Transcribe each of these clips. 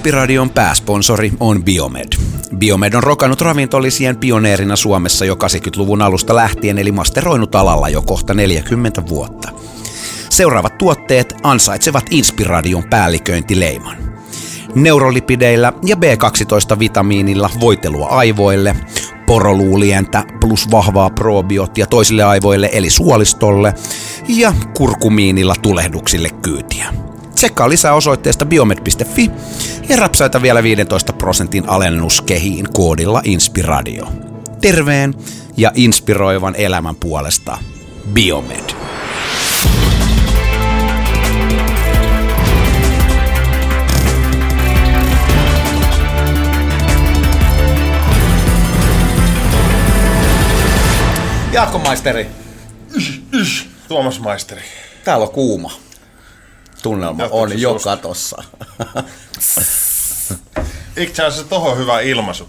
Inspiradion pääsponsori on Biomed. Biomed on rokannut ravintolisien pioneerina Suomessa jo 80-luvun alusta lähtien, eli masteroinut alalla jo kohta 40 vuotta. Seuraavat tuotteet ansaitsevat Inspiradion päälliköintileiman. Neurolipideillä ja B12-vitamiinilla voitelua aivoille, poroluulientä plus vahvaa probioottia toisille aivoille eli suolistolle ja kurkumiinilla tulehduksille kyytiä. Tsekkaa lisää osoitteesta biomed.fi ja rapsaita vielä 15 prosentin alennuskehiin koodilla Inspiradio. Terveen ja inspiroivan elämän puolesta Biomed. Jaakko Maisteri, Tuomas Maisteri. täällä on kuuma. Tunnelma Johtuuko on se jo katossa. Itse asiassa tohon hyvä ilmaisu.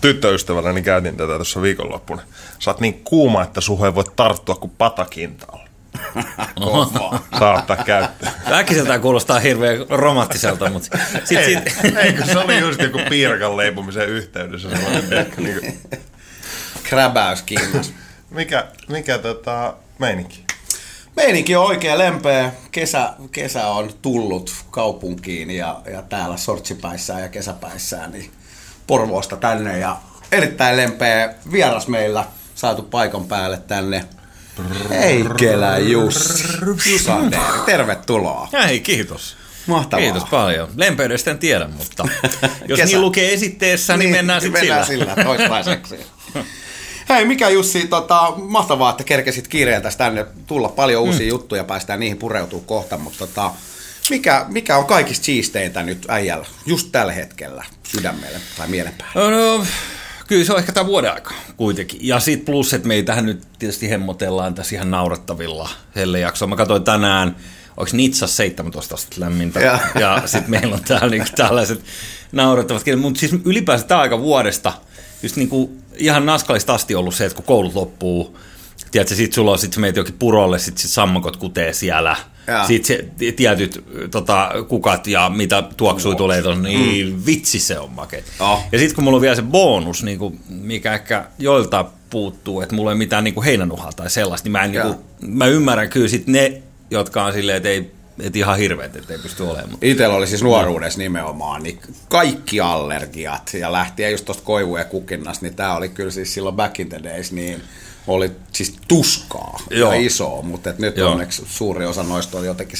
Tyttöystävälläni käytin tätä tuossa viikonloppuna. Sä oot niin kuuma, että suhun ei voi tarttua kuin patakintaalla. Saa ottaa käyttöön. Äkkiseltään kuulostaa hirveän romanttiselta, mutta sit, Ei, sit, eikö se oli just joku piirakan leipomisen yhteydessä. sellainen, niin kuin, Kräbäys kiinnos. mikä, mikä tota, meininki? Meininki on oikein lempeä. Kesä, kesä on tullut kaupunkiin ja, ja täällä sortsipäissään ja kesäpäissään niin Porvoosta tänne ja erittäin lempeä vieras meillä saatu paikan päälle tänne. Heikelä Jussi. Tervetuloa. hei, kiitos. Mahtavaa. Kiitos paljon. Lempeydestä en tiedä, mutta jos Kesä. niin lukee esitteessä, niin, mennään sitten sillä. mennään sillä. toistaiseksi. Hei, mikä Jussi, tota, mahtavaa, että kerkesit kiireeltä tänne tulla. Paljon uusia mm. juttuja, päästään niihin pureutuu kohta, mutta tota, mikä, mikä on kaikista siisteintä nyt äijällä, just tällä hetkellä, sydämelle tai mielen päälle? No, no, kyllä se on ehkä tämä vuoden aika kuitenkin. Ja sit plus, että meitähän nyt tietysti hemmotellaan tässä ihan naurattavilla hellejaksoilla. Mä katsoin tänään, onko Nitsas 17 astetta lämmintä. Ja. Ja, sitten meillä on täällä niinku tällaiset naurattavat. Mutta siis ylipäänsä tämä aika vuodesta, just niinku ihan naskalista asti ollut se, että kun koulut loppuu, tiedätkö, sit sulla on, sit sä meet jokin purolle, sit, sit sammakot kutee siellä. Ja. Sitten se tietyt tota, kukat ja mitä tuoksui tulee tuossa, niin mm. vitsi se on makea. Oh. Ja sitten kun mulla on vielä se bonus, niin kuin, mikä ehkä joilta puuttuu, että mulla ei mitään niin kuin heinänuhaa tai sellaista, niin mä, en, niin kuin, mä ymmärrän kyllä sit ne, jotka on silleen, että ei et ihan hirveet, että ei pysty olemaan. Itellä oli siis nuoruudessa nimenomaan niin kaikki allergiat ja lähtien just tuosta koivu- ja kukinnasta, niin tämä oli kyllä siis silloin back in the days, niin oli siis tuskaa Joo. ja isoa, mutta et nyt Joo. onneksi suuri osa noista on jotenkin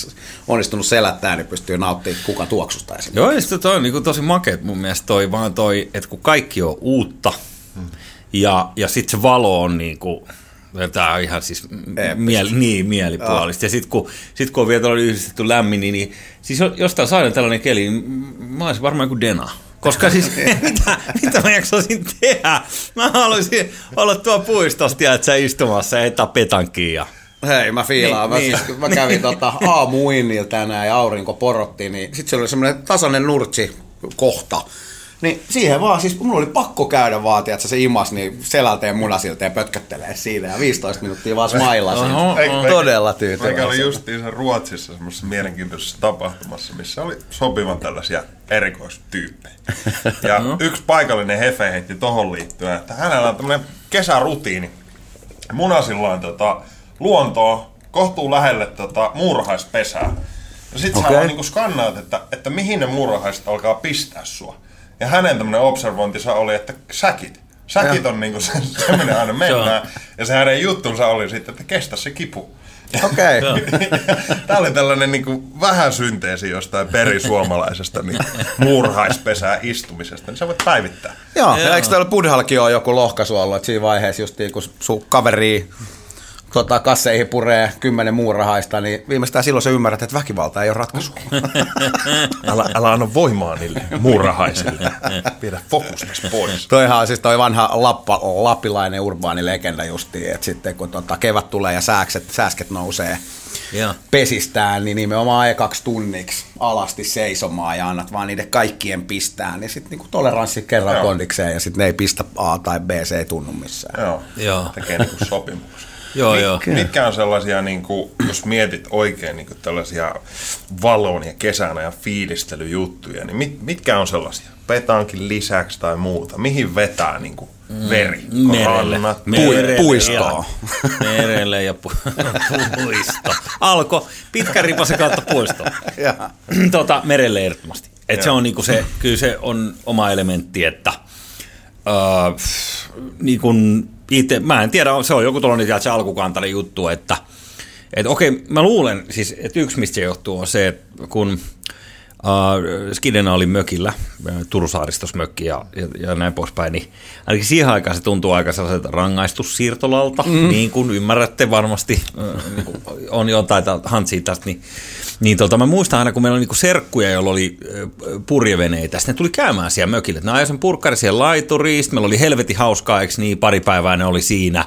onnistunut selättää, niin pystyy nauttimaan kukan tuoksusta esimerkiksi. Joo, ja sitten toi on niin tosi makeet mun mielestä toi, vaan toi, että kun kaikki on uutta, ja, ja sitten se valo on niin kuin, tämä on ihan siis mieli, niin, mielipuolista. Ja sitten kun, sit kun on vielä tällainen yhdistetty lämmin, niin, niin siis jo- jostain saadaan tällainen keli, niin mä olisin varmaan kuin Dena. Koska siis, mitä, mitä mä jaksaisin tehdä? Mä haluaisin olla tuo puistossa, tiedätkö, istumassa ja petankiin ja... Hei, mä fiilaan. Niin, mä, niin. siis, mä kävin tota aamuinnilla tänään ja aurinko porotti, niin sitten se oli semmoinen tasainen nurtsi kohta. Niin siihen vaan, siis mulla oli pakko käydä vaan, että se imas niin selältä ja munasilta ja pötköttelee siinä ja 15 minuuttia vaan smailasin. Oho, Eikö- eikö- Todella Meikä oli tyytyväinen. justiinsa Ruotsissa semmoisessa mielenkiintoisessa tapahtumassa, missä oli sopivan tällaisia erikoistyyppejä. Ja yksi paikallinen hefe heitti tohon liittyen, että hänellä on tämmöinen kesärutiini. Munasillaan tota, luontoa kohtuu lähelle tota, muurahaispesää. Ja sit okay. Sä vaan niinku skannaat, että, että mihin ne muurahaiset alkaa pistää sua. Ja hänen tämmöinen observointinsa oli, että säkit. Säkit on niinku se, se minne aina mennään. Ja se hänen juttunsa oli sitten, että kestä se kipu. Okei. Tämä oli tällainen niin kuin vähän synteesi jostain perisuomalaisesta niin muurhaispesää istumisesta, niin sä voit päivittää. Joo, Joo. ja eikö täällä Budhallakin ole joku lohkaisu ollut, että siinä vaiheessa just kun sun kaveri tota, kasseihin puree kymmenen muurahaista, niin viimeistään silloin sä ymmärrät, että väkivalta ei ole ratkaisu. Älä, älä anna voimaa niille muurahaisille. Pidä fokusta pois. Toihan on siis toi vanha lappa, lappilainen urbaani legenda justiin, että sitten kun tota, kevät tulee ja sääkset, sääsket nousee Joo. pesistään, niin nimenomaan ekaksi tunniksi alasti seisomaan ja annat vaan niiden kaikkien pistää, niin sitten niinku toleranssi kerran kondikseen ja sitten ne ei pistä A tai B, se ei tunnu missään. Joo. Joo. Tekee niin kuin sopimuksen. Joo, joo. Mitkä on sellaisia, niin kuin, jos mietit oikein niin kuin tällaisia valon ja kesän ja fiilistelyjuttuja, niin mit, mitkä on sellaisia? Petaankin lisäksi tai muuta. Mihin vetää niin kuin veri? Merelle. Rannat, Merelle. puistoon. Ja, merelle ja pu- puisto. Alko pitkän ripasen kautta puisto. Ja. tota, merelle ehdottomasti. Et se on niinku se, kyllä se on oma elementti, että öö, niin kun itse, mä en tiedä, se on joku tuollainen tiedätkö, alkukantainen juttu, että et okei, mä luulen, siis, että yksi mistä se johtuu on se, että kun Uh, Skidena oli mökillä, Turusaaristos-mökki ja, ja, ja näin poispäin, niin ainakin siihen aikaan se tuntuu aika sellaiselta rangaistussiirtolalta, mm. niin kuin ymmärrätte varmasti, uh, niin on jotain hantsia tästä, niin, niin tota, mä muistan aina, kun meillä oli niin kuin serkkuja, joilla oli purjeveneitä, sitten ne tuli käymään siellä mökillä. Ne ajoi sen purkkari siellä laituriin, meillä oli helvetin hauskaa, eikö niin, pari päivää ne oli siinä,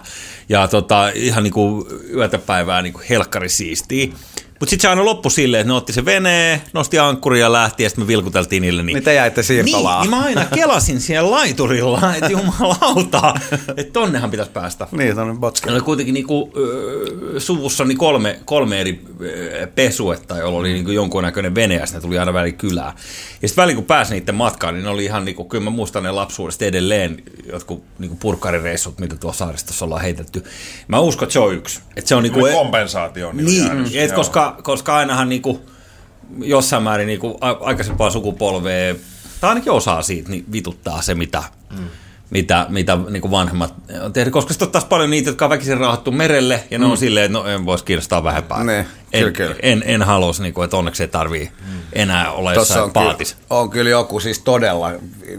ja tota, ihan niin kuin yötä päivää niin kuin helkkari siistii. Mutta sitten se aina loppui silleen, että ne otti se veneen, nosti ankkuria ja lähti ja sitten me vilkuteltiin niille. Niin... Mitä jäitte siirtolaan? Niin, niin mä aina kelasin siellä laiturilla, että jumalauta, että tonnehan pitäisi päästä. Niin, tonne botski. Ne oli kuitenkin niinku, suvussa niin kolme, kolme eri pesuetta, jolla oli niinku jonkunnäköinen vene ja ne tuli aina väliin kylään. Ja sitten väliin kun pääsi niiden matkaan, niin ne oli ihan niinku, kyllä mä muistan ne lapsuudesta edelleen jotkut niinku purkkarireissut, mitä tuossa saaristossa ollaan heitetty. Mä uskon, että se on yksi. Että se on niinku, kompensaatio. Niin, niin, et Joo. Koska, koska ainahan niinku, jossain määrin niinku, a- aikaisempaa sukupolvea, tai ainakin osaa siitä, niin vituttaa se, mitä, mm. mitä, mitä niinku vanhemmat on tehnyt. Koska sitten on taas paljon niitä, jotka on väkisin raahattu merelle, ja ne on silleen, että no en voisi kiinnostaa vähempää. Ne, en, kyllä, kyllä. en, en haluaisi, niinku, että onneksi ei tarvii enää olla Tossa jossain on kyllä, paatis. on kyllä joku siis todella,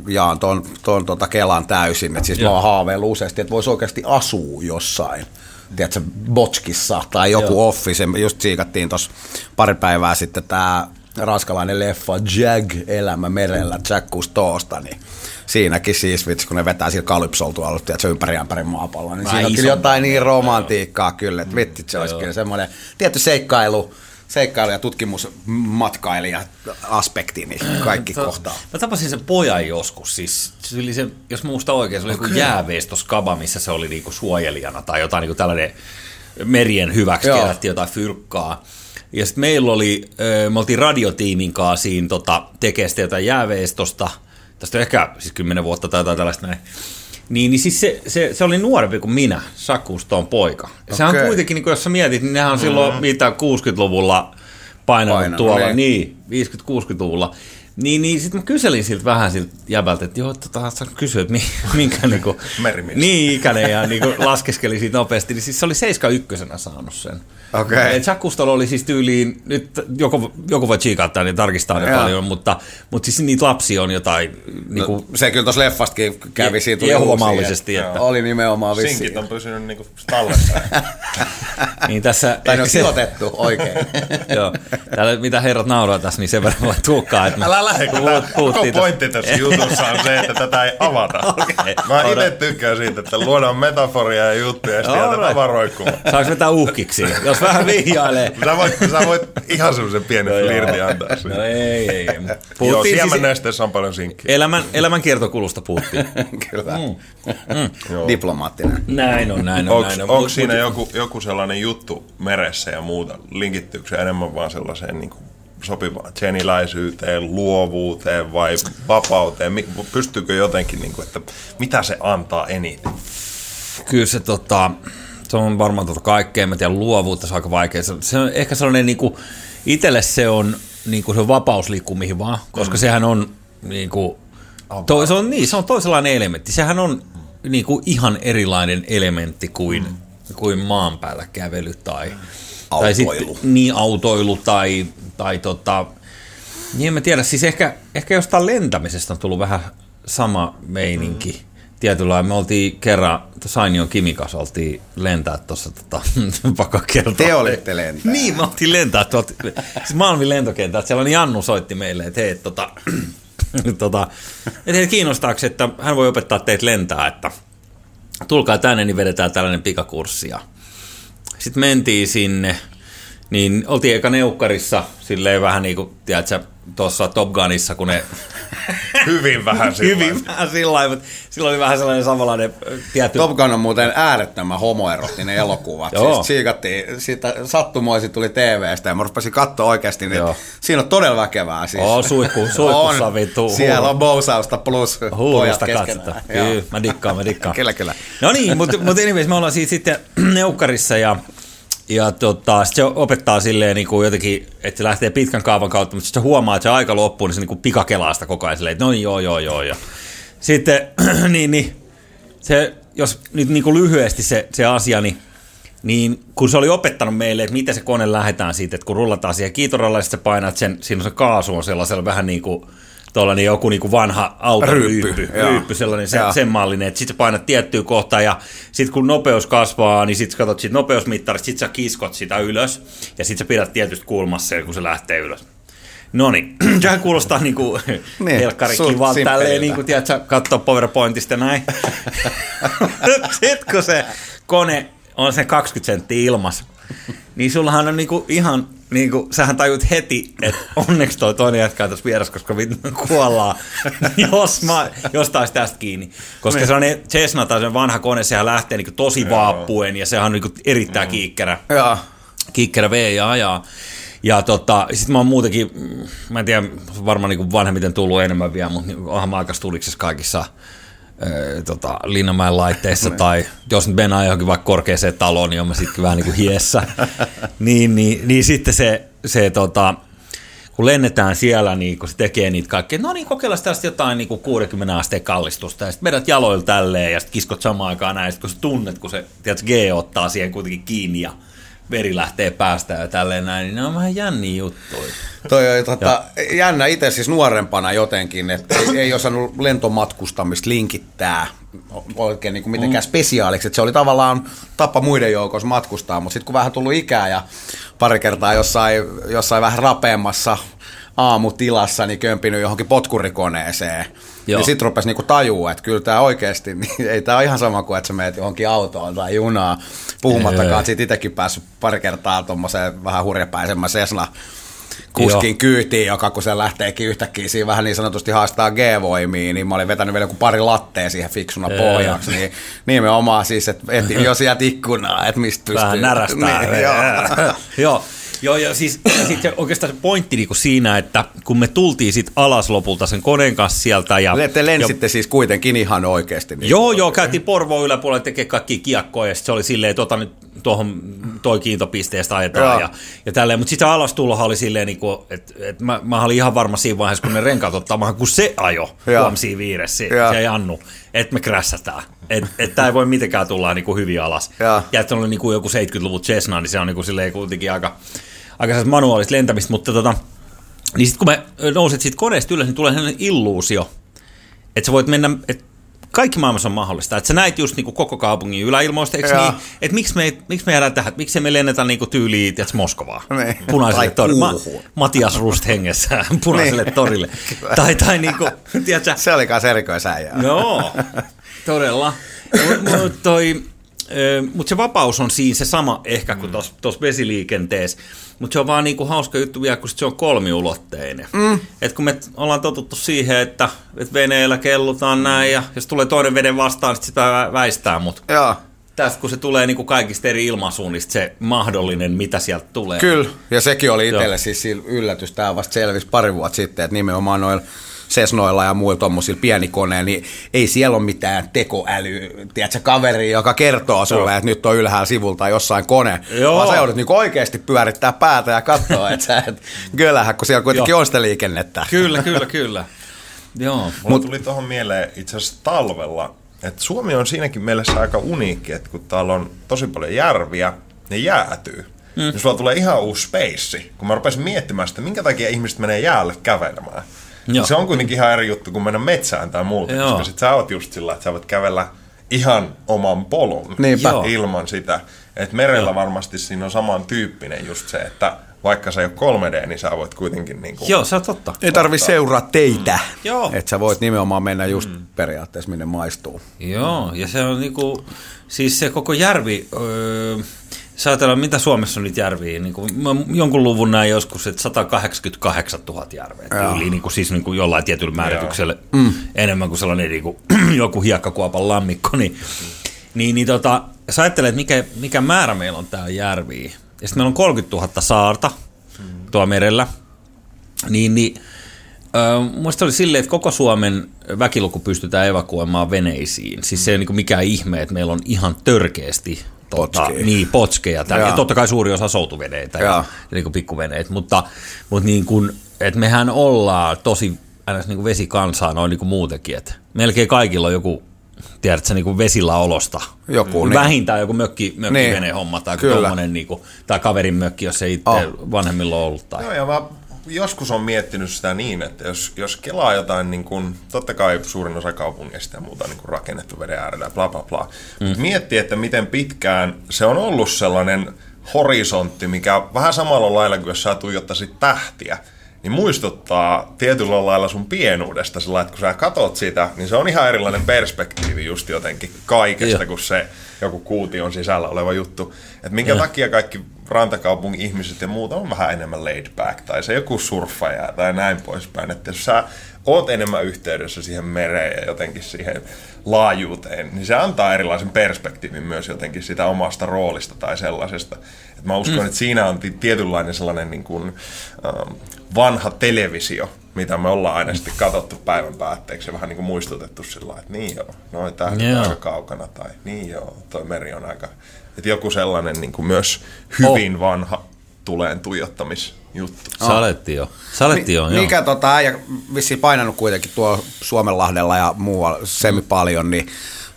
jaan ton, ton tota Kelan täysin, että siis Joo. mä oon haaveillut useasti, että voisi oikeasti asua jossain. Tiedätkö, Botskissa tai joku Joo. office. Just siikattiin tuossa pari päivää sitten tämä ranskalainen leffa Jag, Elämä merellä, Jack Cousteausta, niin siinäkin siis, vitsi, kun ne vetää sillä kalypsolla tuolla, tiedätkö, ympäri ämpäri maapalloa, niin Vähän siinä on kyllä jotain niin romantiikkaa kyllä, että vitsi, se olisi kyllä semmoinen tietty seikkailu, seikkailu- ja tutkimusmatkailija aspekti, niin kaikki kohtaa. Mä tapasin sen pojan joskus, siis se oli se, jos mä muistan oikein, se oli okay. jääveistoskaba, missä se oli niinku suojelijana tai jotain niinku tällainen merien hyväksi Joo. kerättiin jotain fyrkkaa. Ja sitten meillä oli, me oltiin radiotiimin kanssa siinä tota, tekee sitten jotain jääveistosta, tästä ehkä siis kymmenen vuotta tai jotain tällaista näin. Niin, niin siis se, se, se, oli nuorempi kuin minä, Sakuston poika. Ja sehän on kuitenkin, niin jos sä mietit, niin nehän on silloin mitä 60-luvulla painanut Painanut, tuolla, niin. niin, 50-60-luvulla. Niin, niin sitten mä kyselin siltä vähän siltä jäbältä, että joo, tota, sä kysyä, että mi- minkä niinku, niin ikäinen ja niinku laskeskeli siitä nopeasti, niin siis se oli 71 saanut sen. Okei. Et Jacques Cousteau oli siis tyyliin, nyt joku, joku voi tsiikata niin tarkistaa ne paljon, mutta, mutta siis niitä lapsia on jotain, niinku, No, se kyllä tuossa leffastakin kävi, Je- siinä tuli jehuvamallisesti, uusia, että- Oli nimenomaan vissiin. Sinkit on pysynyt niinku tallessa. niin tässä... Tai ne on sijoitettu oikein. Joo, täällä mitä herrat nauraa tässä, niin sen verran voi tulkkaa, että Älä lähde, kun tää, koko puhuttiin pointti tässä jutussa on se, että tätä ei avata. Okei. Mä itse tykkään siitä, että luodaan metaforia ja juttuja ja sitten jätetään vaan roikkumaan. Saanko vetää uhkiksi? Jos vähän vihjailee. Sä voit, sä voit ihan semmoisen pienen No joo. flirtin antaa No siihen. ei, ei, ei. Joo, Puhuttiin siis on paljon sinkkiä. elämän, elämän kiertokulusta puhuttiin. kyllä. Mm. Joo. Diplomaattinen. Näin on, näin on, Onko näin on. onko siinä mut- joku, joku sellainen juttu meressä ja muuta? Linkittyykö se enemmän vaan sellaiseen niin kuin sopivaan tseniläisyyteen, luovuuteen vai vapauteen? Pystyykö jotenkin, niin kuin, että mitä se antaa eniten? Kyllä se, tota, se on varmaan tota kaikkea, mä tiedän, luovuutta se on aika vaikea. Se, se on ehkä sellainen, niinku, itselle se on, niinku, se on vapaus liikkuu mihin vaan, koska mm. sehän on, niinku, to, se on, niin, se on toisenlainen elementti. Sehän on niinku, ihan erilainen elementti kuin, mm. kuin maan päällä kävely tai, tai sit, Autoilu. niin autoilu tai, tai tota, niin en mä tiedä, siis ehkä, ehkä jostain lentämisestä on tullut vähän sama meininki. Mm. Tietyllä me oltiin kerran, Sainion Kimin kanssa oltiin lentää tuossa, tota, pakko kertoa. Te olitte lentää. Niin, me oltiin lentää tuolta, siis Malmin lentokentältä, siellä on Jannu soitti meille, että hei, tota, tota, että hei, kiinnostaako, että hän voi opettaa teitä lentää, että tulkaa tänne, niin vedetään tällainen pikakurssi. Sitten mentiin sinne, niin oltiin eka neukkarissa, silleen vähän niin kuin, tiedätkö, tuossa Top Gunissa, kun ne Hyvin vähän sillä Hyvin vähän sillä mutta silloin oli vähän sellainen samanlainen ö, tietty... Top Gun on muuten äärettömän homoerottinen elokuva. Siis siikattiin, siitä sattumoisin tuli TVstä ja mä rupesin katsoa oikeasti, niin Joo. siinä on todella väkevää. Siis. Oo, suihku, suihkussa on. vittu. Siellä on bousausta plus Huulusta. Joo. Kyllä, mä dikkaan, mä dikkaan. Kyllä, kyllä. No niin, mutta mut anyways, me ollaan siis sitten neukkarissa ja, ja tota, sit se opettaa silleen niin kuin jotenkin, että se lähtee pitkän kaavan kautta, mutta sitten se huomaa, että se aika loppuu, niin se niin kuin pikakelaa sitä koko ajan silleen, että no joo, joo, joo. Ja sitten, niin, niin, se, jos nyt niin kuin lyhyesti se, se asia, niin niin kun se oli opettanut meille, että miten se kone lähdetään siitä, että kun rullataan siihen kiitoralla ja sitten painat sen, siinä on se kaasu on sellaisella vähän niin kuin tuollainen joku niin kuin vanha autoryyppy, Ryyppy, ryyppy, sellainen sen, sen mallinen, että sitten painat tiettyä kohtaa ja sitten kun nopeus kasvaa, niin sitten katsot siitä nopeusmittarista, sitten sä kiskot sitä ylös ja sitten sä pidät tietystä kulmassa, kun se lähtee ylös. No niin, sehän kuulostaa niin kuin Niin, helkkari suht kivalta simppeliltä. tälleen, niin kuin tiedätkö, katsoa PowerPointista näin. sitten kun se kone on se 20 senttiä ilmas, niin sullahan on niinku ihan, niinku, sähän tajut heti, että onneksi toi toinen jätkä on tässä vieressä, koska vittu kuollaan, jos, mä, jos taisi tästä kiinni. Koska se on Cessna tai se vanha kone, sehän lähtee niinku tosi vaappuen ja sehän on niinku erittäin kiikkerä Joo. kikkerä vee ja ajaa. Ja tota, sit mä oon muutenkin, mm, mä en tiedä, varmaan niin vanhemmiten tullut enemmän vielä, mutta niin, onhan mä aika studiksessa kaikissa ö, tota, Linnanmäen laitteissa, tai jos nyt mennään johonkin vaikka korkeaseen taloon, niin on mä sitten vähän niin kuin hiessä. niin, niin, niin, sitten se, se tota, kun lennetään siellä, niin kun se tekee niitä kaikkea, no niin, kokeillaan tästä jotain niin kuin 60 asteen kallistusta, ja sitten vedät jaloilla tälleen, ja sitten kiskot samaan aikaan näin, sit kun sä tunnet, kun se tiedätkö, G ottaa siihen kuitenkin kiinni, ja veri lähtee päästä ja tälleen näin, niin ne on vähän jänniä juttuja. Toi oli tota, jännä itse siis nuorempana jotenkin, että ei, ei osannut lentomatkustamista linkittää oikein niin kuin mitenkään spesiaaliksi, että se oli tavallaan tapa muiden joukossa matkustaa, mutta sitten kun vähän tullut ikää ja pari kertaa jossain, jossain vähän rapeammassa aamutilassa, niin kömpinyt johonkin potkurikoneeseen, Joo. niin sitten rupesi niinku tajua, että kyllä tämä oikeasti, niin ei tämä ihan sama kuin, että sä meet johonkin autoon tai junaan, puhumattakaan, että sit itsekin päässyt pari kertaa tuommoiseen vähän hurjapäisemmän Cessna kuskin Joo. kyytiin, joka kun se lähteekin yhtäkkiä siinä vähän niin sanotusti haastaa G-voimiin, niin mä olin vetänyt vielä joku pari lattea siihen fiksuna pohjaksi, niin nimenomaan siis, että et, jo sieltä ikkunaa, että mistä pystyy. Vähän närästää. Niin, joo. joo. Joo, ja siis ja sit se, oikeastaan se pointti niinku siinä, että kun me tultiin sit alas lopulta sen koneen kanssa sieltä ja... Te lensitte siis kuitenkin ihan oikeasti. Niin Joo, joo, käytiin Porvoon yläpuolella tekemään kaikki kiekkoja ja sit se oli silleen, että ota nyt tuohon toi kiintopisteestä ajetaan ja, ja tälleen. Mutta sitten alastulohan oli silleen, niin että et mä, mä olin ihan varma siinä vaiheessa, kun ne renkaat ottaa maahan, kun se ajo Joo. huom siinä viiressä, se, se Jannu, että me krässätään. Että et tämä ei voi mitenkään tulla niin kuin hyvin alas. Joo. Ja että on niin kuin joku 70-luvun Cessna, niin se on niin kuin silleen kuitenkin aika, aika manuaalista lentämistä, mutta tota, niin sitten kun me nouset siitä koneesta ylös, niin tulee sellainen illuusio, että sä voit mennä, että kaikki maailmassa on mahdollista. Että sä näit just niinku koko kaupungin yläilmoista, eikö niin? Että miksi me, miksi me jäädään tähän, miksi me lennetä niinku tyyliin, tiedätkö, Moskovaan, Niin. punaiselle torille. Ma. Matias Rust hengessä punaiselle Niin. torille. tai, tai niinku, tiedätkö, Se oli kanssa erikoisäijää. Joo, todella. Mutta toi, mutta se vapaus on siinä se sama ehkä kuin tuossa vesiliikenteessä. Mutta se on vaan niinku hauska juttu vielä, kun se on kolmiulotteinen. Mm. Et kun me ollaan totuttu siihen, että et veneellä kellutaan näin ja jos tulee toinen veden vastaan, sit sitä vä- väistää. Mutta Joo. tästä kun se tulee niinku kaikista eri ilmansuunnista, se mahdollinen, mitä sieltä tulee. Kyllä, ja sekin oli itselle Joo. siis yllätys. Tämä vasta selvisi pari vuotta sitten, että nimenomaan noilla Sesnoilla ja muilla tuommoisilla pienikoneilla, niin ei siellä ole mitään tekoäly, tiedätkö, kaveri, joka kertoo sulle, että nyt on ylhäällä sivulta jossain kone, Joo. vaan sä joudut niinku oikeasti pyörittää päätä ja katsoa, että sä et gölähä, kun siellä kuitenkin Joo. on sitä liikennettä. Kyllä, kyllä, kyllä. Joo. Mulla tuli tuohon mieleen itse asiassa talvella, että Suomi on siinäkin mielessä aika uniikki, että kun täällä on tosi paljon järviä, ne jäätyy. Mm. Niin sulla tulee ihan uusi space. Kun mä rupesin miettimään sitä, minkä takia ihmiset menee jäälle kävelemään. Joo. Se on kuitenkin ihan eri juttu kuin mennä metsään tai muuta, Joo. koska sit sä oot just sillä, että sä voit kävellä ihan oman polun Niinpä. Joo. ilman sitä. Et merellä varmasti siinä on samantyyppinen just se, että vaikka se ei ole 3D, niin sä voit kuitenkin niinku Joo, se on totta. Ei tarvi seuraa teitä, Joo. että sä voit nimenomaan mennä just periaatteessa minne maistuu. Joo, ja se on niinku, siis se koko järvi, öö, jos ajatellaan, mitä Suomessa on nyt järviä, niin kuin, mä jonkun luvun näin joskus, että 188 000 järveä tyyliin, niin kuin, siis niin kuin jollain tietyllä määrityksellä mm. enemmän kuin sellainen niin kuin, joku hiekkakuopan lammikko, niin, niin, niin tota, jos ajattelee, että mikä, mikä määrä meillä on täällä järviä, ja sitten meillä on 30 000 saarta mm. tuolla merellä, niin, niin Mielestäni oli silleen, että koko Suomen väkiluku pystytään evakuoimaan veneisiin. Siis se ei niin mikään ihme, että meillä on ihan törkeästi tota, niin, potskeja. Täällä. Ja totta kai suuri osa soutuveneitä ja, ja niin kuin pikkuveneitä, mutta, mutta niin kuin, että mehän ollaan tosi aina niin kuin vesikansaa noin niin kuin muutenkin. Että melkein kaikilla on joku tiedätkö, niin kuin vesillä olosta. Joku, niin. Vähintään joku mökki, mökkivene niin. homma tai, niin kuin, tai kaverin mökki, jos ei itse oh. vanhemmilla ollut. Tai. Joo, ja mä joskus on miettinyt sitä niin, että jos, jos kelaa jotain, niin kuin, totta kai suurin osa kaupungeista ja muuta niin rakennettu veden äärellä ja bla bla bla, mm. miettii, että miten pitkään se on ollut sellainen horisontti, mikä vähän samalla lailla kuin jos sä tuijottaisit tähtiä, niin muistuttaa tietyllä lailla sun pienuudesta sillä, että kun sä katot sitä, niin se on ihan erilainen perspektiivi just jotenkin kaikesta, kun se joku kuution sisällä oleva juttu. Että minkä ja. takia kaikki rantakaupungin ihmiset ja muuta on vähän enemmän laid back, tai se joku surffaja tai näin poispäin. Että jos sä oot enemmän yhteydessä siihen mereen ja jotenkin siihen laajuuteen, niin se antaa erilaisen perspektiivin myös jotenkin sitä omasta roolista tai sellaisesta. Et mä uskon, mm. että siinä on tietynlainen sellainen niin kuin, um, vanha televisio, mitä me ollaan aina sitten katsottu päivän päätteeksi ja vähän niin kuin muistutettu sillä että niin joo, noin tähdet yeah. aika kaukana tai niin joo, toi meri on aika... Että joku sellainen niin kuin myös hyvin oh. vanha tuleen tuijottamisjuttu. Oh. Saletti jo. Saletti jo, Mi- Mikä tota, äijä vissiin painanut kuitenkin tuo Suomenlahdella ja muualla semi paljon, niin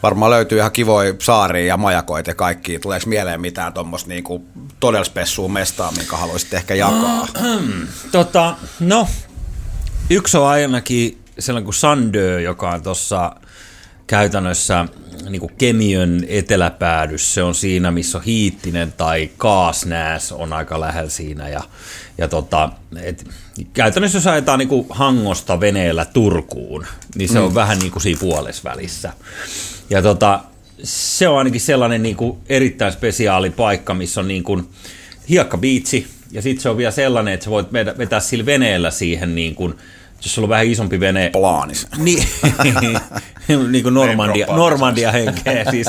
varmaan löytyy ihan kivoja saaria ja majakoita ja kaikki. Tuleeko mieleen mitään tuommoista niinku todella spessua mestaa, minkä haluaisit ehkä jakaa? tota, no, yksi on ainakin sellainen kuin Sandö, joka on tuossa käytännössä niin kuin Kemiön eteläpäädys, se on siinä, missä on Hiittinen tai Kaasnääs on aika lähellä siinä. Ja, ja tota, et, käytännössä jos ajetaan niin kuin Hangosta veneellä Turkuun, niin se mm. on vähän niin kuin siinä puolesvälissä. Ja tota, se on ainakin sellainen niin kuin erittäin spesiaali paikka, missä on niin kuin hiekkabiitsi, ja sitten se on vielä sellainen, että sä voit vetää sillä veneellä siihen niin kuin, jos sulla on vähän isompi vene. Plaanis. Niin, niin kuin Normandia, Normandia henkeä siis.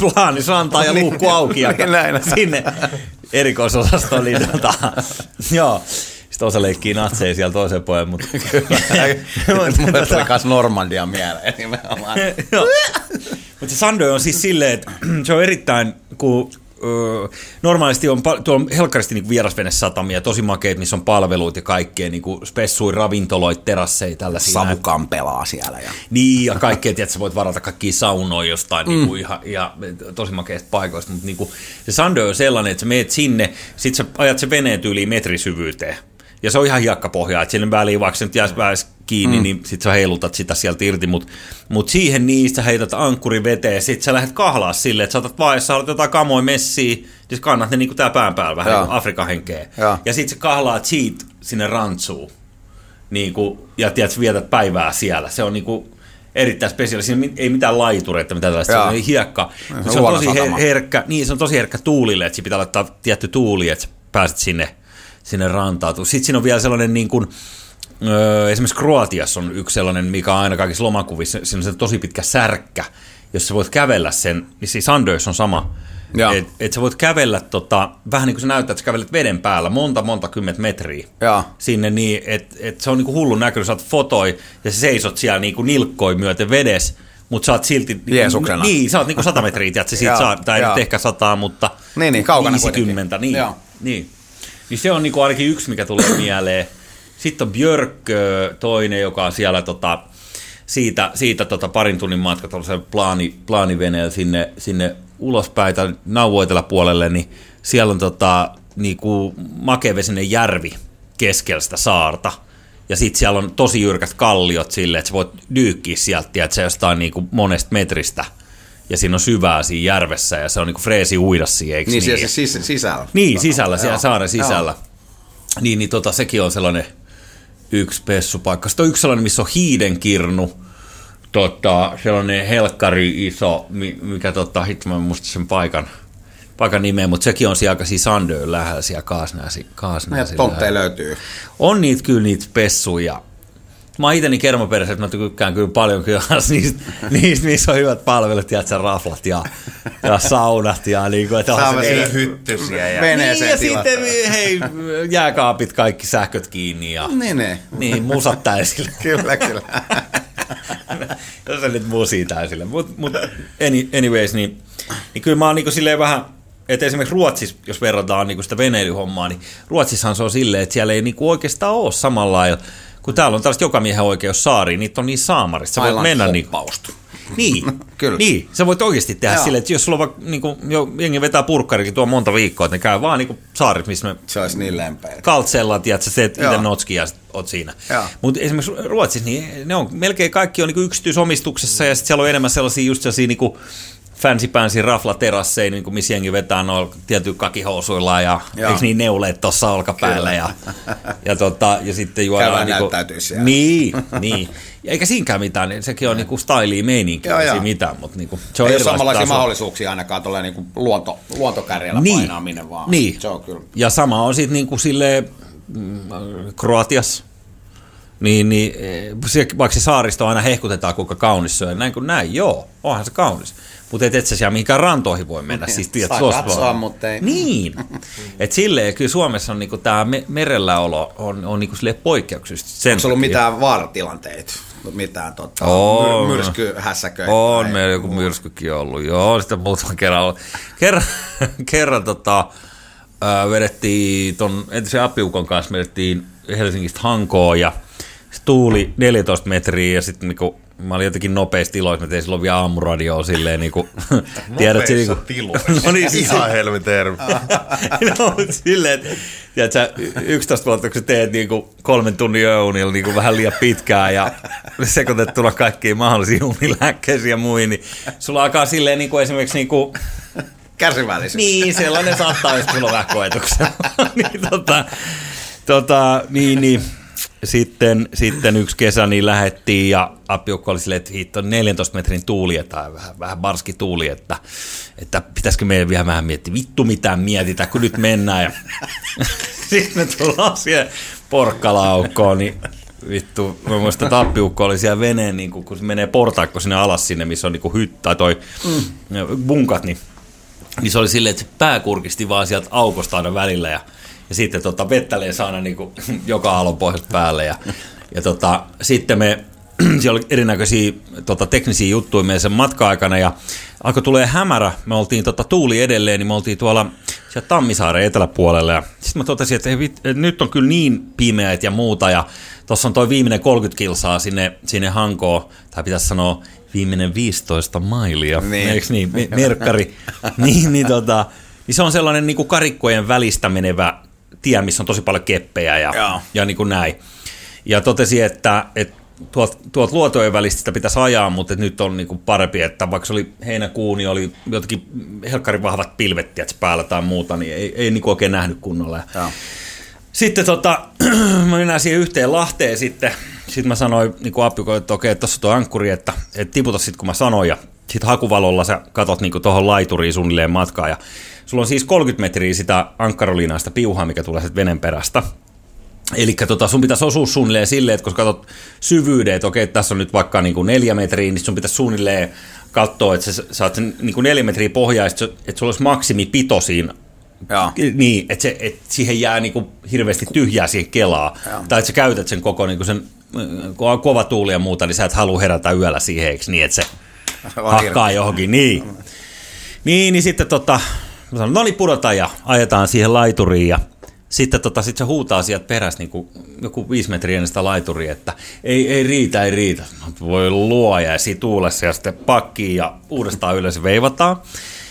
Plaanis antaa ja niin. luukku auki ja niin sinne erikoisosastoon. Niin tota, joo. Sitten osa leikkii natseja siellä toisen puolen, mutta... Mulle tuli myös Normandia mieleen nimenomaan. mutta se Sando on siis silleen, että se on erittäin, kun normaalisti on, tuolla on helkkaristi niin vierasvenesatamia, tosi makeet, missä on palveluita ja kaikkea, niin kuin spessui, ravintoloit, terasseja, tällaisia. Savukan pelaa siellä. Ja. Niin, ja kaikkea, että sä voit varata kaikki saunoja jostain mm. niin kuin ihan, ja, tosi makeista paikoista, mutta niin kuin, se Sando on sellainen, että sä meet sinne, sit sä ajat se veneen tyyliin metrisyvyyteen, ja se on ihan hiekkapohjaa, että sinne väliin, vaikka se nyt jäisi kiinni, mm. niin sit sä heilutat sitä sieltä irti, mutta mut siihen niistä heität ankkuri veteen, sit sä lähdet kahlaa silleen, että sä otat vaan, jos sä jotain kamoja messiä, niin kannat ne niinku tää pään päällä vähän niin Afrikan henkeä. Ja, ja sit sä kahlaat siitä sinne rantsuun. Niinku, ja tiedät, vietät päivää siellä. Se on niinku erittäin spesiaali. Siinä ei mitään laitureita, mitä tällaista. Se on hiekka. Se, se on tosi her- herkkä, niin, se on tosi herkkä tuulille, että pitää laittaa tietty tuuli, että pääset sinne, sinne rantaan. Sitten siinä on vielä sellainen niin kuin, Öö, esimerkiksi Kroatiassa on yksi sellainen, mikä on aina kaikissa lomakuvissa, siinä on se tosi pitkä särkkä, jos sä voit kävellä sen, niin siis Sanders on sama, että et sä voit kävellä tota, vähän niin kuin sä näyttää, että sä kävelet veden päällä monta, monta kymmentä metriä ja. sinne niin, että et se on niin kuin hullun näköinen, sä oot fotoi ja sä seisot siellä niin kuin nilkkoi myöten vedessä, mutta sä oot silti... Jeesuksena. Niin, sä oot niinku 100 metriä, tiedätkö, siitä saa, tai nyt ehkä 100, mutta niin, niin, kaukana 50, niin, niin. Niin se on niinku ainakin yksi, mikä tulee mieleen. Sitten on Björk, toinen, joka on siellä tota, siitä, siitä tota parin tunnin matka plaani, plaaniveneellä sinne, sinne ulospäin tai nauvoitella niin siellä on tota, niinku makevesinen järvi keskellä sitä saarta. Ja sitten siellä on tosi jyrkät kalliot sille, että sä voit dyykkiä sieltä, että se jostain niinku monesta metristä. Ja siinä on syvää siinä järvessä ja se on niinku freesi uida siihen, eikö niin? Niin, siellä siis sisällä. Niin, sisällä, siellä saaren sisällä. Joo. Niin, niin tota, sekin on sellainen yksi pessupaikka. Sitten on yksi sellainen, missä on hiidenkirnu, tota, sellainen helkkari iso, mikä tota, hitto mä muistin sen paikan. paikan nimeä, mutta sekin on siellä aika siis Sandöön lähellä siellä Kaasnäsi. Näitä tontteja löytyy. On niitä kyllä niitä pessuja. Mä oon itse kermaperäiset, että mä tykkään kyllä paljon kyllä niistä, niistä, missä on hyvät palvelut, tiedätkö, raflat ja, ja saunat ja niin kuin, että Saamme se, hyttysiä ja niin, ja sitten hei, jääkaapit kaikki sähköt kiinni ja Niin, niin. niin, musat täysille. Kyllä, kyllä. Jos sä nyt musia täysille. Mutta mut any, anyways, niin, niin kyllä mä oon niinku silleen vähän, että esimerkiksi Ruotsissa, jos verrataan niinku sitä veneilyhommaa, niin Ruotsissahan se on silleen, että siellä ei niinku oikeastaan ole samalla lailla, kun täällä on tällaista jokamiehen oikeussaari, niitä on niin saamarista. Sä voit mennä niin, niin, Kyllä. niin, sä voit oikeasti tehdä Joo. silleen, että jos sulla on vaikka, niin kuin, jo, jengi vetää purkkarikin tuo monta viikkoa, että ne käy vaan niin saarit, missä me Se olisi niin lempeä. kaltsella, tiedätkö, sä teet itse Joo. notskia ja oot siinä. Mutta esimerkiksi Ruotsissa, niin ne on, melkein kaikki on niinku yksityisomistuksessa ja sitten siellä on enemmän sellaisia just sellaisia niinku fancy pansy raflaterasseja, niinku, missä jengi vetää noilla tietyillä kakihousuillaan ja Joo. eikö niin neuleet tuossa olkapäällä ja, ja, tota, ja sitten juodaan niinku, näyttäytyy siellä. Niin, niin. Ja eikä siinäkään mitään, niin sekin on niinku styliä meininkiä, Joo, ei siinä mitään, mutta niinku, se on Ei ole samanlaisia tasoa. mahdollisuuksia ainakaan tuolla niin luonto, luontokärjellä Niin. painaa minne vaan. Niin. Se on kyllä. Ja sama on sitten niinku sille Kroatias. Niin, niin eh, se, vaikka se saaristo aina hehkutetaan, kuinka kaunis se on. Näin kuin näin, joo, onhan se kaunis. Mutta et, et sä siellä mihinkään rantoihin voi mennä. Siis, tiedät, Saa katsoa, vaan- mutta ei- Niin. Et silleen, kyllä Suomessa on niinku tämä me, merelläolo on, on niinku silleen poikkeuksellisesti. Sen Onko ollut mitään vaaratilanteita? Mitään tota, On. myr- myrskyhässäköitä? On meillä joku myrskykin ollut, joo, sitä muutaman kerran ollut. Kerran, kerran tota, ää, vedettiin ton entisen apiukon kanssa, vedettiin Helsingistä Hankoon ja tuuli 14 metriä ja sitten niinku, mä olin jotenkin nopeasti iloissa, mä tein silloin vielä aamuradioa silleen niinku, tiedät se Nopeissa niinku, tiloissa. no niin, siis, Ihan helmi terve. no, mutta silleen, että tiedät, sä, 11 vuotta, kun sä teet niinku kolmen tunnin yöunilla niinku vähän liian pitkään ja sekoitettuna kaikkiin mahdollisiin unilääkkeisiin ja muihin, niin sulla alkaa silleen niinku esimerkiksi niinku, Kärsivällisyys. niin sellainen saattaa, jos sulla on vähän koetuksia. niin, tota, tota, niin, niin. Sitten, sitten yksi kesä niin lähettiin ja Appiukko oli silleen, että hitto 14 metrin tuuli tai vähän, vähän barski tuuli, että, että pitäisikö meidän vielä vähän miettiä, vittu mitään mietitä, kun nyt mennään. Ja sitten me tullaan siihen porkkalaukkoon, niin vittu, mä muistan, että Appiukko oli siellä veneen, niin kun, kun se menee portaikko sinne alas sinne, missä on niin hyt, tai toi mm. bunkat, niin niin se oli silleen, että se pää kurkisti vaan sieltä aukosta aina välillä ja, ja sitten tota, vettälee saana niin kuin, joka aallon pohjasta päälle. Ja, ja tota, sitten me, siellä oli erinäköisiä tota, teknisiä juttuja meidän sen matka-aikana ja alkoi tulee hämärä. Me oltiin tota, tuuli edelleen, niin me oltiin tuolla siellä Tammisaaren eteläpuolella ja sitten mä totesin, että, hei, vit, että nyt on kyllä niin pimeät ja muuta ja tuossa on toi viimeinen 30 kilsaa sinne, sinne Hankoon, tai pitäisi sanoa viimeinen 15 mailia, Niin. eikö niin, Me- merkkari, niin, niin, tota, niin se on sellainen niin kuin karikkojen välistä menevä tie, missä on tosi paljon keppejä ja, Joo. ja niin kuin näin. Ja totesi, että, että tuot, tuot luotojen välistä sitä pitäisi ajaa, mutta että nyt on niin kuin parempi, että vaikka se oli heinäkuu, niin oli jotenkin helkkarin vahvat pilvet tiedätkö, päällä tai muuta, niin ei, ei niin kuin oikein nähnyt kunnolla. Ja Joo. sitten tota, mä mennään siihen yhteen Lahteen sitten. Sitten mä sanoin niin kuin Appikolle, että okei, tuossa tuo ankkuri, että, että tiputa sitten kun mä sanoin. Ja sitten hakuvalolla sä katot niin tuohon laituriin suunnilleen matkaa. Ja sulla on siis 30 metriä sitä ankkarolinaista piuhaa, mikä tulee sitten venen perästä. Eli tota, sun pitäisi osua suunnilleen silleen, että kun katsot syvyyden, että okei, tässä on nyt vaikka niin kuin neljä metriä, niin sun pitäisi suunnilleen katsoa, että sä saat sen niin kuin neljä metriä pohjaa, että, että sulla olisi maksimipito siinä Joo. niin, että, se, että siihen jää niinku hirveästi tyhjää siihen kelaa. Joo. Tai että sä käytät sen koko niinku sen, kun on kova tuuli ja muuta, niin sä et halua herätä yöllä siihen, eikö niin, että se hakkaa johonkin. Niin. niin, niin sitten tota, mä sanoin, no niin pudotaan ja ajetaan siihen laituriin ja sitten tota, sit se huutaa sieltä perässä niin kuin joku viisi metriä ennen sitä laituria, että ei, ei riitä, ei riitä. Voi luoja ja siinä tuulessa ja sitten pakkiin ja uudestaan ylös veivataan.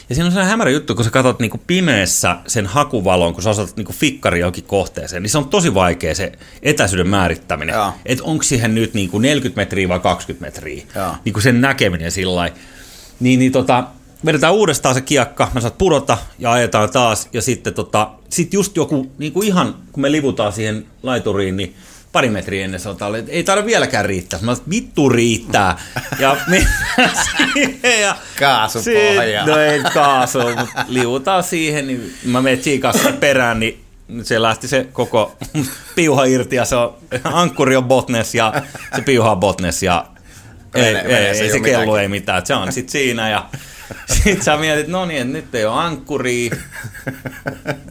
Ja siinä on sellainen hämärä juttu, kun sä katsot niinku pimeässä sen hakuvalon, kun sä osaat niinku fikkari johonkin kohteeseen, niin se on tosi vaikea se etäisyyden määrittäminen. Että onko siihen nyt niinku 40 metriä vai 20 metriä. Niinku sen näkeminen sillä lailla. Niin, niin tota, vedetään uudestaan se kiekka, mä saat pudota ja ajetaan taas. Ja sitten tota, sit just joku, niinku ihan kun me livutaan siihen laituriin, niin pari metriä ennen sanotaan, että ei taida vieläkään riittää. Mä sanoin, vittu riittää. Ja mennään siihen. Ja Kaasupohja. no ei kaasu, mutta liutaan siihen. Niin mä menen Chiikassa perään, niin se lähti se koko piuha irti ja se on, ankkuri on botnes ja se piuha on botnes ja ei, ei, ei, ei se kello ei mitään. Se on sitten siinä ja sit sä mietit, no niin, että nyt ei ole ankkuria.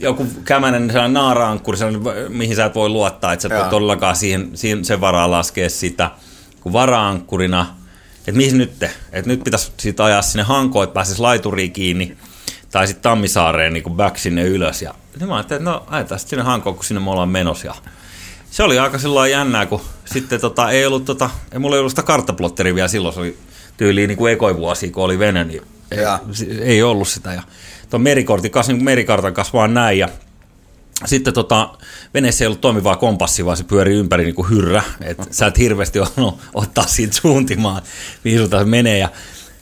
Joku kämänen sellainen naara-ankkuri, sellainen, mihin sä et voi luottaa, että sä Joo. todellakaan siihen, siihen sen varaan laskea sitä. Kun vara-ankkurina, että mihin nyt? Että nyt pitäisi siitä ajaa sinne hankoon, että pääsisi laituriin kiinni. Tai sitten Tammisaareen niin back sinne ylös. Ja niin mä ajattelin, että no ajetaan sitten sinne hankoon, kun sinne me ollaan menossa. Ja se oli aika sillä jännää, kun sitten tota, ei ollut, tota, ei mulla ei ollut sitä karttaplotteria vielä silloin, se oli tyyliin niin kuin ekoivuosi, kun oli vene, niin Jaa. ei ollut sitä. Ja tuon merikortin kanssa, niin merikartan kanssa vaan näin, ja sitten tota, veneessä ei ollut toimivaa kompassia, vaan se pyöri ympäri niin kuin hyrrä. Et sä et hirveästi osannut ottaa siitä suuntimaan, mihin suuntaan se menee. Ja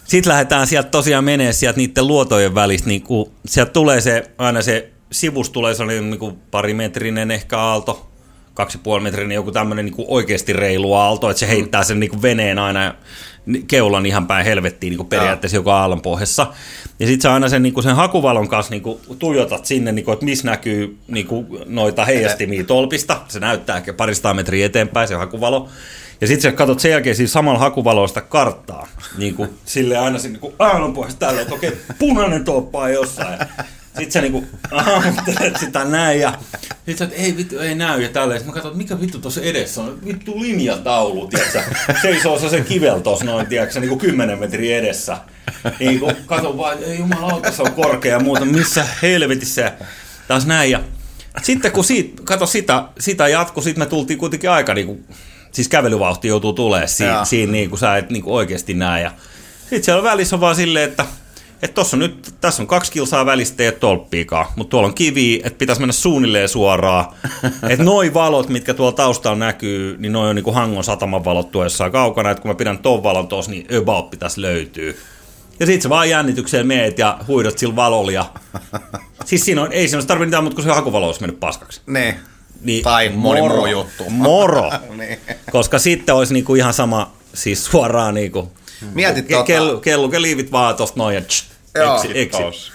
sitten lähdetään sieltä tosiaan menee sieltä niiden luotojen välistä. Niin kuin, sieltä tulee se, aina se sivus tulee sellainen niin kuin parimetrinen ehkä aalto, kaksi ja puoli metrinen, joku tämmöinen niin oikeasti reilu aalto, että se heittää sen niin kuin veneen aina keulan ihan päin helvettiin niin kuin periaatteessa joka aallon pohjassa. Ja sitten sä aina sen, niin kuin sen hakuvalon kanssa niin kuin tuijotat sinne, niin kuin, että missä näkyy niin kuin noita heijastimia tolpista. Se näyttää ehkä parista metriä eteenpäin se hakuvalo. Ja sitten sä katsot sen jälkeen siinä samalla hakuvaloista karttaa. Niin kuin, sille aina sen niin aallon pohjassa tällä, että okei, punainen toppa on jossain. Sitten sä niinku aamuttelet sitä näin ja sit sä, et, ei vittu, ei näy ja tälleen. Sitten mä katson, että mikä vittu tuossa edessä on. Vittu linjataulu, tiedätkö? Seisoo se se kivel tuossa noin, tiedätkö, niinku 10 metriä edessä. Niin kuin, katon vaan, ei jumalauta, se on korkea ja muuta, missä helvetissä. Taas näin ja sitten kun siitä, kato sitä, sitä jatko, sitten me tultiin kuitenkin aika niinku, siis kävelyvauhti joutuu tulemaan siinä, Joo. siinä niin kuin sä et niin kuin oikeasti näe. Ja sitten siellä välissä on vaan silleen, että että tossa on nyt, tässä on kaksi kilsaa välistä, ei ole tolppiikaan, mutta tuolla on kivi, että pitäisi mennä suunnilleen suoraan. että noi valot, mitkä tuolla taustalla näkyy, niin noi on niinku Hangon sataman valot tuossa kaukana, että kun mä pidän ton valon tuossa, niin about pitäisi löytyä. Ja sit sä vaan jännitykseen meet ja huidot sillä valolla. Ja... Siis siinä on, ei siinä olisi tarvinnut mitään, mutta kun se hakuvalo olisi mennyt paskaksi. Niin. Niin, Tai moni muu juttu. Moro. Niin. Koska sitten olisi niinku ihan sama, siis suoraan niinku, Mietit ke- tota- kellu, kellu, liivit vaan tosta noin ja tsch, Joo. eksi. Tos.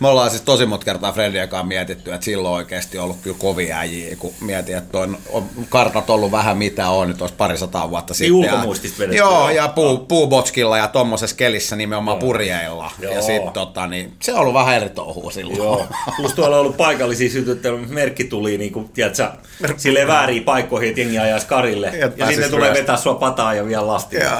Me ollaan siis tosi monta kertaa Fredin kanssa mietitty, että silloin oikeasti ollut kyllä kovia äijiä, kun mietin, että on, on kartat ollut vähän mitä on nyt olisi parisataa vuotta sitten. ulkomuistista ja. Joo, ja puu, puubotskilla ja tommosessa kelissä nimenomaan purjeilla. Joo. Ja sit tota, niin, se on ollut vähän eri touhua silloin. Joo. Plus tuolla on ollut paikallisia sytyttelyjä, merkki tuli niin kuin, tiedätkö, silleen vääriin paikkoihin, että jengi ajaisi karille. Ja Ja, sitten tulee vetää sua pataa ja vielä lastia. Joo.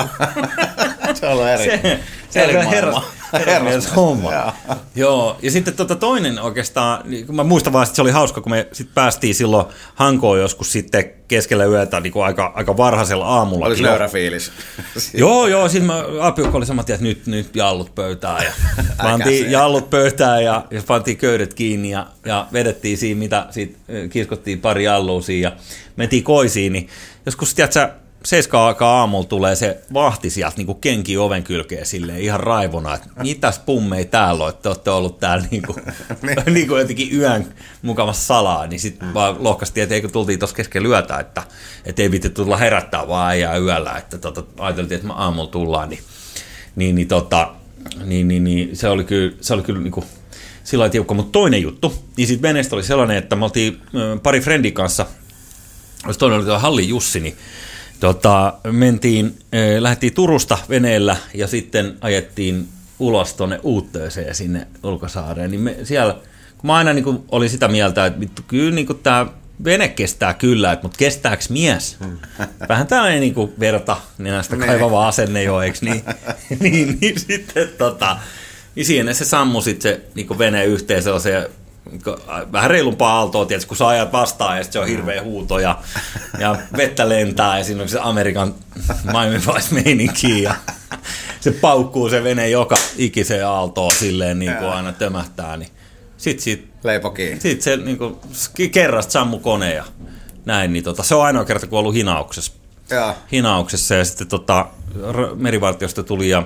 se on ollut eri. Se, se on maailma. herras, herrasmies homma. Joo. Joo, ja sitten tota toinen oikeastaan, niin kun mä muistan vaan, että se oli hauska, kun me sit päästiin silloin Hankoon joskus sitten keskellä yötä niin kuin aika, aika varhaisella aamulla. Olisi löyrä fiilis. Joo, joo, siis mä, Apiukko oli sama, että nyt, nyt jallut pöytään ja pantiin jallut pöytään ja, ja pantiin köydet kiinni ja, ja vedettiin siinä, mitä siitä ö, kiskottiin pari jallua siinä ja mentiin koisiin, niin joskus, tiedätkö, seiskaan aikaa aamulla tulee se vahti sieltä niin kuin kenki oven kylkeen silleen ihan raivona, että mitäs pummei täällä on, että te olette ollut täällä niin kuin, niin. kuin jotenkin yön mukavassa salaa, niin sitten vaan lohkastiin, että eikö tultiin tuossa keskellä yötä, että, että ei viitti tulla herättää vaan äijää yöllä, että tota, ajateltiin, että aamulla tullaan, niin, niin, niin, tota, niin, niin, niin se oli kyllä, se oli kyllä niin kuin, sillä tiukka, mutta toinen juttu, niin sitten veneestä oli sellainen, että me oltiin pari friendin kanssa, olisi toinen oli tuo Halli Jussi, niin tota, mentiin, äh, lähdettiin Turusta veneellä ja sitten ajettiin ulos tuonne Uuttööseen sinne Ulkosaareen. Niin me siellä, kun mä aina niin kuin, olin sitä mieltä, että vittu, kyllä niin kuin tämä vene kestää kyllä, että, mutta kestääkö mies? Vähän tällainen niin kuin verta nenästä kaivava asenne jo, eikö niin? niin, niin sitten tota, niin siinä se sammui sitten se niin vene yhteen sellaiseen vähän reilumpaa aaltoa, tietysti, kun sä ajat vastaan ja se on hirveä huuto ja, ja vettä lentää ja siinä on se Amerikan Miami Vice ja se paukkuu se vene joka ikiseen aaltoon silleen niin kuin aina tömähtää, niin sit, sit, Leipo kiinni. sit se niin kuin, kerrasta sammu kone ja näin, niin tota, se on ainoa kerta, kun on ollut hinauksessa Joo. hinauksessa ja sitten tota, merivartiosta tuli ja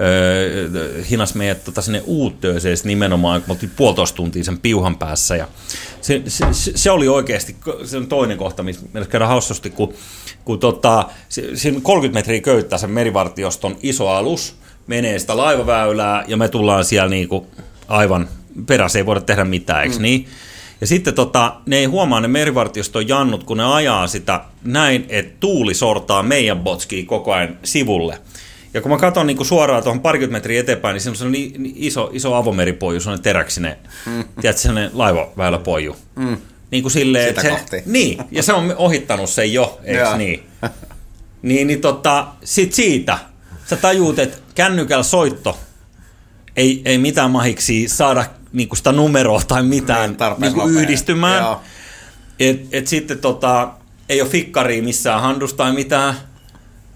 öö, hinas meidät tota, sinne uuttööseen nimenomaan, kun me oltiin puolitoista tuntia sen piuhan päässä. Ja se, se, se, oli oikeasti se on toinen kohta, missä käydään hauskasti, kun, kun tota, siinä 30 metriä köyttää sen merivartioston iso alus, menee sitä laivaväylää ja me tullaan siellä niinku aivan perässä, ei voida tehdä mitään, eikö mm. niin? Ja sitten tota, ne ei huomaa ne merivartioston jannut, kun ne ajaa sitä näin, että tuuli sortaa meidän botskiin koko ajan sivulle. Ja kun mä katson niin suoraan tuohon parikymmentä metriä eteenpäin, niin se on niin, niin iso, iso avomeripoju, sellainen teräksinen, mm. tiedätkö, sellainen laivaväyläpoju. Mm. Niin kuin silleen, Sitä se, kohti. Niin, ja se on ohittanut sen jo, eikö niin? Niin, niin tota, sit siitä sä tajuut, että kännykällä soitto ei, ei mitään mahiksi saada niinku sitä numeroa tai mitään Niin, niinku nopea. yhdistymään. Joo. Et, et sitten tota, ei ole fikkaria missään handusta tai mitään,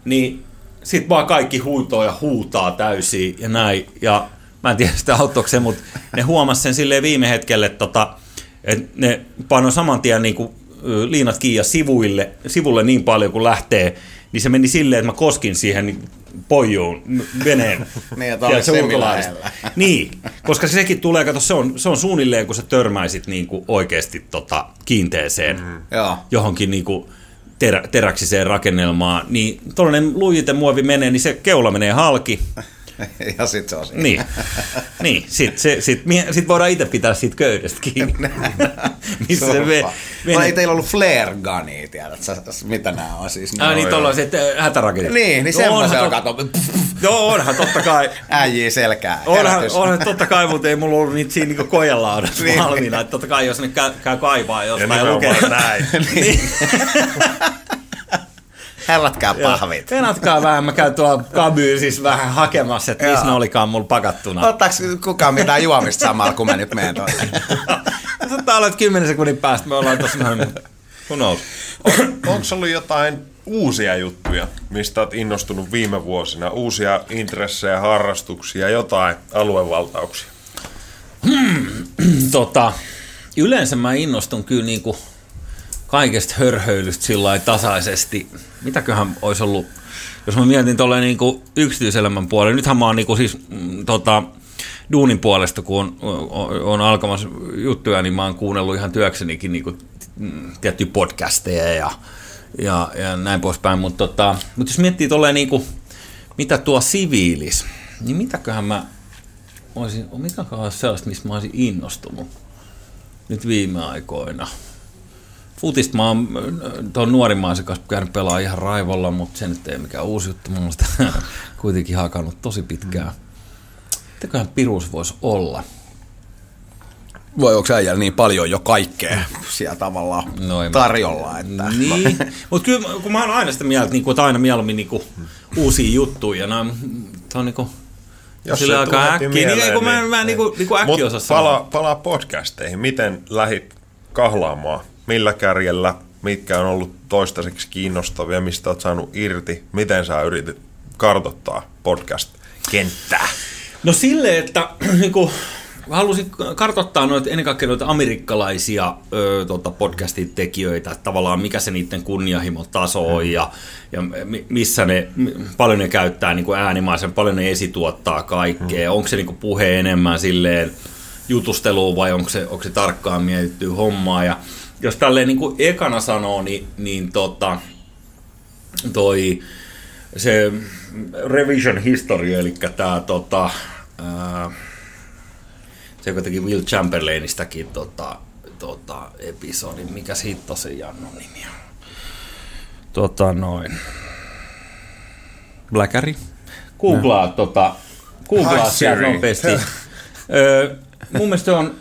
niin sit vaan kaikki huutoo ja huutaa täysin ja näin. Ja mä en tiedä sitä auttoiko se, mutta ne huomas sen silleen viime hetkelle, tota, että ne painoi saman tien niinku, ö, liinat kiinni ja sivuille, sivulle niin paljon kuin lähtee, niin se meni silleen, että mä koskin siihen niin pojuun veneen. Niin, oliko se? Niin, koska sekin tulee, kato, se on, se on suunnilleen, kun sä törmäisit niin kuin oikeasti tota, kiinteeseen mm. Johonkin niin kuin terä, teräksiseen rakennelmaan, niin tuollainen lujitemuovi menee, niin se keula menee halki. ja sit se on siinä. Niin, niin sit, se, sit, sit voidaan itse pitää siitä köydestä kiinni. Missä se me, No ei teillä ollut flare gunia, tiedät sä, mitä nämä on siis? Ah, niin tuollaiset äh, hätäraketit. Niin, niin No semmoisen on onhan kato. Joo, onhan totta kai. Äijii selkää. Onhan, onhan totta kai, mutta ei mulla ollut niitä siinä niinku kojelaudassa Niin. valmiina. Että totta kai, jos ne käy, käy kaivaa Ja jostain ja lukee. näin. niin. Herratkaa pahvit. Venatkaa vähän, mä käyn tuolla kabyysissä vähän hakemassa, että missä ne olikaan mulla pakattuna. Ottaako kukaan mitään juomista samalla, kun mä nyt menen tuonne? Saattaa olla, että 10 sekunnin päästä me ollaan tuossa noin, who knows. Onko ollut jotain uusia juttuja, mistä olet innostunut viime vuosina? Uusia intressejä, harrastuksia, jotain aluevaltauksia? tota, yleensä mä innostun kyllä niinku kaikesta hörhöilystä sillä tasaisesti. Mitäköhän olisi ollut, jos mä mietin tuolle niinku yksityiselämän puolelle. Nythän mä oon niinku siis mm, tota, duunin puolesta, kun on, on, on alkamassa juttuja, niin mä oon kuunnellut ihan työksenikin niinku, mm, tiettyjä podcasteja ja, ja, ja näin poispäin. Mutta tota, mut jos miettii tolleen niinku, mitä tuo siviilis, niin mitäköhän mä olisin, mikä olisi sellaista, mistä mä olisin innostunut nyt viime aikoina. Futista mä oon tuon nuorimmaisen kanssa käynyt pelaa ihan raivolla, mutta se nyt ei mikään uusi juttu. Mun mielestä kuitenkin hakannut tosi pitkään. Mitäköhän piruus voisi olla? Voi, onko äijällä niin paljon jo kaikkea siellä tavallaan No mä tarjolla, että... Niin, mutta kyllä kun mä oon aina sitä mieltä, niin kuin, että aina mieluummin niin kuin, uusia juttuja. Ja nämä, tämä on niin kuin, Jos sillä se aika tulee äkkiä. mieleen, Niin, kun mä, mä niin kuin, niin kuin äkkiä Mut osaa sanoa. pala, palaa podcasteihin. Miten lähit kahlaamaan? Millä kärjellä? Mitkä on ollut toistaiseksi kiinnostavia? Mistä olet saanut irti? Miten sä yritit kartottaa podcast-kenttää? No silleen, että niinku, mä halusin kartoittaa noita, ennen kaikkea noita amerikkalaisia ö, tota, podcastin tekijöitä, että tavallaan mikä se niiden kunnianhimon taso on ja, ja mi- missä ne, paljon ne käyttää niin kuin äänimaisen, paljon ne esituottaa kaikkea, onko se niin kuin puhe enemmän silleen jutusteluun vai onko se, onko se tarkkaan mietittyä hommaa ja jos tälleen niin kuin ekana sanoo, niin, niin tota, toi se Revision History, eli tämä tota, ää, se, joka teki Will Chamberlainistakin tota, tota, episodin, mikä siitä se Jannon nimi on? Tota noin. Blackari? Googlaa, tota, googlaa Siri. nopeasti. Öö, mun mielestä se on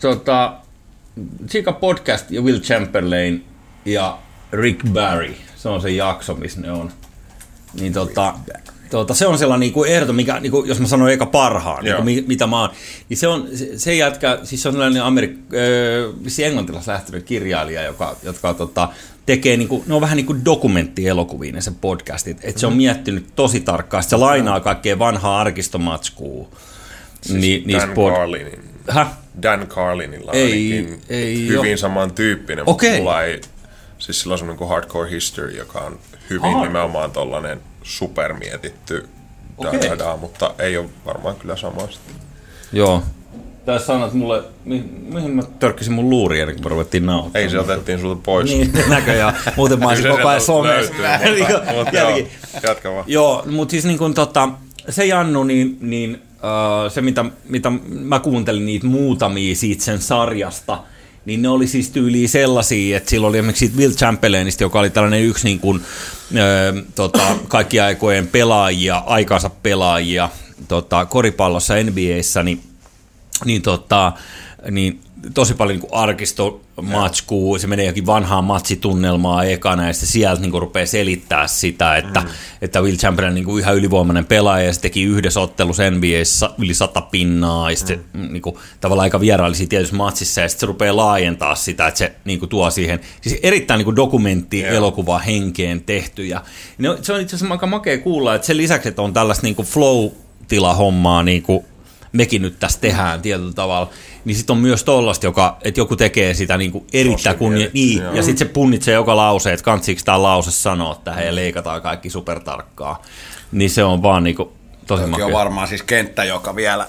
tota, Chica Podcast ja Will Chamberlain ja Rick Barry. Se on se jakso, missä ne on. Niin tota, tota, se on sellainen niin ehdoton, mikä, niin kuin, jos mä sanon eka parhaan, niin kuin, mi- mitä mä oon. Niin se on, se, se jätkä, siis se on sellainen Amerik- öö, vissi englantilais lähtenyt kirjailija, joka, jotka tota, tekee, niin kuin, ne on vähän niin kuin dokumenttielokuvia ne sen podcastit. Että se on miettinyt tosi tarkkaan, se lainaa kaikkea vanhaa arkistomatskua. Ni, niistä pod- Carlinin. Häh? Dan Carlinilla Ei, ainakin ei hyvin oo. samantyyppinen, Okei. mutta mulla ei, siis sillä on semmoinen kuin Hardcore History, joka on hyvin Aha. nimenomaan tollanen supermietitty Okei. da, mutta ei ole varmaan kyllä sama sitten. Joo. Tässä sanat mulle, mi- mihin mä törkkisin mun luuri ennen kuin me ruvettiin nauttamaan. Ei se otettiin sulta pois. Niin, näköjään. Muuten mä olisin koko ajan somessa. löytyy, Niin mutta, mutta joo, jatka vaan. Joo, mutta siis niin kuin tota, se Jannu, niin, niin se mitä, mitä mä kuuntelin niitä muutamia siitä sen sarjasta, niin ne oli siis tyyliin sellaisia, että silloin oli esimerkiksi Will Chamberlainista, joka oli tällainen yksi niin kuin, ö, tota, kaikki aikojen pelaajia, aikansa pelaajia tota, koripallossa NBAssä, niin, niin, tota, niin tosi paljon niin arkisto matskuu, se menee jokin vanhaan matsitunnelmaa ekana ja sitten sieltä niin rupeaa selittää sitä, että, mm. että Will Chamberlain niin kuin ihan ylivoimainen pelaaja ja se teki yhdessä ottelussa NBAssä yli sata pinnaa ja sitten mm. se niin kuin, tavallaan aika vieraili tietyssä matsissa ja sitten se rupeaa laajentaa sitä, että se niin kuin, tuo siihen, siis erittäin niin kuin dokumentti elokuva henkeen tehty ja ne on, se on itse asiassa aika makea kuulla, että sen lisäksi, että on tällaista niin kuin flow-tila-hommaa niin kuin mekin nyt tässä tehdään tietyllä tavalla, niin sitten on myös tollasta, joka, että joku tekee sitä niin kuin erittäin kunnia, niin, joo. ja sitten se punnitsee joka lause, että kantsiiko tämä lause sanoa tähän ja leikataan kaikki supertarkkaa. Niin se on vaan niin kuin, tosi Toki makea. on varmaan siis kenttä, joka vielä,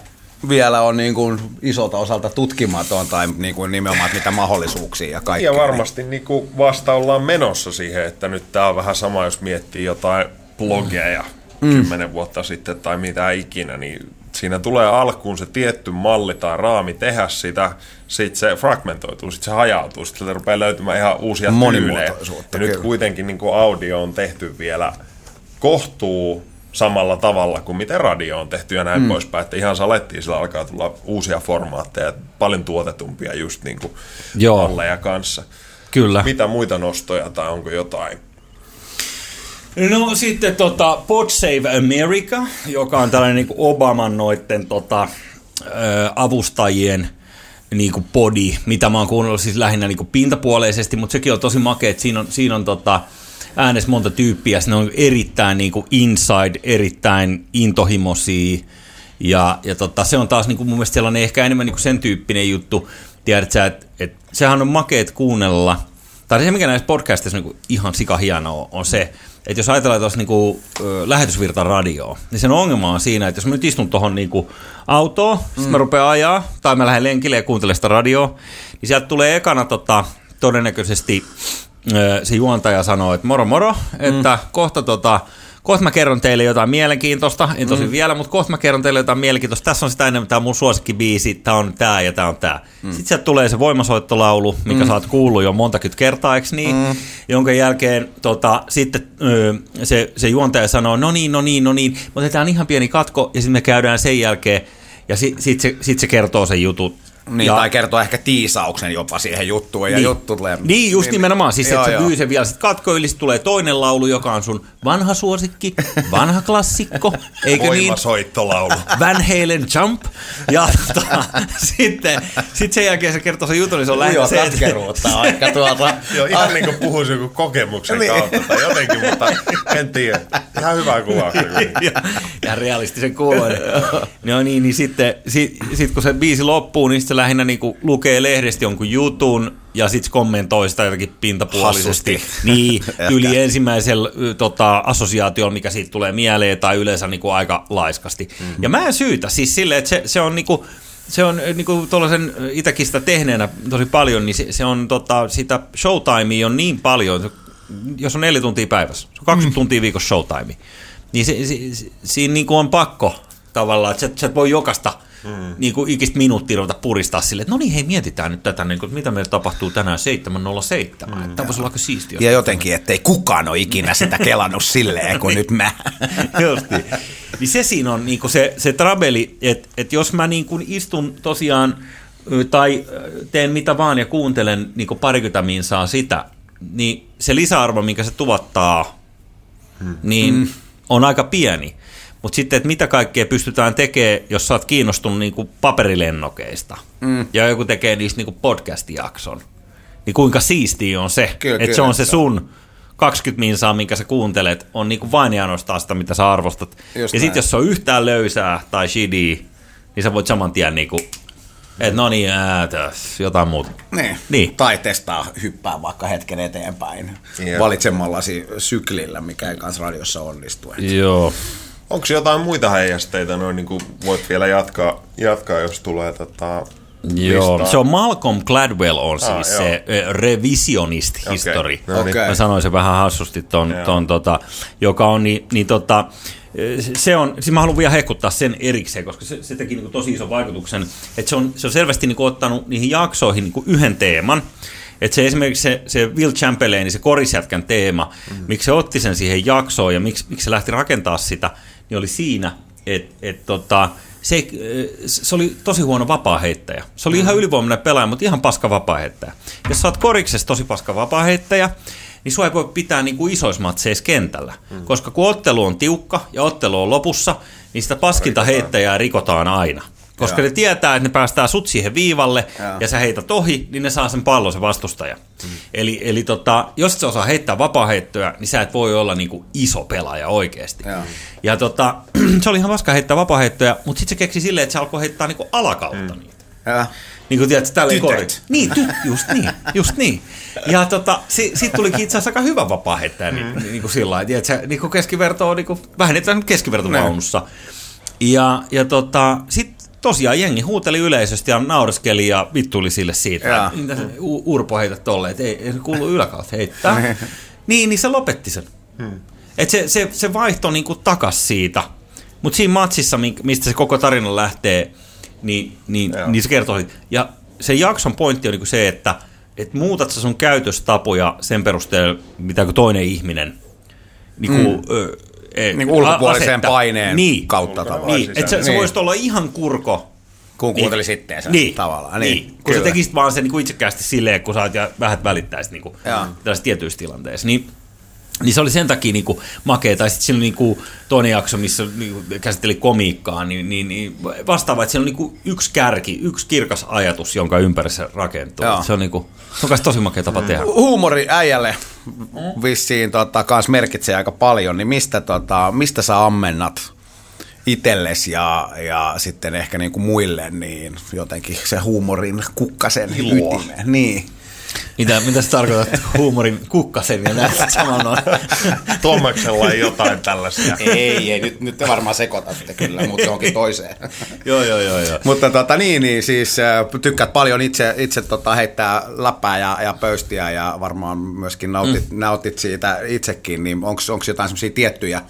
vielä on niin kuin isolta osalta tutkimaton tai niin kuin nimenomaan, mitä mahdollisuuksia ja kaikkea. Ja varmasti niin kuin vasta ollaan menossa siihen, että nyt tämä on vähän sama, jos miettii jotain blogeja mm. kymmenen vuotta sitten tai mitä ikinä, niin siinä tulee alkuun se tietty malli tai raami tehdä sitä, sitten se fragmentoituu, sitten se hajautuu, sitten rupeaa löytymään ihan uusia tyylejä. Ja nyt kuitenkin niin kuin audio on tehty vielä kohtuu samalla tavalla kuin miten radio on tehty ja näin mm. poispäin, että ihan salettiin sillä alkaa tulla uusia formaatteja, paljon tuotetumpia just niin kuin Joo. malleja kanssa. Kyllä. Mitä muita nostoja tai onko jotain? No sitten tota, Pod Save America, joka on tällainen niin Obaman noitten tota, avustajien niin kuin podi, mitä mä oon kuunnellut siis lähinnä niin kuin pintapuoleisesti, mutta sekin on tosi makea, että siinä on, siinä on tota, äänes monta tyyppiä, ne on erittäin niin kuin inside, erittäin intohimoisia, ja, ja tota, se on taas niin kuin mun mielestä sellainen ehkä enemmän niin kuin sen tyyppinen juttu, tiedät sä, että et, sehän on makeet kuunnella, tai se mikä näissä podcasteissa on niin kuin ihan sika hienoa on se, että jos ajatellaan tuossa niin lähetysvirta radioa, niin sen ongelma on siinä, että jos mä nyt istun tuohon niin autoon, mm. sitten mä rupean ajaa, tai mä lähden lenkille ja kuuntelen sitä radioa, niin sieltä tulee ekana tota, todennäköisesti se juontaja sanoo, että moro moro, että kohta tota, kohta mä kerron teille jotain mielenkiintoista, en tosi mm. vielä, mutta kohta mä kerron teille jotain mielenkiintoista. Tässä on sitä enemmän, tämä on mun suosikkibiisi, tämä on tämä ja tämä on tämä. Mm. Sitten sieltä tulee se voimasoittolaulu, mikä mm. sä oot kuullut jo montakymmentä kertaa, eikö niin? Mm. Jonka jälkeen tota, sitten ö, se, se juontaja sanoo, no niin, no niin, no niin, me otetaan ihan pieni katko ja sitten me käydään sen jälkeen ja sitten sit se, sit se kertoo sen jutun. Niin, ja, tai kertoo ehkä tiisauksen jopa siihen juttuun, ja niin, juttu tulee... Niin, just nimenomaan. Siis, Joo, että se joo. myy sen vielä sit katko yli, sit tulee toinen laulu, joka on sun vanha suosikki, vanha klassikko, eikö niin? Voimasoittolaulu. Van Halen Jump. Ja tota, sitten sit sen jälkeen se kertoo sen jutun, niin se on lähinnä se, katkeruutta aika tuolta. Joo, ihan niin kuin puhuisi joku kokemuksen Niin. kautta tai jotenkin, mutta en tiedä. Ihan hyvä kuva. ja, ja realistisen kuuloinen. no niin, niin sitten sit, sit kun se biisi loppuu, niin sit se lähinnä niinku lukee lehdestä jonkun jutun ja sitten kommentoi sitä jotenkin pintapuolisesti. Hassusti. Niin, yli ensimmäisellä ö, tota, assosiaatiolla, mikä siitä tulee mieleen, tai yleensä niinku aika laiskasti. Mm-hmm. Ja mä en syytä, siis silleen, että se, se on niinku, se on niinku tuollaisen itäkin sitä tehneenä tosi paljon, niin se, se on tota, sitä showtimea on niin paljon, jos on neljä tuntia päivässä, se on 20 mm. tuntia viikossa showtime, niin se, se, se, siinä niinku on pakko tavallaan, että sä, sä et voi jokasta mm. niin kuin ikistä minuuttia ruveta puristaa silleen, että no niin, hei, mietitään nyt tätä, niin kuin, että mitä meillä tapahtuu tänään 7.07. Mm. Tämä voisi olla aika siistiä. Ja jotenkin, ettei kukaan ole ikinä sitä kelannut silleen kuin nyt mä. Justi. Niin se siinä on niin se, se trabeli, että et jos mä niin kuin istun tosiaan tai teen mitä vaan ja kuuntelen niin kuin parikymmentä minsaa sitä, niin se lisäarvo, minkä se tuottaa, niin mm. on aika pieni. Mutta sitten, että mitä kaikkea pystytään tekemään, jos sä oot kiinnostunut niin kuin paperilennokeista, mm. ja joku tekee niistä niin kuin podcast-jakson, niin kuinka siistiä on se, Kyllä, että se on se sun 20 minsaa, minkä sä kuuntelet, on niinku vain ja ainoastaan sitä, mitä sä arvostat. Just ja sitten jos se on yhtään löysää tai shitty, niin sä voit saman tien niinku, että no niin, ää, tässä, jotain muuta. Niin. Niin. Tai testaa hyppää vaikka hetken eteenpäin Joo. valitsemallasi syklillä, mikä ei kanssa radiossa onnistu. Et Joo. Onko jotain muita heijasteita, noin niin kuin voit vielä jatkaa, jatkaa jos tulee tota, Joo, listaa? se on Malcolm Gladwell on siis Ah, se revisionist Okei, history. no niin. Mä sanoin sen vähän hassusti ton, Joo. ton tota, joka on niin, niin tota, se on, siis mä haluan vielä hekuttaa sen erikseen, koska se, se teki niin tosi ison vaikutuksen, että se on, se on selvästi niin ottanut niihin jaksoihin niin yhden teeman, että se esimerkiksi se, se Will Chamberlainin, se korisjätkän teema, mm. miksi se otti sen siihen jaksoon ja miksi, miksi se lähti rakentaa sitä, niin oli siinä, että et, tota, se, ei- se oli tosi huono vapaaheittäjä. Se oli ihan ylivoimainen pelaaja, mutta ihan paska vapaaheittäjä. Jos sä oot koriksessa tosi paska vapaaheittäjä, niin sua ei voi pitää niin kuin isoissa matseissa kentällä. Mm. Koska kun ottelu on tiukka ja ottelu on lopussa, niin sitä paskinta heittäjää rikotaan aina. Koska Joo. ne tietää, että ne päästää sut siihen viivalle Joo. ja sä heität ohi, niin ne saa sen pallon se vastustaja. Mm. Eli, eli tota, jos et sä osaa heittää vapaaheittoja, niin sä et voi olla niinku iso pelaaja oikeasti. Joo. Ja tota, se oli ihan paska heittää vapaaheittoja, mutta sitten se keksi silleen, että se alkoi heittää niinku alakautta mm. niitä. Ja. Niin kuin tiedät, tälleen kori. Niin, ty, just niin, just niin. Ja tota, si, siitä tulikin itse asiassa aika hyvä vapaa-heittäjä niin, mm. niin kuin sillä lailla. Tiedätkö, niin kuin keskiverto on niin kuin, vähennetään keskivertovaunussa. Ja, ja tota, sitten tosiaan jengi huuteli yleisesti ja naureskeli ja vittuli sille siitä, mitä se U- Urpo heität tolleen, että ei, ei se kuulu yläkautta heittää. niin, niin se lopetti sen. Et se, se, se vaihto niinku takas siitä. Mutta siinä matsissa, mistä se koko tarina lähtee, niin, niin, Joo. niin se kertoo. Ja se jakson pointti on niinku se, että et muutat sä sun käytöstapoja sen perusteella, mitä toinen ihminen niinku, mm. ö, e, Niin kuin ulkopuolisen asettaa. paineen niin. kautta Ulkona tavallaan. Niin, että sä, sä Niin. voisit olla ihan kurko, Kun Niin. kuunteli sitten sen niin, tavallaan. Niin, Niin, kun sä kyllä. tekisit vaan sen niin itsekkäästi silleen, kun sä oot ja vähän välittäisit niin tällaisissa tietyissä tilanteissa. Niin, niin se oli sen takia niin kuin, makea. Tai sitten siinä oli niin kuin, toinen jakso, missä niin kuin, käsitteli komiikkaa, niin, niin, niin vastaava, että siellä on niin kuin, yksi kärki, yksi kirkas ajatus, jonka ympäri se rakentuu. Joo. Se on, niin kuin, se on kai tosi makea tapa tehdä. Huumori äijälle vissiin tota, kans merkitsee aika paljon, niin mistä, tota, mistä sä ammennat itelles ja, ja sitten ehkä niin kuin muille, niin jotenkin se huumorin kukkasen Iloa. ytimeen. Niin. Mitä, mitä sä tarkoitat huumorin kukkasen ja näistä samalla noin? Tommeksella ei jotain tällaista. Ei, ei, nyt, nyt te varmaan sekoitatte kyllä, mutta johonkin toiseen. joo, joo, joo, joo. Mutta tota, niin, niin siis äh, tykkäät paljon itse, itse tota, heittää läppää ja, ja pöystiä ja varmaan myöskin nautit, mm. nautit siitä itsekin, niin onko jotain semmoisia tiettyjä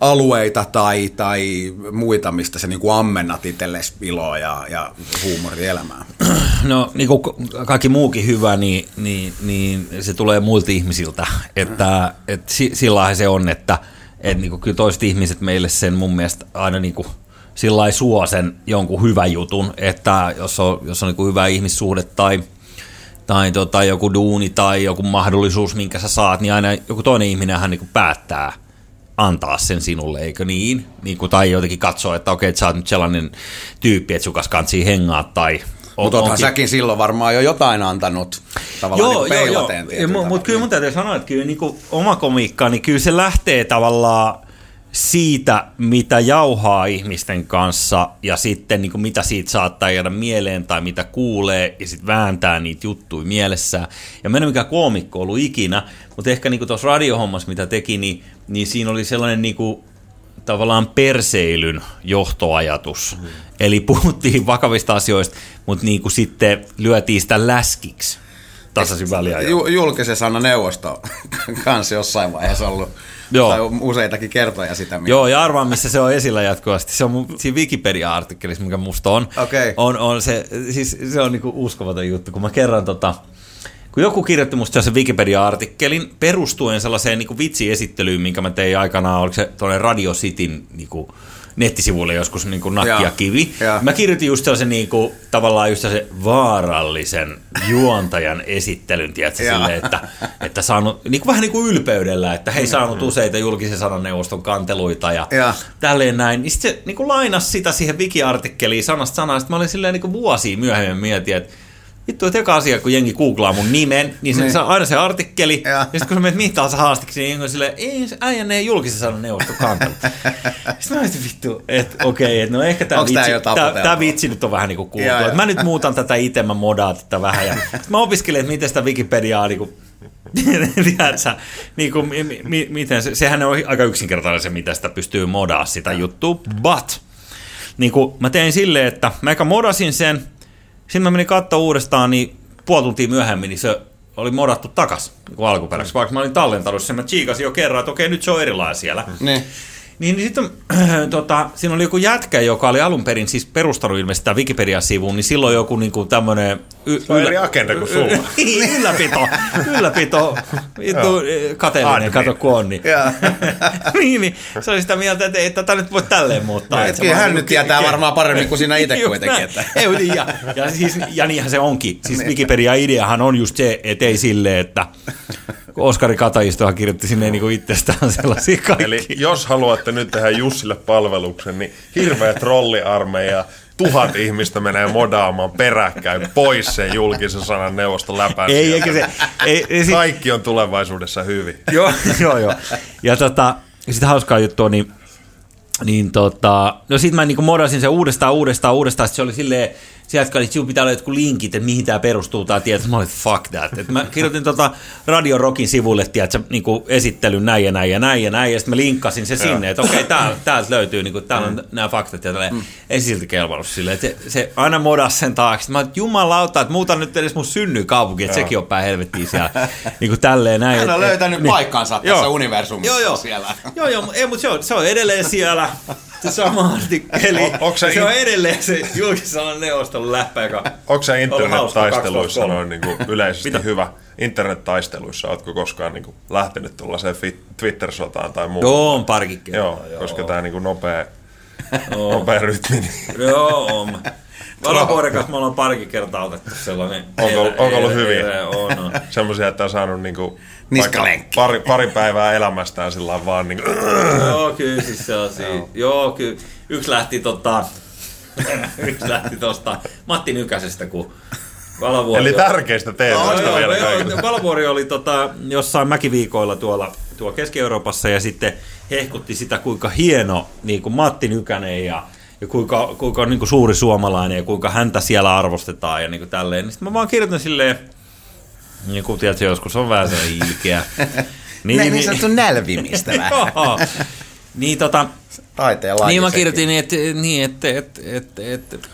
alueita tai, tai muita, mistä sä niinku ammennat itsellesi iloa ja, ja huumorielämää? No niin kuin kaikki muukin hyvä, niin, niin, niin se tulee muilta ihmisiltä. Että, et si, sillä se on, että et niin kuin kyllä toiset ihmiset meille sen mun mielestä aina niin kuin sillä suo sen jonkun hyvän jutun, että jos on, jos on niin kuin hyvä ihmissuhde tai, tai tota, joku duuni tai joku mahdollisuus, minkä sä saat, niin aina joku toinen ihminenhän niin kuin päättää antaa sen sinulle, eikö niin? niin kuin, tai jotenkin katsoo, että okei, että sä oot nyt sellainen tyyppi, että sukas kantsii hengaa tai Mutta oothan onkin- säkin silloin varmaan jo jotain antanut tavallaan Joo, joo, joo. peilaten tietyllä mu- Mutta kyllä mun täytyy sanoa, että kyllä niinku oma komiikka, niin kyllä se lähtee tavallaan siitä, mitä jauhaa ihmisten kanssa ja sitten niin kuin mitä siitä saattaa jäädä mieleen tai mitä kuulee ja sitten vääntää niitä juttuja mielessään. Ja mä en ole mikään koomikko ollut ikinä, mutta ehkä niin tuossa radiohommassa, mitä teki, niin, niin siinä oli sellainen niin kuin, tavallaan perseilyn johtoajatus. Mm. Eli puhuttiin vakavista asioista, mutta niin kuin sitten lyötiin sitä läskiksi tasaisin väliajoin. Ju, julkisen sanan neuvosto kanssa jossain vaiheessa ollut, Joo. tai useitakin kertoja sitä mieltä. Joo, ja arvaan, missä se on esillä jatkuvasti. Se on mun, siinä Wikipedia-artikkelissa, mikä musta on. Okei. On, on se, siis se on niinku uskomaton juttu, kun mä kerran tota, kun joku kirjoitti musta sen Wikipedia-artikkelin perustuen sellaiseen niinku vitsiesittelyyn, minkä mä tein aikanaan, oliko se tuonne Radio Cityn niinku, nettisivuille joskus niinku nakki ja Joo. kivi. Joo. Mä kirjoitin just sellaisen niinku, tavallaan just sellaisen vaarallisen juontajan esittelyn, tiedätkö, Joo. silleen, että, että saanut, niinku, vähän niin kuin ylpeydellä, että hei saanut useita julkisen sananneuvoston kanteluita ja Joo. tälleen näin. Niin sit se niinku lainasi sitä siihen wiki-artikkeliin sanasta sanaan. Sitten mä olin silleen niinku vuosia myöhemmin mietin, että vittu, että eka asia, kun jengi googlaa mun nimen, niin se Niin. saa aina se artikkeli. Joo. Ja sitten kun sä menet mihin tahansa haastiksi, niin on silleen, ei äijän ei julkisen sanan neuvoston kantelu. sitten mä olisin vittu, että okei, että no ehkä tämä vitsi, tää, tää vitsi nyt on vähän niinku kuultu. Joo, joo. Et Mä nyt muutan tätä itse, mä modaan tätä vähän. Ja sit mä opiskelen, että miten sitä Wikipediaa niinku Tiedätkö, niin kuin, mi, mi, miten se, sehän on aika yksinkertainen se, mitä sitä pystyy modaa sitä juttua, but niin kuin mä tein silleen, että mä eikä modasin sen, sitten mä menin katsoa uudestaan, niin puoli tuntia myöhemmin, niin se oli modattu takas niin alkuperäiseksi, vaikka mä olin tallentanut sen, mä jo kerran, että okei, nyt se on erilainen siellä. Niin. Niin, niin sitten tota, siinä oli joku jätkä, joka oli alun perin siis perustanut ilmeisesti sitä Wikipedia-sivuun, niin silloin joku niin tämmöinen... Y- se on eri agenda kuin sulla. Niin, ylläpito, ylläpito, vittu kateellinen, kato kun on. Niin. niin, niin, se oli sitä mieltä, että ei tätä nyt voi tälleen muuttaa. Et kyllä hän nyt tietää varmaan paremmin kuin sinä itse kuitenkin. Että. Ei, niin, ja, ja, siis, ja niinhän se onkin. Siis Wikipedia-ideahan on just se, että ei silleen, että Oskari Kataistohan kirjoitti sinne niin kuin itsestään sellaisia kaikki. Eli jos haluatte nyt tehdä Jussille palveluksen, niin hirveä trolliarmeija, tuhat ihmistä menee modaamaan peräkkäin pois sen julkisen sanan neuvoston läpän. Ei, eikä se, ei, ei, Kaikki on tulevaisuudessa hyvin. joo, joo, joo. Ja tota, sitten hauskaa juttua, niin, niin tota, no sit mä niinku modasin sen uudestaan, uudestaan, uudestaan, sit se oli silleen, sieltä oli, että pitää olla jotkut linkit, että mihin tämä perustuu, tämä tieto. Mä olin, fuck that. Et mä kirjoitin tota Radio Rockin sivulle, tiedätkö, niin esittelyn näin ja näin ja näin ja näin, ja sitten mä linkkasin se sinne, että okei, okay, täältä löytyy, niin kuin, täällä on mm. nämä faktat, ja tälleen. Mm. ei silti kelvannut silleen, että se, se aina modas sen taakse. Mä että jumalauta, että muuta nyt edes mun synnykaupunki, että sekin on päin helvettiin siellä, niin kuin tälleen näin. Hän on löytänyt niin, paikkansa tässä joo, universumissa joo, joo, siellä. Joo, joo, ei, mutta se on, se on edelleen siellä se sama artikkeli. O, se, se on edelleen se julkisen neuvoston läppä, joka Onko se internet-taisteluissa noin niin kuin yleisesti Mitä? hyvä? Internet-taisteluissa oletko koskaan niin kuin lähtenyt tuollaiseen Twitter-sotaan tai muuta? Joo, on parikin joo, joo, koska tämä niin kuin nopea, nopea rytmi. Niin- joo, on. Valavuoren kanssa me ollaan parikin kertaa otettu sellainen. Onko, onko ollut hyviä? On, on. Semmoisia, että on saanut niinku pari, pari päivää elämästään sillä vaan niin kuin... Joo, kyllä siis sellaisia. Joo, kyllä. Yksi lähti tota... yksi lähti tosta Matti Nykäsestä, kun Valavuori... Eli tärkeistä teemoista no, vielä joo, Valavuori oli tota, jossain mäkiviikoilla tuolla, tuolla Keski-Euroopassa ja sitten hehkutti sitä, kuinka hieno niin kuin Matti Nykänen ja ja kuinka, kuinka niin kuin suuri suomalainen ja kuinka häntä siellä arvostetaan ja niin kuin tälleen. Niin sitten mä vaan kirjoitan silleen, niin kuin tiedät, joskus on vähän se ilkeä. niin, niin, niin sanottu nälvimistä vähän. Niin tota, Taiteen Niin mä kirjoitin, että niin, et, et, et, et,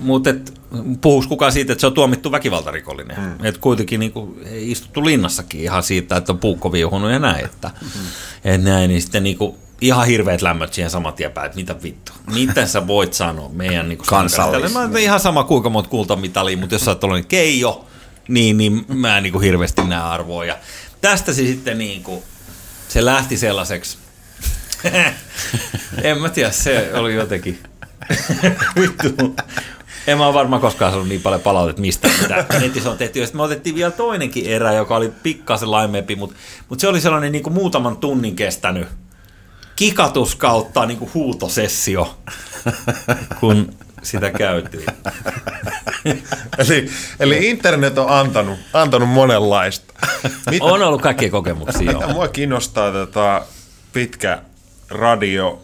mutta et, puhuks kukaan siitä, että se on tuomittu väkivaltarikollinen. Hmm. Että kuitenkin niin kuin, istuttu linnassakin ihan siitä, että on puukko viuhunut ja näin. Että, hmm. et näin, niin sitten niin kuin, ihan hirveät lämmöt siihen saman tien että mitä vittu. Miten sä voit sanoa meidän niin kansalliselle? Ihan sama kuinka monta kultamitalia, mutta jos sä oot ollut keijo, niin, niin mä en niin kuin hirveästi näe arvoa. Ja tästä se sitten niin kuin, se lähti sellaiseksi. en mä tiedä, se oli jotenkin... Vittu. En mä ole varmaan koskaan saanut niin paljon palautetta mistä, mitä netissä on tehty. Ja sitten me otettiin vielä toinenkin erä, joka oli pikkasen laimeempi, mutta, mutta se oli sellainen niin kuin muutaman tunnin kestänyt kikatus kautta niin kuin huutosessio, kun sitä käytiin. eli, eli internet on antanut, antanut monenlaista. Mitä, on ollut kaikkia kokemuksia. Mitä mua kiinnostaa tota pitkä radio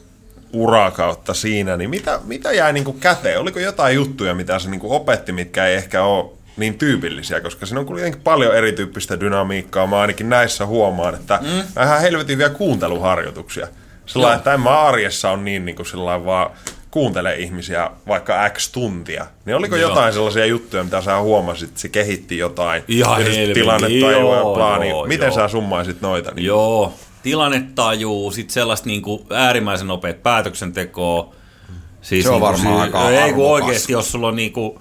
ura kautta siinä, niin mitä, mitä jäi niin kuin käteen? Oliko jotain juttuja, mitä se niin kuin opetti, mitkä ei ehkä ole niin tyypillisiä, koska siinä on kuitenkin paljon erityyppistä dynamiikkaa. Mä ainakin näissä huomaan, että mm. ihan helvetin vielä kuunteluharjoituksia. Sillä että en mä arjessa on niin, niin kuin sillä vaan kuuntele ihmisiä vaikka X tuntia, niin oliko joo. jotain sellaisia juttuja, mitä sä huomasit, että se kehitti jotain Ihan tilannetta joo, plaani. Joo, Miten joo. sä summaisit noita? Niin? Joo, tilannetajuu, sitten sellaista niin kuin äärimmäisen nopeat päätöksentekoa. Siis se on niin varmaan si- aika Ei kun oikeasti, jos sulla on, niin kuin,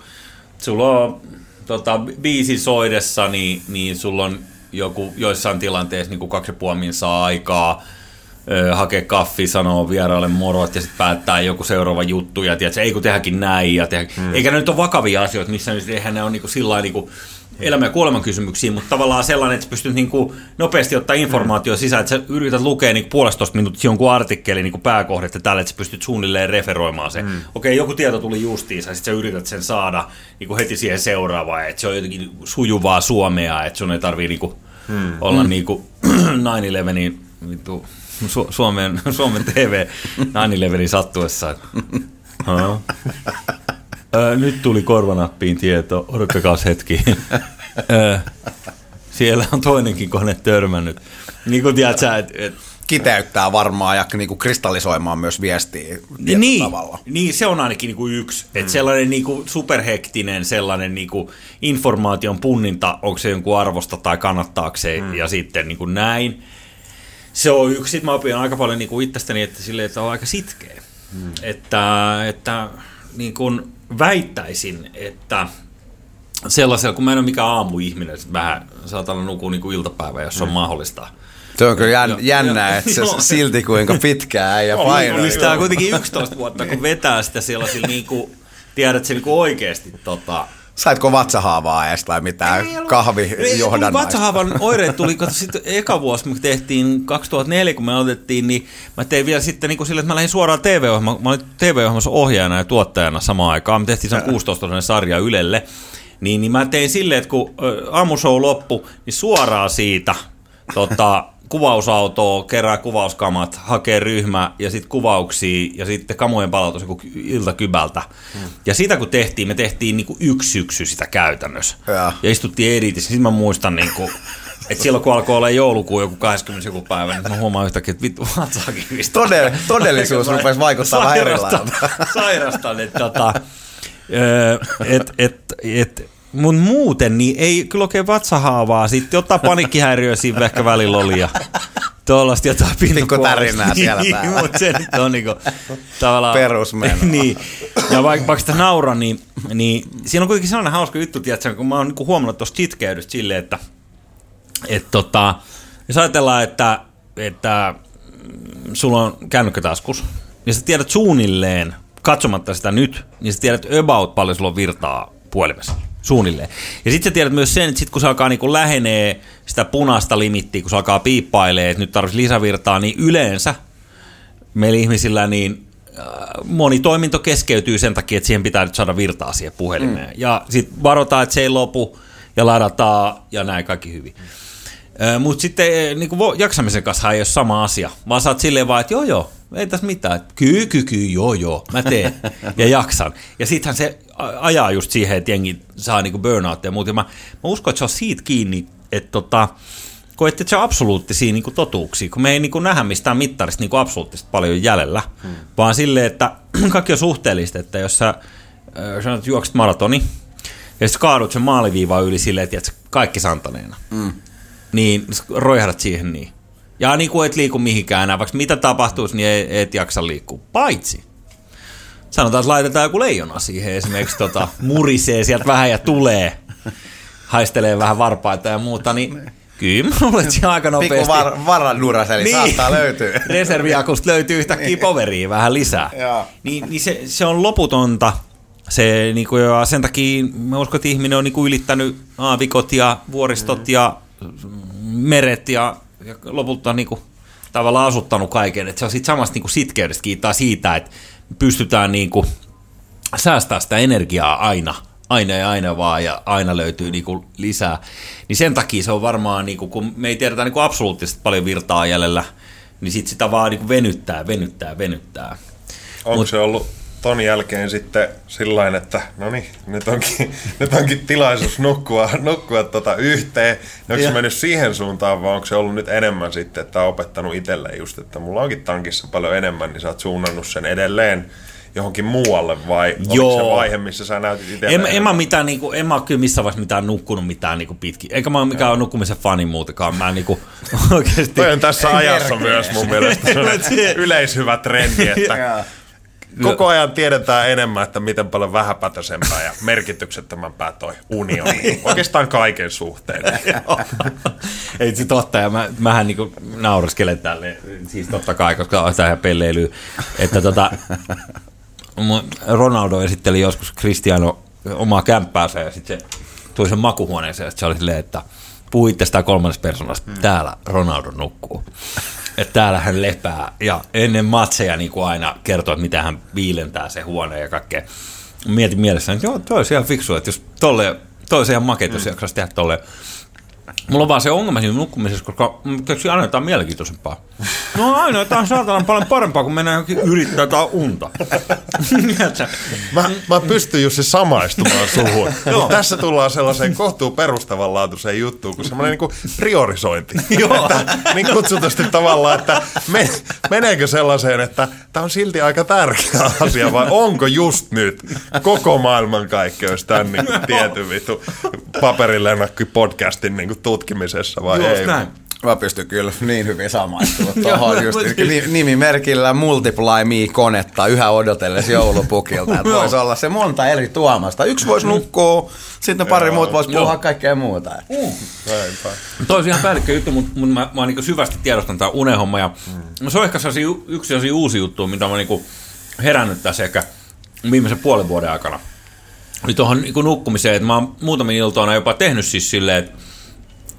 sulla on tota, biisi soidessa, niin, niin sulla on joku, joissain tilanteissa niin kuin kaksi ja puoli saa aikaa – hakea kaffi, sanoo vieraille morot ja sitten päättää joku seuraava juttu ja tiedät, ei kun tehdäkin näin. Ja tehdä, hmm. Eikä ne nyt ole vakavia asioita, missä nyt eihän ne ole niin kuin sillä niin elämä- ja kuoleman kysymyksiä, mutta tavallaan sellainen, että sä pystyt niin kuin nopeasti ottaa informaatio sisään, että sä yrität lukea niin puolestoista minuuttia jonkun artikkeli niin pääkohdetta tälle, että sä pystyt suunnilleen referoimaan sen. Mm. Okei, joku tieto tuli justiinsa, sitten sä yrität sen saada niin kuin heti siihen seuraavaan, että se on jotenkin sujuvaa suomea, että sun ei tarvii niin kuin mm. olla mm. niin kuin 9-11 vittu Su- Suomen, Suomen TV 9 sattuessa. Ö, nyt tuli korvanappiin tieto, odottakaa hetki. Ö, siellä on toinenkin kone törmännyt. Niin kuin tiedät sä, että et, kiteyttää varmaan ja niin kuin kristallisoimaan myös viestiä niin, tavalla. Niin, se on ainakin niin kuin yksi. Mm. Että sellainen niin kuin superhektinen sellainen niin kuin informaation punninta, onko se jonkun arvosta tai kannattaako se, mm. ja sitten niin kuin näin. Se on yksi. Sitten mä opin aika paljon niin kuin itsestäni, että, sille, että on aika sitkeä. Mm. Että, että niin kuin väittäisin, että sellaisella, kun mä en ole mikään aamuihminen, että vähän saatan nukua niin kuin iltapäivä, jos on mahdollista – se on kyllä jän, jännä, että se silti kuinka pitkään ja painaa. Niin sitä on kuitenkin 11 vuotta, kun vetää sitä sellaisilla niin kuin, tiedät se niin kuin oikeasti tota, Saitko vatsahaavaa edes tai mitään kahvijohdannaista? Vatsahaavan oireet tuli, kato sitten eka vuosi, me tehtiin 2004, kun me aloitettiin, niin mä tein vielä sitten niin kuin sille, että mä lähdin suoraan TV-ohjelmaan, mä olin TV-ohjelmassa ohjaajana ja tuottajana samaan aikaan, me tehtiin sen 16 sarja Ylelle, niin, niin mä tein silleen, että kun aamushow loppui, niin suoraan siitä tota, kuvausautoa, kerää kuvauskamat, hakee ryhmä ja sitten kuvauksia ja sitten kamojen palautus joku iltakybältä. Hmm. Ja sitä kun tehtiin, me tehtiin niinku yksi syksy sitä käytännössä. Ja, ja istuttiin editissä. Sitten mä muistan niinku, että silloin kun alkoi olla joulukuun joku 20 joku päivä, niin mä huomaan yhtäkkiä, että vittu vatsaakin Todell, todellisuus rupesi vaikuttaa vähän erilaiselta. Sairastan, että tota, et, et, et, mun muuten niin ei kyllä oikein vatsahaavaa. Sitten ottaa panikkihäiriö siinä ehkä välillä oli ja tuollaista jotain Pikku siellä niin, päällä. mutta se nyt on niinku tavallaan... Perusmeno. niin. Ja vaikka, vaikka sitä nauraa, niin, niin siinä on kuitenkin sellainen hauska juttu, tiedätkö, kun mä oon niinku huomannut tuosta chitkeydestä silleen, että et tota, jos ajatellaan, että, että sulla on kännykkä taskus, ja sä tiedät suunnilleen, katsomatta sitä nyt, niin sä tiedät about paljon sulla on virtaa puhelimessa Suunnilleen. Ja sitten sä tiedät myös sen, että sit kun se alkaa niin lähenee sitä punaista limittiä, kun se alkaa piippailee, että nyt tarvitsisi lisävirtaa, niin yleensä meillä ihmisillä niin äh, moni toiminto keskeytyy sen takia, että siihen pitää nyt saada virtaa siihen puhelimeen. Mm. Ja sitten varotaan, että se ei lopu ja ladataan ja näin kaikki hyvin. Mutta sitten niin jaksamisen kanssa ei ole sama asia, vaan sä oot silleen vaan, että joo joo, ei tässä mitään. Kyy, ky, ky, joo, joo, mä teen ja jaksan. Ja sittenhän se ajaa just siihen, että jengi saa niinku burnouttia ja muuta. Mä, mä uskon, että se on siitä kiinni, että tota, kun ette se absoluuttisia niin kuin totuuksia, kun me ei niin kuin nähdä mistään mittarista niin kuin absoluuttisesti paljon jäljellä, hmm. vaan silleen, että kaikki on suhteellista, että jos sä, sä juokset maratoni, ja sitten kaadut sen maaliviivaa yli silleen, että kaikki santaneena, hmm. niin roihdat siihen niin. Ja niin kuin et liiku mihinkään enää, vaikka mitä tapahtuisi, niin et, et jaksa liikkua. Paitsi, sanotaan, että laitetaan joku leijona siihen esimerkiksi, tota, murisee sieltä vähän ja tulee, haistelee vähän varpaita ja muuta, niin Kyllä, mulla on aika nopeasti. Pikku var, varannuras, eli niin. saattaa löytyä. Reserviakusta löytyy yhtäkkiä poveria vähän lisää. niin, niin se, se, on loputonta. Se, niin kuin, ja sen takia mä uskon, että ihminen on niin kuin ylittänyt aavikot ja vuoristot mm. ja meret ja ja lopulta niin kuin, tavallaan asuttanut kaiken. Että se on sitten samasta niin kuin sitkeydestä kiittää siitä, että pystytään niin kuin, säästää sitä energiaa aina, aina ja aina vaan, ja aina löytyy niin kuin lisää. Niin sen takia se on varmaan, niin kuin, kun me ei tiedetä niin kuin absoluuttisesti paljon virtaa jäljellä, niin sitten sitä vaan niin kuin venyttää, venyttää, venyttää. Onko Mut, se ollut ton jälkeen sitten sillä että no niin, nyt onkin, nyt onkin tilaisuus nukkua, nukkua tota yhteen. Onko se mennyt siihen suuntaan vai onko se ollut nyt enemmän sitten, että on opettanut itselle just, että mulla onkin tankissa paljon enemmän, niin sä oot suunnannut sen edelleen johonkin muualle vai Joo. oliko se vaihe, missä sä näytit itse? En, en, mä mitään, niin kuin, en mä kyllä missään vaiheessa mitään nukkunut mitään niin pitkin. Eikä mä ole mikään Joo. nukkumisen fani muutakaan. Mä niin kuin, oikeasti... Toi on tässä ajassa myös mun mielestä yleishyvä trendi, että koko ajan tiedetään enemmän, että miten paljon vähäpätösempää ja merkityksettömämpää toi unioni on. Oikeastaan kaiken suhteen. Ei se totta, ja mä, mähän niinku nauraskelen tälle, siis totta kai, koska on ihan että tota, Ronaldo esitteli joskus Cristiano omaa kämppäänsä ja sitten se tuli sen makuhuoneeseen ja se oli silleen, että puhuitte sitä kolmannesta persoonasta, hmm. täällä Ronaldo nukkuu että täällä hän lepää. Ja ennen matseja niin kuin aina kertoo, että mitä hän viilentää se huone ja kaikkea. Mietin mielessä, että joo, toi olisi ihan fiksu, että jos tolle, toi olisi ihan makeet, jos mm. jaksaisi tehdä tolle. Mulla on vaan se ongelma siinä nukkumisessa, koska mä keksin aina jotain mielenkiintoisempaa. No aina jotain saatana paljon parempaa, kun mennään johonkin yrittää jotain unta. Mä, mä pystyn Jussi samaistumaan suhun. Mut tässä tullaan sellaiseen kohtuu perustavanlaatuiseen juttuun, kuin semmoinen niin priorisointi. Joo. Että, niin kutsutusti tavallaan, että men, meneekö sellaiseen, että tämä on silti aika tärkeä asia, vai onko just nyt koko maailmankaikkeus tämän niin tietyn vitu paperilennakki podcastin niin kuin, tutkimisessa vai Just ei? näin. Mä pystyn kyllä niin hyvin samaistumaan tuohon just ni- nimimerkillä Multiply Me-konetta yhä odotellessa joulupukilta. Että voisi olla se monta eri tuomasta. Yksi voisi nukkua, sitten pari muuta voisi puhua Joo. kaikkea muuta. Näinpä. Toi on ihan päällikkö juttu, mutta mun, mä, mä niin syvästi tiedostan tämän unehomma. Ja mm. Se on ehkä sellaisia, yksi sellaisia uusi juttu, mitä mä niin herännyt tässä ehkä viimeisen puolen vuoden aikana. Oli tuohon niin nukkumiseen, että mä oon muutamia iltoina jopa tehnyt siis silleen, että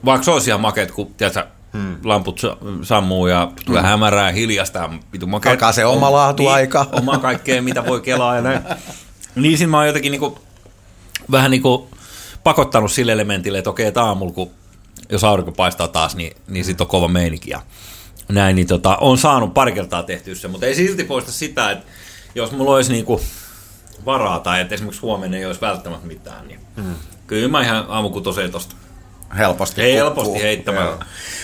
vaikka se olisi ihan makeet, kun tiedätkö, hmm. lamput sa- sammuu ja tulee hmm. hämärää ja hiljasta ja vitu makeet. Alkaa se oma laatuaika. Niin, oma kaikkea, mitä voi kelaa ja näin. Niin siinä mä oon jotenkin niinku, vähän niinku pakottanut sille elementille, että okei, että aamulla, kun jos aurinko paistaa taas, niin, niin sit on kova meininki. Ja näin, niin tota, on saanut pari kertaa tehtyä se, mutta ei silti poista sitä, että jos mulla olisi niinku varaa tai että esimerkiksi huomenna ei olisi välttämättä mitään, niin mm. kyllä mä ihan aamukutoseen tosta. Helposti. Helposti kukkuu. heittämällä. Joo.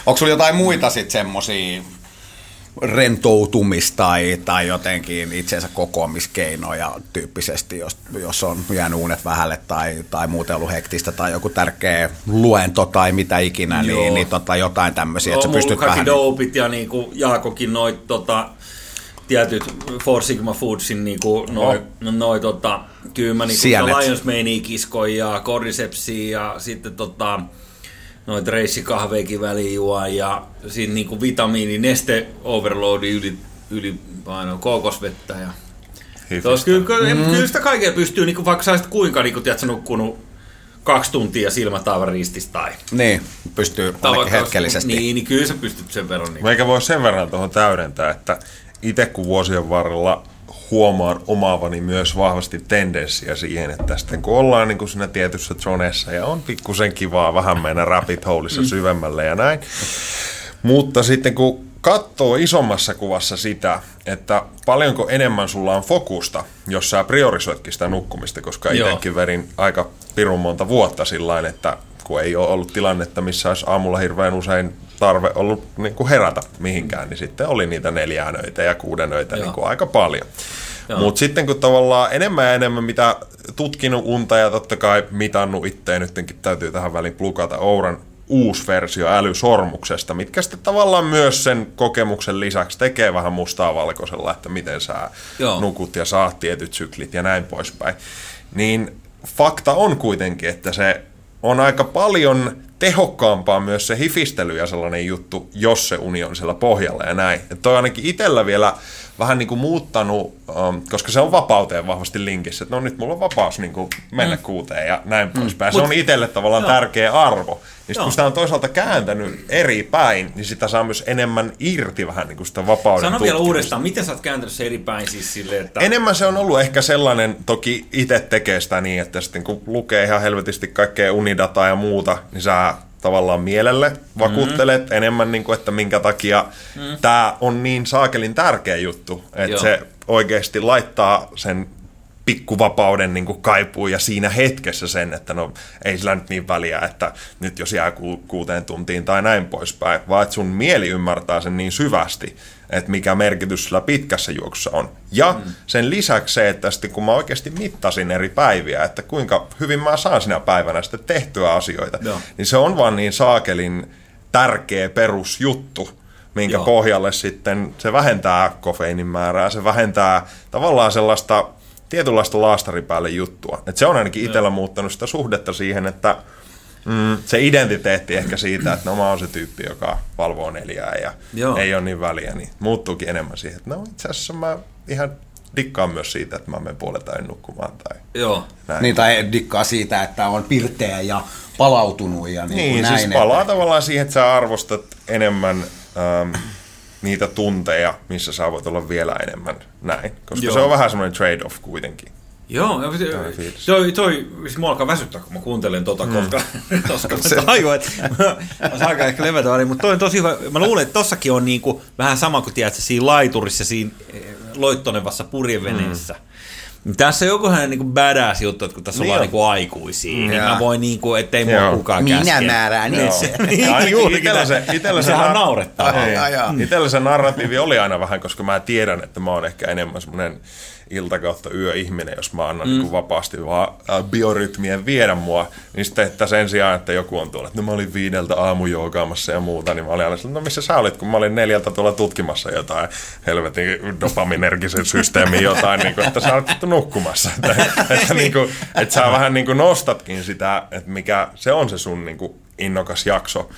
Onko sulla jotain muita sitten semmosia rentoutumis- tai, tai jotenkin itsensä kokoamiskeinoja tyyppisesti, jos, jos on jäänyt unet vähälle tai, tai muuten ollut hektistä tai joku tärkeä luento tai mitä ikinä, Joo. niin, niin tota, jotain tämmöisiä, että on sä pystyt kaikki vähän... dopit ja niinku Jaakokin noit tota, tietyt Four Sigma Foodsin niinku noi, no. noi tota, kyllä mä niinku Sienet. Lions kiskoin ja Cordycepsia ja sitten tota, noit reissikahveikin väliin juon ja sitten niinku vitamiini, neste overloadi yli, ylipaino, kookosvettä ja. Tos, kyllä, kyllä, mm. kyllä sitä kaikkea pystyy, niinku, vaikka sä kuinka niinku, tiedätkö, nukkunut kaksi tuntia silmät aivan ristissä tai, Niin, pystyy ainakin hetkellisesti. Niin, niin kyllä sä pystyt sen verran. Niin. Meikä voi sen verran tuohon täydentää, että itse kun vuosien varrella huomaan omaavani myös vahvasti tendenssiä siihen, että sitten kun ollaan niin kuin siinä tietyssä zonessa ja on pikkusen kivaa vähän mennä rabbit holeissa syvemmälle ja näin, mutta sitten kun katsoo isommassa kuvassa sitä, että paljonko enemmän sulla on fokusta, jos sä priorisoitkin sitä nukkumista, koska itsekin verin aika pirun monta vuotta sillä että kun ei ole ollut tilannetta, missä olisi aamulla hirveän usein tarve ollut niin kuin herätä mihinkään, niin sitten oli niitä neljänöitä ja kuudenöitä Joo. niin kuin aika paljon. Mutta sitten kun tavallaan enemmän ja enemmän mitä tutkinut unta ja totta kai mitannut itteen, nytkin täytyy tähän väliin plukata Ouran uusi versio älysormuksesta, mitkä sitten tavallaan myös sen kokemuksen lisäksi tekee vähän mustaa valkoisella, että miten sä Joo. nukut ja saat tietyt syklit ja näin poispäin. Niin fakta on kuitenkin, että se on aika paljon tehokkaampaa myös se hifistely ja sellainen juttu, jos se uni on siellä pohjalla ja näin. Että toi ainakin itsellä vielä vähän niin kuin muuttanut, um, koska se on vapauteen vahvasti linkissä, että no nyt mulla on vapaus niin kuin mennä mm. kuuteen ja näin mm. poispäin. Se Mut- on itselle tavallaan Joo. tärkeä arvo. Niin sit, kun sitä on toisaalta kääntänyt eri päin, niin sitä saa myös enemmän irti vähän niin kuin sitä vapauden Sano vielä uudestaan, miten sä oot kääntänyt se eri päin siis silleen, että... Enemmän se on ollut ehkä sellainen, toki itse tekee sitä niin, että sitten kun lukee ihan helvetisti kaikkea unidataa ja muuta, niin sä tavallaan mielelle vakuuttelet mm. enemmän, niin kuin, että minkä takia mm. tämä on niin saakelin tärkeä juttu, että Joo. se oikeasti laittaa sen pikkuvapauden niin kuin kaipuu ja siinä hetkessä sen, että no ei sillä nyt niin väliä, että nyt jos jää ku- kuuteen tuntiin tai näin poispäin, vaan että sun mieli ymmärtää sen niin syvästi, että mikä merkitys sillä pitkässä juoksussa on. Ja mm. sen lisäksi se, että sitten kun mä oikeasti mittasin eri päiviä, että kuinka hyvin mä saan sinä päivänä sitten tehtyä asioita, Joo. niin se on vaan niin saakelin tärkeä perusjuttu, minkä Joo. pohjalle sitten se vähentää kofeiinin määrää, se vähentää tavallaan sellaista tietynlaista laastaripäälle juttua. Et se on ainakin itsellä muuttanut sitä suhdetta siihen, että mm, se identiteetti ehkä siitä, että no mä oon se tyyppi, joka valvoo neljää ja Joo. ei ole niin väliä, niin muuttuukin enemmän siihen, että no itse asiassa mä ihan dikkaan myös siitä, että mä menen puolelta nukkumaan tai Joo. näin. Niin, tai dikkaa siitä, että on pirteä ja palautunut ja niin, Niin, kuin näin. siis palaa tavallaan siihen, että sä arvostat enemmän ähm, niitä tunteja, missä sä voit olla vielä enemmän näin. Koska Joo. se on vähän semmoinen trade-off kuitenkin. Joo, toi, toi, siis mua alkaa väsyttää, kun mä kuuntelen tota, koska, koska mä tajuan, että saan aika ehkä levätä mutta toi on tosi hyvä. Mä luulen, että tossakin on niinku vähän sama kuin tiedät, siinä laiturissa, siinä eh, loittonevassa purjeveneessä. Mm. Tässä on joku hänen niinku badass juttu, että kun tässä Niin ollaan on. niinku aikuisia, niin Joo. mä voin niinku, ettei mua kukaan Minä käske. määrään Joo. itse. Ja Niin, juurikin itellä se, itellä se, Sehän na-. Joo, joo. Itellä se narratiivi oli aina vähän, koska mä tiedän, että mä oon ehkä enemmän semmoinen ilta kautta yöihminen, jos mä annan mm. niin vapaasti vaan biorytmien viedä mua, niin sitten että sen sijaan, että joku on tuolla, että no mä olin viideltä aamujoogaamassa ja muuta, niin mä olin aina no missä sä olit, kun mä olin neljältä tuolla tutkimassa jotain helvetin dopaminergisen systeemin jotain, niin kuin, että sä olet nukkumassa. Että, että, niin kuin, että sä vähän niin kuin nostatkin sitä, että mikä se on se sun niin kuin innokas jakso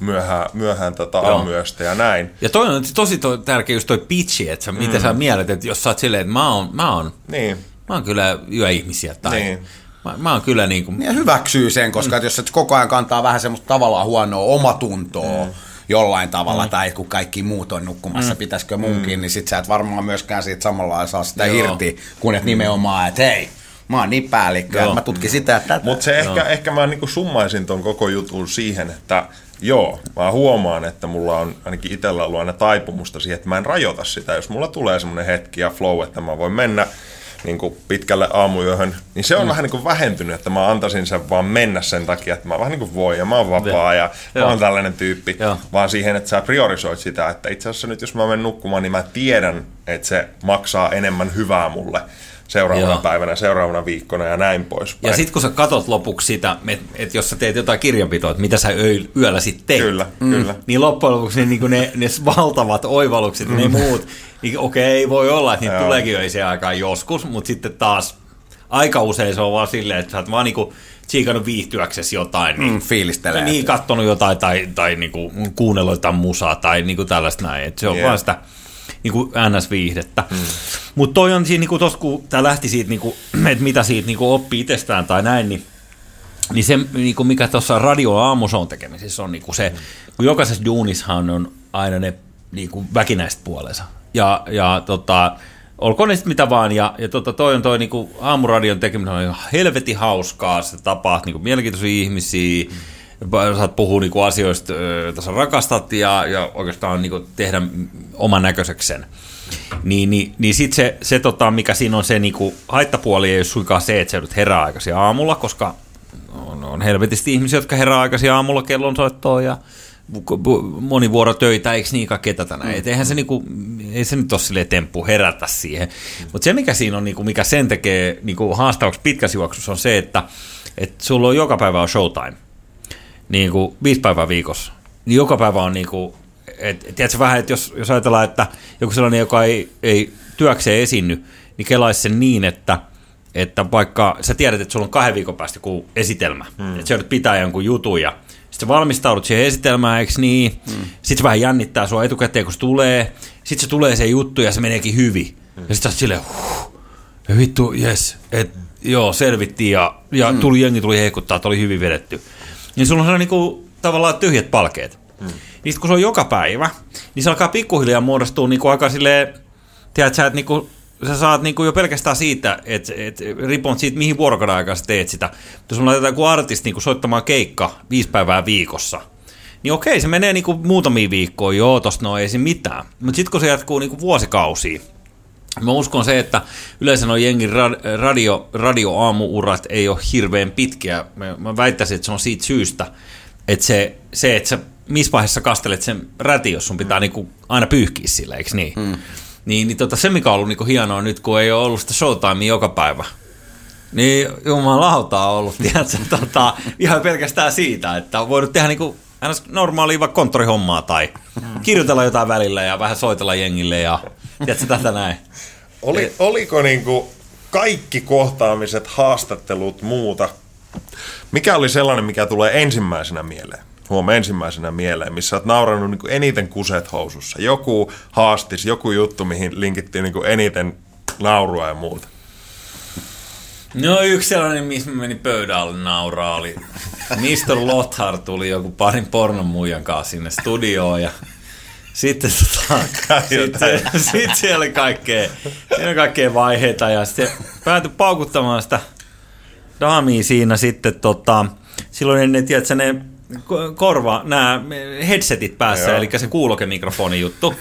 myöhään, myöhään tota aamuyöstä ja näin. Ja toi on tosi toi, tärkeä just toi pitchi, että sä, mm. mitä sä mielet, että jos sä oot silleen, että mä oon, mä oon, Niin. mä oon kyllä yöihmisiä tai Niin. mä, mä oon kyllä niin kuin, Ja hyväksyy sen, koska mm. jos et koko ajan kantaa vähän semmoista tavallaan huonoa omatuntoa mm. jollain tavalla, mm. tai kun kaikki muut on nukkumassa, mm. pitäisikö munkin, mm. niin sit sä et varmaan myöskään siitä samalla saa sitä Joo. Irti, kun et nimenomaan, että hei, mä oon niin päällikkö, Joo. että mä tutkin sitä ja tätä. Mutta se ehkä, ehkä mä niinku summaisin ton koko jutun siihen, että joo, mä huomaan, että mulla on ainakin itsellä ollut aina taipumusta siihen, että mä en rajoita sitä. Jos mulla tulee semmoinen hetki ja flow, että mä voin mennä niin kuin pitkälle aamuyöhön, niin se on mm. vähän niin kuin vähentynyt, että mä antaisin sen vaan mennä sen takia, että mä vähän niin kuin voin ja mä oon vapaa ja mä Joo. oon tällainen tyyppi, Joo. vaan siihen, että sä priorisoit sitä, että itse asiassa nyt jos mä menen nukkumaan, niin mä tiedän, että se maksaa enemmän hyvää mulle seuraavana Joo. päivänä, seuraavana viikkona ja näin poispäin. ja sitten kun sä katot lopuksi sitä, että et jos sä teet jotain kirjanpitoa, että mitä sä yö- yöllä sitten teet, Kyllä, mm. kyllä. niin loppujen lopuksi ne, niin ne, ne valtavat oivallukset ja ne muut, niin okei, voi olla, että niitä Joo. tuleekin öiseen aikaan joskus, mutta sitten taas aika usein se on vaan silleen, että sä oot vaan niinku tsiikannut viihtyäksesi jotain, niin Mm, fiilistelee. Niin, kattonut jotain tai, tai niinku kuunnellut jotain musaa tai niinku tällaista näin. Et se on yeah. vaan sitä niinku NS-viihdettä. Mm. Mutta toi on siinä, niinku tos, kun tämä lähti siitä, niinku, että mitä siitä niinku oppii itsestään tai näin, niin niin se, niinku mikä tuossa radio aamusoon tekemisessä on niinku se, kun jokaisessa duunissahan on aina ne niinku väkinäiset puolensa. Ja, ja tota, olkoon ne sitten mitä vaan, ja, ja tota, toi on toi niinku aamuradion tekeminen on ihan helvetin hauskaa, se tapaa niinku mielenkiintoisia ihmisiä, mm. Saat puhua niinku asioista, joita sä rakastat, ja, ja oikeastaan niinku tehdä oman näköiseksi sen. Niin, niin, niin sitten se, se tota, mikä siinä on se niinku, haittapuoli, ei ole suinkaan se, että sä joudut herää aikaisin aamulla, koska on, on helvetisti ihmisiä, jotka herää aikaisin aamulla kellonsoittoon ja bu- bu- monivuorotöitä, eikö niin kaikkea tätä näin. Et eihän se, niinku, ei se nyt ole silleen temppu herätä siihen. Mutta se, mikä siinä on, niinku, mikä sen tekee niinku, haastavaksi pitkässä juoksussa, on se, että et sulla on joka päivä on showtime. Niin kuin viisi päivää viikossa. Niin joka päivä on niin kuin, et, tiedätkö vähän, että jos, jos ajatellaan, että joku sellainen, joka ei, ei työkseen esiinny, niin kelaisi sen niin, että, että vaikka sä tiedät, että sulla on kahden viikon päästä joku esitelmä, hmm. että sä joudut pitää jonkun jutun ja sitten sä valmistaudut siihen esitelmään, eikö niin? Hmm. Sitten se vähän jännittää sua etukäteen, kun se tulee. Sitten se tulee se juttu ja se meneekin hyvin. Hmm. Ja sitten sä oot silleen, huh, vittu, jes, et, joo, selvittiin ja, ja mm. tuli, jengi tuli heikuttaa, että oli hyvin vedetty. Niin sulla on niinku, tavallaan tyhjät palkeet. Mm. Niin sit kun se on joka päivä, niin se alkaa pikkuhiljaa muodostua niinku aika silleen, tiedät sä, että niinku, sä saat niinku jo pelkästään siitä, että et, riippuen siitä, mihin vuorokauden aikaa sä teet sitä. Mutta jos sulla laitetaan joku artisti niinku soittamaan keikka viisi päivää viikossa, niin okei, se menee niinku muutamia viikkoja, joo, tosta no ei se mitään. Mutta sitten kun se jatkuu niinku vuosikausia, Mä uskon se, että yleensä nuo jengin ra- radio, radioaamuurat ei ole hirveän pitkiä. Mä, mä väittäisin, että se on siitä syystä, että se, se että sä missä vaiheessa kastelet sen räti, jos sun pitää mm. niinku aina pyyhkiä sillä, eikö niin? Mm. Niin, niin tota, se, mikä on ollut niinku hienoa nyt, kun ei ole ollut sitä showtimea joka päivä, niin jumalauta on ollut, tiedätkö, tota, ihan pelkästään siitä, että on voinut tehdä niinku normaalia vaikka konttorihommaa tai kirjoitella jotain välillä ja vähän soitella jengille ja tiedätkö tätä näin. Oli, oliko niinku kaikki kohtaamiset, haastattelut, muuta? Mikä oli sellainen, mikä tulee ensimmäisenä mieleen? Huom, ensimmäisenä mieleen, missä olet naurannut niinku eniten kuset housussa. Joku haastis, joku juttu, mihin linkittiin niinku eniten naurua ja muuta. No yksi sellainen, missä meni pöydän alle nauraa, oli Mr. Lothar tuli joku parin pornon muijan kanssa sinne studioon ja sitten, tota, sitten, sitten siellä oli kaikkea, siellä oli kaikkea vaiheita ja sitten päätyi paukuttamaan sitä daamia siinä sitten tota, silloin ne, tiedätkö, ne korva, nämä headsetit päässä, Joo. eli se kuulokemikrofoni juttu.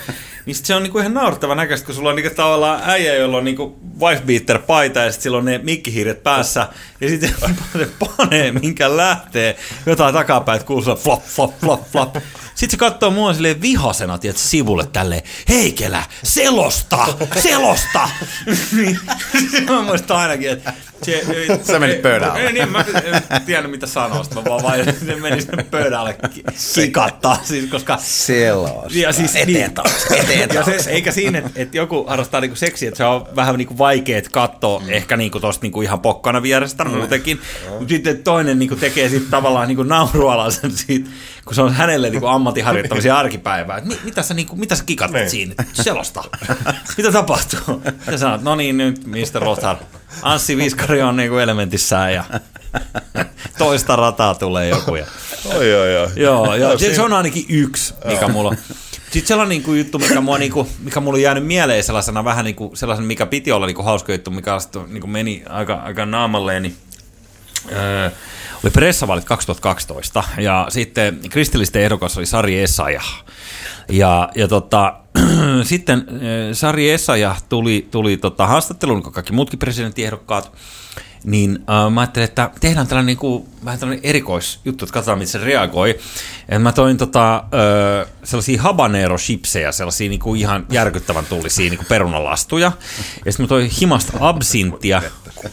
Niin se on niinku ihan naurettava näköistä, kun sulla on niinku tavallaan äijä, jolla on niinku wifebeater paita ja sitten sillä on ne mikkihiiret päässä. Ja sitten se panee, minkä lähtee jotain takapäin, että kuuluu flop, flop, flop, flop. Sitten se katsoo mua silleen vihasena, tiedät, sivulle tälleen, Heikelä, selosta, selosta! niin, mä muistan ainakin, että se, Sä menit pöydälle. Ei, niin, mä en tiedä mitä sanoa, mä vaan vain se meni sinne pöydälle kikattaa, siis, koska... Selos. Ja siis, eteen niin, taas, eteen taas. Ja se, eikä siinä, että, että joku harrastaa niinku seksiä, että se on vähän niinku vaikea katsoa mm. ehkä niinku tosta niinku ihan pokkana vierestä mm. muutenkin, mutta sitten toinen niinku tekee sitten tavallaan niinku naurualaisen siitä, kun se on hänelle niinku ammattiharjoittamisen arkipäivää, että mitä sä, niinku, mitä sä kikatat niin. siinä, selosta. mitä tapahtuu? Ja sanot, no niin nyt, Mr. Rothar, Anssi Viskari on niinku elementissään ja toista rataa tulee joku. Ja... Oi, oi, oi. Joo, joo. No, se on ainakin yksi, mikä mulla on. Sitten sellainen niin kuin juttu, mikä, mua, niin kuin, mikä mulla on jäänyt mieleen sellaisena vähän niin kuin, sellaisen, mikä piti olla niin kuin hauska juttu, mikä sitten niin kuin meni aika, aika naamalleen, niin öö, oli pressavaalit 2012 ja sitten kristillisten ehdokas oli Sari Essayah. Ja, ja tota, sitten Sari Essayah tuli, tuli tota, haastatteluun, kun kaikki muutkin presidenttiehdokkaat, niin äh, mä ajattelin, että tehdään tällainen niin kuin, vähän tällainen erikoisjuttu, että katsotaan, miten se reagoi. Et mä toin tota, äh, sellaisia habanero chipsejä, sellaisia niin kuin ihan järkyttävän tullisia niin kuin perunalastuja. Ja sitten mä toin himasta absinttia,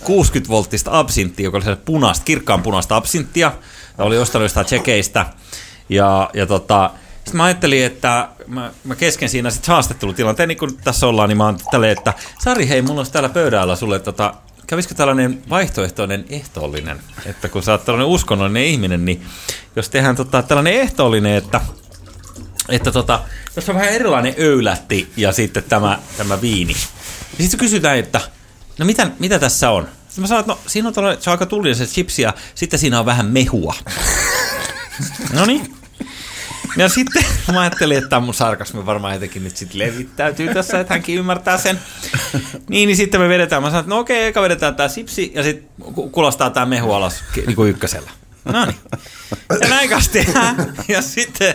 60 volttista absinttia, joka oli punaista, kirkkaan punaista absinttia. Mä olin ostanut jostain tsekeistä. Ja, ja tota, sitten mä ajattelin, että mä, mä kesken siinä sitten haastattelutilanteen, niin kuin tässä ollaan, niin mä oon tälleen, että Sari, hei, mulla on täällä pöydällä sulle tota, kävisikö tällainen vaihtoehtoinen ehtoollinen, että kun sä oot tällainen uskonnollinen ihminen, niin jos tehdään tota, tällainen ehtoollinen, että, että tota, jos on vähän erilainen öylätti ja sitten tämä, tämä viini, niin sitten kysytään, että no mitä, mitä tässä on? Sitten mä sanon, että no siinä on, se on aika tullinen chipsi ja sitten siinä on vähän mehua. no niin, ja sitten mä ajattelin, että tämä mun sarkasmi varmaan jotenkin nyt sitten levittäytyy tässä, että hänkin ymmärtää sen. Niin, niin sitten me vedetään. Mä sanoin, että no okei, eka vedetään tämä sipsi ja sitten kuulostaa tämä mehu alas niin kuin ykkösellä. No niin. Ja näin kanssa tehdään. Ja sitten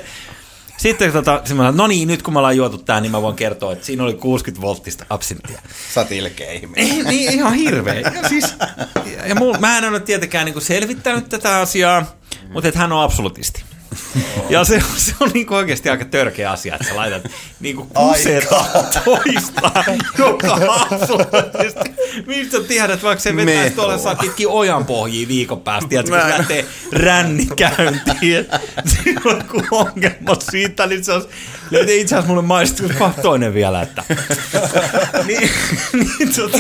sitten tota, sanoin, no niin, nyt kun me ollaan juotu tää, niin mä voin kertoa, että siinä oli 60 volttista absinttia. Sä oot ilkeä ihminen. Ei, niin, ihan hirveä. Ja, siis, ja mul, mä en ole tietenkään niin selvittänyt tätä asiaa, mutta että hän on absolutisti. Ja se, se on niin oikeasti aika törkeä asia, että sä laitat niin kuin kuseta toista joka absoluuttisesti. Mistä tiedät, vaikka se vetäisi tuolla saa pitkin ojan pohjiin viikon päästä, tiedätkö, kun lähtee rännikäyntiin. On joku ongelma siitä, niin se on, itse asiassa mulle maistuu toinen vielä, että niin, niin, tota,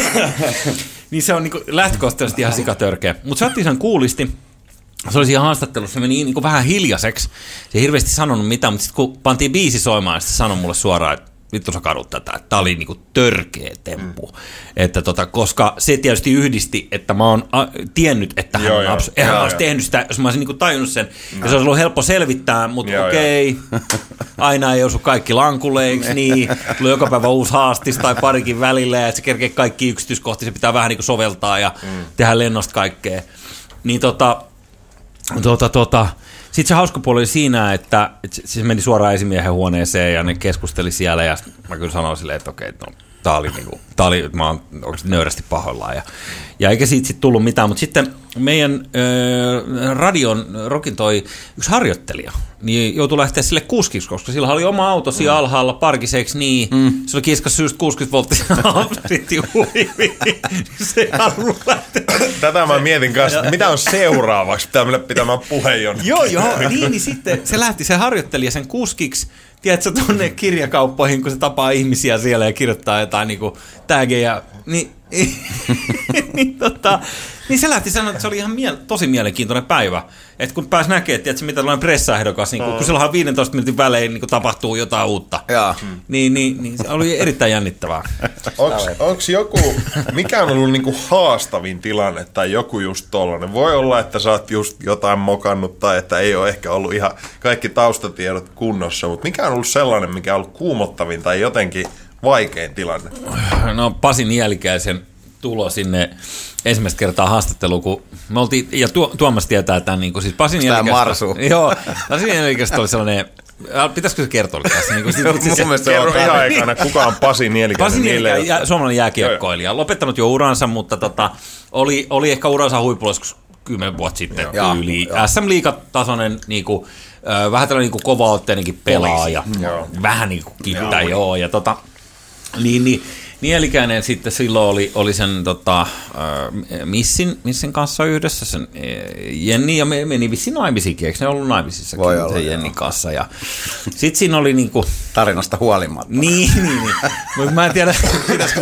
niin se on niin lähtökohtaisesti ihan sikatörkeä. Mutta sä sen kuulisti, se oli siinä haastattelussa, se meni niin kuin vähän hiljaiseksi. Se ei hirveästi sanonut mitään, mutta sitten kun pantiin biisi soimaan, se sanoi mulle suoraan, että vittu sä kadut tätä, että tää oli niinku törkeä temppu. Mm. Että tota, koska se tietysti yhdisti, että mä oon a, tiennyt, että hän joo, on abs- joo, joo, olisi tehnyt sitä, jos mä olisin niinku tajunnut sen. No. Ja se olisi ollut helppo selvittää, mutta okei, okay, aina ei osu kaikki lankulle, eikö niin? Tulee joka päivä uusi haastis tai parikin välillä ja se kerkee kaikki yksityiskohtia, se pitää vähän niinku soveltaa ja mm. tehdä lennosta kaikkea. Niin tota, Tuota, tuota, sitten se hauska puoli oli siinä, että, että se meni suoraan esimiehen huoneeseen ja ne keskusteli siellä ja mä kyllä sanoin silleen, että okei, no, tää oli, niinku, tää oli mä oon nöyrästi pahoillaan. Ja, ja eikä siitä sitten tullut mitään, mutta sitten meidän ö, radion rokin toi yksi harjoittelija, niin joutui lähteä sille kuskiksi, koska sillä oli oma auto siellä mm. alhaalla parkiseksi, niin mm. se oli kiskassa just 60 volttia se Tätä mä mietin kanssa, että mitä on seuraavaksi, pitää mennä pitämään puheenjon. joo, joo, niin, niin sitten se lähti se harjoittelija sen kuskiksi, tiedätkö, tuonne kirjakauppoihin, kun se tapaa ihmisiä siellä ja kirjoittaa jotain niin kuin, tägejä, niin niin, tota, niin se lähti sanoa, että se oli ihan miel- tosi mielenkiintoinen päivä. Että kun pääsi näkemään, että mitä tällainen pressaehdokas, niin kun, kun silloinhan 15 minuutin välein niin tapahtuu jotain uutta, Joo. niin, niin, niin se oli erittäin jännittävää. Onko joku, mikä on ollut niinku haastavin tilanne tai joku just tollanen? Voi olla, että sä oot just jotain mokannut tai että ei ole ehkä ollut ihan kaikki taustatiedot kunnossa, mutta mikä on ollut sellainen, mikä on ollut kuumottavin tai jotenkin vaikein tilanne? No Pasi Nielikäisen tulo sinne ensimmäistä kertaa haastatteluun, kun me oltiin, ja Tuo, Tuomas tietää tämän, niin kuin siis Pasi Tää Nielikäistä. Marsu. Joo, Pasi Nielikäistä oli sellainen, pitäisikö se kertoa tässä? Niin kuin, siis, Mun mielestä Kerro on ihan aikana, kuka on Pasi Nielikäinen Pasi niille, Nielikä, jotka- jä, suomalainen jääkiekkoilija, lopettanut jo uransa, mutta tota, oli, oli ehkä uransa huipulla joskus kymmenen vuotta sitten Joo. yli. Joo. SM-liigatasoinen niinku, vähän tällainen niinku kova-otteinenkin pelaaja. Joo. Vähän niin kuin kittää, joo. joo. Ja tota, niin, niin, Nielikäinen sitten silloin oli, oli sen tota, äh, Missin, Missin kanssa yhdessä, sen äh, Jenni, ja me meni vissiin naimisiinkin, eikö ne ollut naimisissakin Voi sen olla, Jennin kanssa. Ja sitten siinä oli niinku, Tarinasta huolimatta. niin, niin, niin. Mutta mä en tiedä, pitäisikö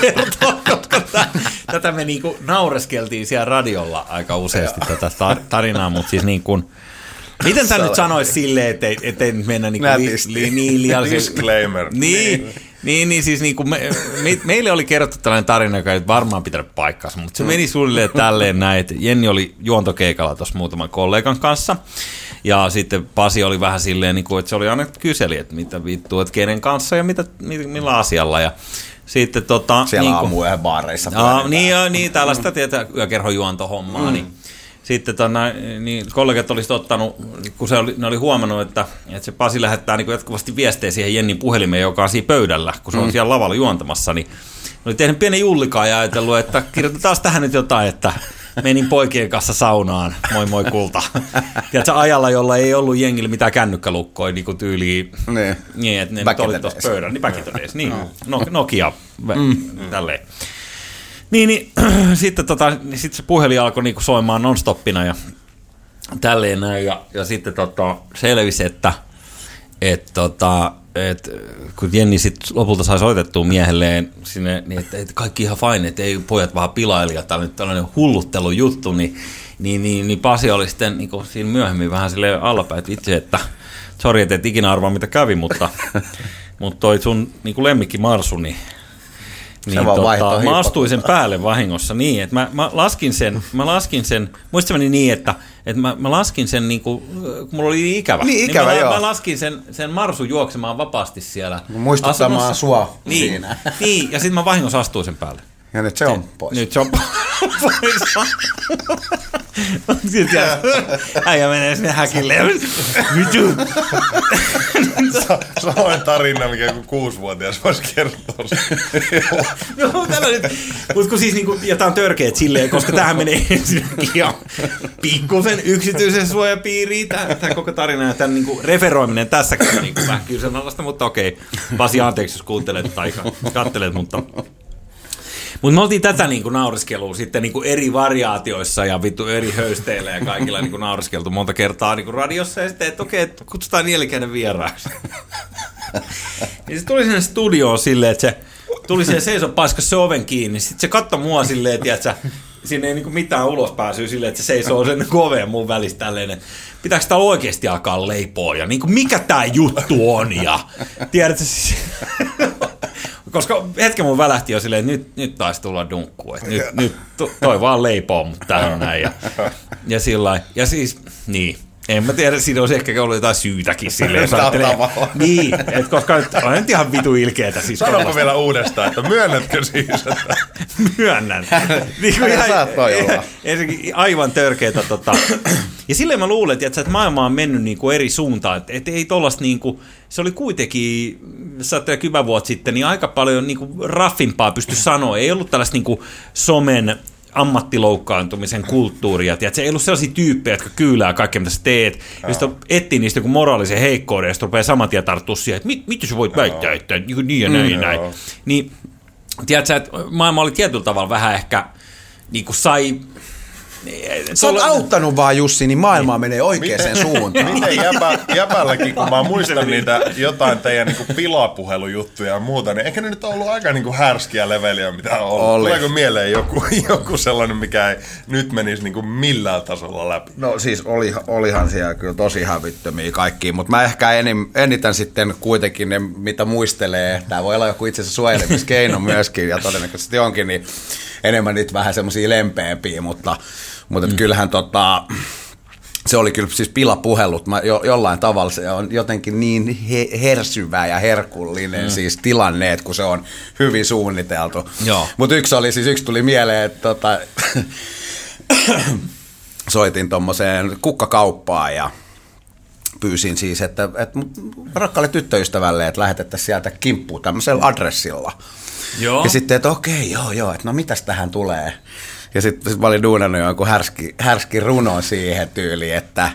kertoa, koska tätä, tätä me niinku naureskeltiin siellä radiolla aika useasti tätä tar- tarinaa, mutta siis niin kuin, miten tämä nyt sanoisi silleen, ettei, ettei nyt mennä niinku li, Nätisti. li, niin liian... Disclaimer. Niin, niin, niin siis niin kuin me, me, meille oli kerrottu tällainen tarina, joka ei varmaan pitänyt paikkansa, mutta se meni suunnilleen tälleen näin, että Jenni oli juontokeikalla tuossa muutaman kollegan kanssa, ja sitten Pasi oli vähän silleen, niin kuin, että se oli aina kyseli, että mitä vittua, että kenen kanssa ja mitä, mi- millä asialla, ja sitten tota... Siellä niin niin kuin- aamuyöhön baareissa. Aa, niin, joo, niin, tällaista tietää yökerhojuontohommaa, mm. niin sitten tonna, niin kollegat olisivat ottanut, kun se oli, ne oli huomannut, että, että se Pasi lähettää niin jatkuvasti viestejä siihen Jennin puhelimeen, joka on siinä pöydällä, kun se on siellä lavalla juontamassa, niin ne oli tehnyt pienen jullikaa ja ajatellut, että kirjoitetaan tähän nyt jotain, että menin poikien kanssa saunaan, moi moi kulta. Tiedätkö, ajalla, jolla ei ollut jengillä mitään kännykkälukkoja, niin kuin tyyliin, Niin. niin, että ne oli tuossa pöydällä, niin back in the days, niin, no, Nokia, mm. tälleen. Niin, niin sitten tota, niin sit se puhelin alkoi niinku soimaan nonstoppina ja tälleen näin. Ja, ja sitten tota, selvisi, että et, tota, et, kun Jenni sitten lopulta sai soitettua miehelleen sinne, niin että, että kaikki ihan fine, että ei pojat vaan pilaili ja tää on nyt tällainen hulluttelujuttu, niin, niin, niin, niin Pasi oli sitten niin kuin siinä myöhemmin vähän silleen allapäin, että vitsi, että sori, että et ikinä arvaa mitä kävi, mutta, mutta toi sun niin kuin lemmikki Marsu, niin niin, tota, mä astuin sen päälle vahingossa niin, että mä, mä laskin sen, mä laskin sen, muistamani niin, että, että mä, mä laskin sen niin kuin, kun mulla oli niin ikävä. Niin ikävä, niin mä, joo. mä laskin sen, sen marsu juoksemaan vapaasti siellä. Muistuttamaan asunnossa. sua niin, siinä. Niin, ja sitten mä vahingossa astuin sen päälle. Ja nyt se on pois. Nyt se on pois. Sitten äijä menee sinne häkille. ja. Samoin tarina, mikä joku kuusivuotias voisi kertoa. Joo, tällä nyt. Mut kun siis niinku, ja tää on törkeet silleen, koska tähän menee ensinnäkin ihan pikkusen yksityisen suojapiiriin, tää, tää koko tarina ja tämän niinku referoiminen tässäkin on niinku vähän kyseenalaista, mutta okei. Pasi, anteeksi, jos kuuntelet tai kattelet, mutta... Mutta me oltiin tätä niinku nauriskelua sitten niinku eri variaatioissa ja vittu eri höysteillä ja kaikilla niinku nauriskeltu monta kertaa niinku radiossa ja sitten, että okei, että kutsutaan nielikäinen vieraaksi. Niin se tuli sinne studioon silleen, että se tuli siihen seison paiskasi se oven kiinni. Sitten se katsoi mua silleen, että tiedätkö, sinne ei niinku mitään ulos pääsyä silleen, että se seisoo sen oven mun välissä tälleen, että pitääkö täällä oikeasti alkaa leipoa ja niinku mikä tää juttu on ja tiedätkö siis... Koska hetken mun välähti jo silleen, että nyt, nyt taisi tulla dunkku, että nyt, nyt to- toi vaan leipoo mut tähän näin ja, ja sillä. Ja siis, niin, en mä tiedä, siinä olisi ehkä ollut jotain syytäkin silleen, jos ajattelee. Tavallaan. Niin, että koska nyt on nyt ihan vitu ilkeetä siis tollasta. vielä uudestaan, että myönnätkö siis, että Myönnän. Niin kuin ihan- saattoi olla. ensinnäkin aivan törkeetä. Tota. Ja silleen mä luulen, että, että maailma on mennyt niin kuin eri suuntaan. Että, että ei tollasta niin kuin, se oli kuitenkin, saatte kymmen vuotta sitten, niin aika paljon niin kuin raffimpaa pysty sanoa. Ei ollut tällaista niin kuin somen ammattiloukkaantumisen kulttuuria. Tiedätkö? Ei ollut sellaisia tyyppejä, jotka kyylää kaikkea, mitä sä teet. Ja sitten etsii niistä moraalisen heikkouden, ja sitten rupeaa saman tien tarttua siihen, että mit, mitä sä voit väittää, että niin, niin ja näin ja näin. Niin, tiedätkö, että maailma oli tietyllä tavalla vähän ehkä, niin kuin sai Sä oot auttanut vaan Jussi, niin maailma menee oikeaan Miten- suuntaan. Miten jäbä, jäbälläkin, kun mä muistan niitä jotain teidän niinku pilapuhelujuttuja ja muuta, niin eikä ne nyt ollut aika niinku härskiä leveliä, mitä on ollut. Oli. Tuleeko mieleen joku, joku sellainen, mikä ei nyt menisi niinku millään tasolla läpi? No siis oli, olihan siellä kyllä tosi hävyttömiä kaikki, mutta mä ehkä enim, eniten sitten kuitenkin ne, mitä muistelee, tämä voi olla joku itse asiassa suojelemiskeino myöskin ja todennäköisesti onkin, niin enemmän niitä vähän semmoisia lempeämpiä, mutta, mutta mm. kyllähän tota, se oli kyllä siis pilapuhelut. Mä jo, jollain tavalla se on jotenkin niin he, hersyvä ja herkullinen mm. siis tilanne, että kun se on hyvin suunniteltu. Mutta yksi oli siis, yksi tuli mieleen, että tota, soitin tuommoiseen kukkakauppaan ja pyysin siis, että, että rakkaalle tyttöystävälle, että lähetettäisiin sieltä kimppuun tämmöisellä adressilla. Joo. Ja sitten, että okei, joo, joo, että no mitäs tähän tulee. Ja sitten sit mä olin duunannut jonkun härski, härski runon siihen tyyliin, että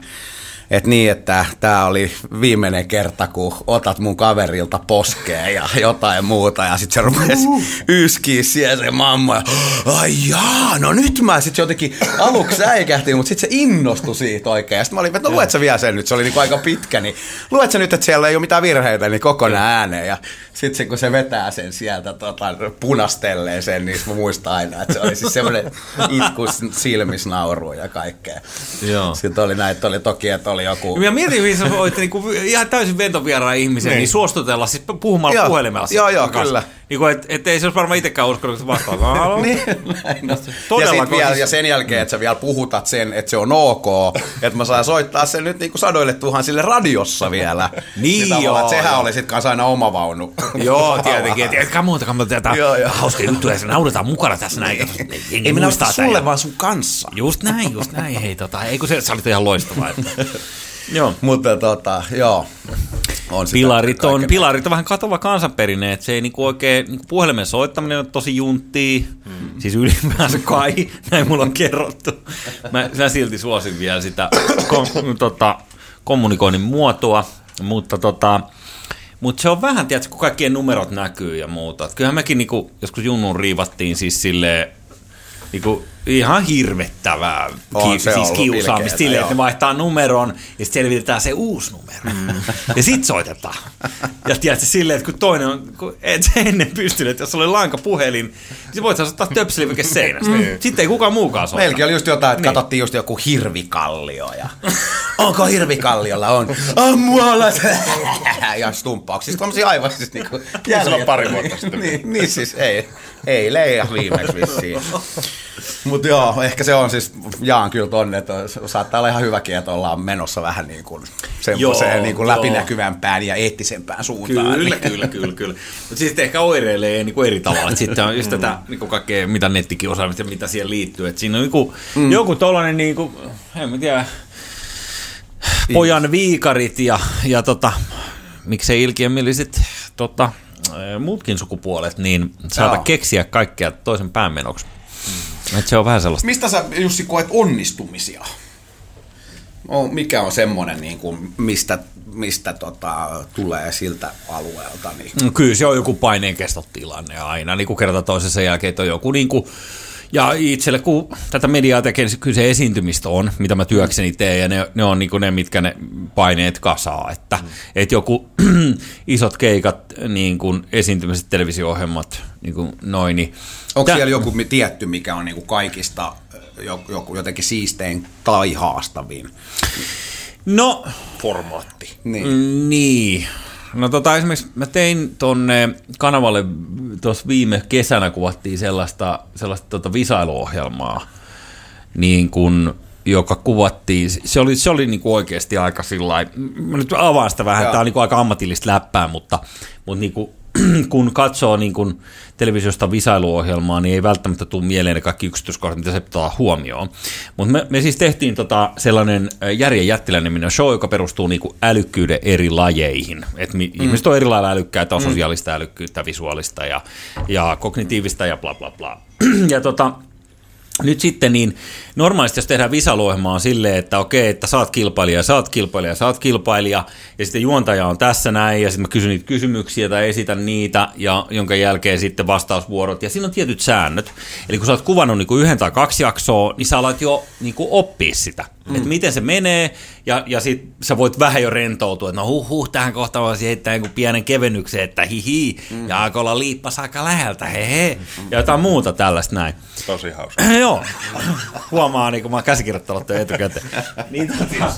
että niin, että tämä oli viimeinen kerta, kun otat mun kaverilta poskeen ja jotain muuta. Ja sitten se rupesi yskiä siellä se mamma. Ja, Ai jaa, no nyt mä sitten jotenkin aluksi säikähti, mutta sitten se innostui siitä oikein. Ja sitten mä olin, että no luet sä vielä sen nyt, se oli niinku aika pitkä, niin luet sä nyt, että siellä ei ole mitään virheitä, niin kokonaan ääneen. Ja sitten se, kun se vetää sen sieltä tota, punastelleen sen, niin mä muistan aina, että se oli siis semmoinen itku silmissä nauru ja kaikkea. Joo. Sitten oli näitä, oli toki, että oli joku... Ja mietin, missä voitte niinku ihan täysin ventovieraan ihmisen, niin. niin suostutella siis puhumalla Joo. puhelimella. Joo, joo, kanssa. kyllä. Niin kuin, et, et ei se olisi varmaan itsekään uskonut, kun se vastaa. Halo? Niin, on. Ja, sit vielä, siis- ja sen jälkeen, että sä vielä puhutat sen, että se on ok, että mä saan soittaa sen nyt niinku sadoille tuhansille radiossa vielä. Niin tavallaan, joo, että sehän joo. oli sitten kanssa aina oma vaunu. Joo, tietenkin. Et, etkä muuta, kun tätä Joo, joo. hauskoja juttuja, ja se nauretaan mukana tässä näin. Ei minä sulle, vaan sun kanssa. Just näin, just näin. Hei, tota, ei kun se, se oli ihan loistavaa. Joo. Mutta tota, joo. On Pilarit on, kaiken- pilarit on vähän katova kansanperinne, että se ei niinku oikein, niinku puhelimen soittaminen on tosi junttia, mm. siis ylipäänsä kai, näin mulla on kerrottu. Mä, mä silti suosin vielä sitä kom, tota, kommunikoinnin muotoa, mutta tota, mutta se on vähän, tiedätkö, kun kaikkien numerot näkyy ja muuta. Et kyllähän mekin niinku, joskus Junnun riivattiin siis silleen, niinku, ihan hirvettävää On ki- siis kiusaamista silleen, että ne vaihtaa numeron ja sitten selvitetään se uusi numero. Mm. Ja sit soitetaan. Ja tiedätkö silleen, että kun toinen on, kun et sä ennen pystynyt, että jos oli lanka puhelin, niin voit ottaa töpselivike seinästä. Mm. Sitten ei kukaan muukaan soita. Meilläkin oli just jotain, että Niin. katsottiin just joku hirvikallio ja onko hirvikalliolla on? On muualla. ja stumppauksissa. Siis tommosia aivan siis niinku... Se on pari vuotta sitten. niin, niin siis ei, ei leija viimeksi vissiin. Mutta joo, ehkä se on siis, jaan kyllä tonne, että saattaa olla ihan hyväkin, että ollaan menossa vähän niin kuin semmoiseen niin kuin läpinäkyvämpään ja eettisempään suuntaan. Kyllä, kyllä, kyllä, kyllä. Mutta sitten ehkä oireilee niin kuin eri tavalla. Et sitten on just tätä niin kuin kaikkea, mitä nettikin osaamista ja mitä siihen liittyy. Et siinä on niin kuin, mm. joku tollainen, niin kuin, en mä tiedä, pojan viikarit ja, ja tota, miksei ilkiömilliset tota, muutkin sukupuolet, niin saata Joo. keksiä kaikkea toisen päämenoksi. Et se on vähän sellaista. Mistä sä, Jussi, koet onnistumisia? No, mikä on semmoinen, niin kuin, mistä, mistä tota, tulee siltä alueelta? Niin. No Kyllä se on joku paineenkestotilanne aina, niin kuin kerta toisessa jälkeen, että on joku niin kuin, ja itselle, kun tätä mediaa tekee, niin kyllä se esiintymistä on, mitä mä työkseni teen, ja ne, ne on niin ne, mitkä ne paineet kasaa, että mm. et joku isot keikat, niin kuin esiintymiset, televisio-ohjelmat, niin kuin noin, niin Onko Tä- siellä joku tietty, mikä on niin kuin kaikista joku, jotenkin siistein tai haastavin? No, Formaatti. Niin. Niin. No tota esimerkiksi mä tein tonne kanavalle tuossa viime kesänä kuvattiin sellaista, sellaista tota visailuohjelmaa, niin kun, joka kuvattiin, se oli, se oli niinku oikeasti aika sillä mä nyt avaan sitä vähän, Joo. tämä on niinku aika ammatillista läppää, mutta, mutta niinku, kun katsoo niin kun televisiosta visailuohjelmaa, niin ei välttämättä tule mieleen ne kaikki yksityiskohdat, mitä se pitää huomioon. Mutta me, me siis tehtiin tota sellainen Järjen jättiläinen show, joka perustuu niin älykkyyden eri lajeihin. Et mi, mm. Ihmiset on eri lailla älykkäitä, on sosiaalista älykkyyttä, visuaalista ja, ja kognitiivista ja bla bla bla. ja tota, nyt sitten niin normaalisti jos tehdään visaluohjelmaa silleen, että okei, että saat kilpailija, saat kilpailija, saat kilpailija, ja sitten juontaja on tässä näin, ja sitten mä kysyn niitä kysymyksiä tai esitän niitä, ja jonka jälkeen sitten vastausvuorot, ja siinä on tietyt säännöt. Eli kun sä oot kuvannut niin kuin yhden tai kaksi jaksoa, niin sä alat jo niin kuin oppia sitä, mm. että miten se menee, ja, ja sit sä voit vähän jo rentoutua, että no huh huh, tähän kohtaan voisi heittää jonkun pienen kevennyksen, että hihi, mm. ja alkoi olla liippas aika läheltä, hehe, ja jotain muuta tällaista näin. Tosi hauska. Joo, huomaa, niin kun mä oon käsikirjoittanut jo etukäteen. niin, tota,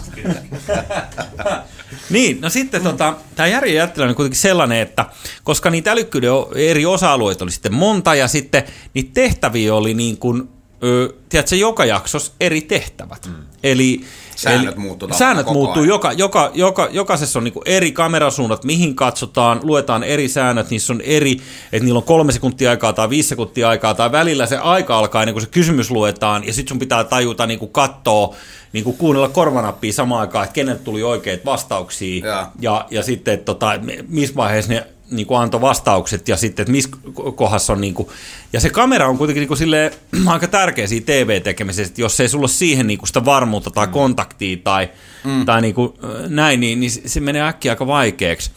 niin, no sitten tota, tämä Jari Jättilä on kuitenkin sellainen, että koska niitä älykkyyden eri osa-alueita oli sitten monta ja sitten niitä tehtäviä oli niin kuin, ö, tiedätkö, joka jaksossa eri tehtävät. Mm. Eli Säännöt muuttuu. Säännöt muuttuu. Joka, joka, joka, jokaisessa on niin eri kamerasuunnat, mihin katsotaan, luetaan eri säännöt, niissä on eri, että niillä on kolme sekuntia aikaa tai viisi sekuntia aikaa, tai välillä se aika alkaa ennen kuin se kysymys luetaan, ja sitten sun pitää tajuta niin kuin katsoa, niin kuin kuunnella korvanappia samaan aikaan, että kenelle tuli oikeat vastauksia, ja, ja, ja sitten, että tota, missä vaiheessa ne niin kuin antoi vastaukset ja sitten, että missä kohdassa on, niin kuin, ja se kamera on kuitenkin niin kuin silleen, aika tärkeä siinä TV-tekemisessä, että jos ei sulla ole siihen niin kuin sitä varmuutta tai mm. kontaktia tai, mm. tai niin kuin, näin, niin, niin se menee äkkiä aika vaikeaksi.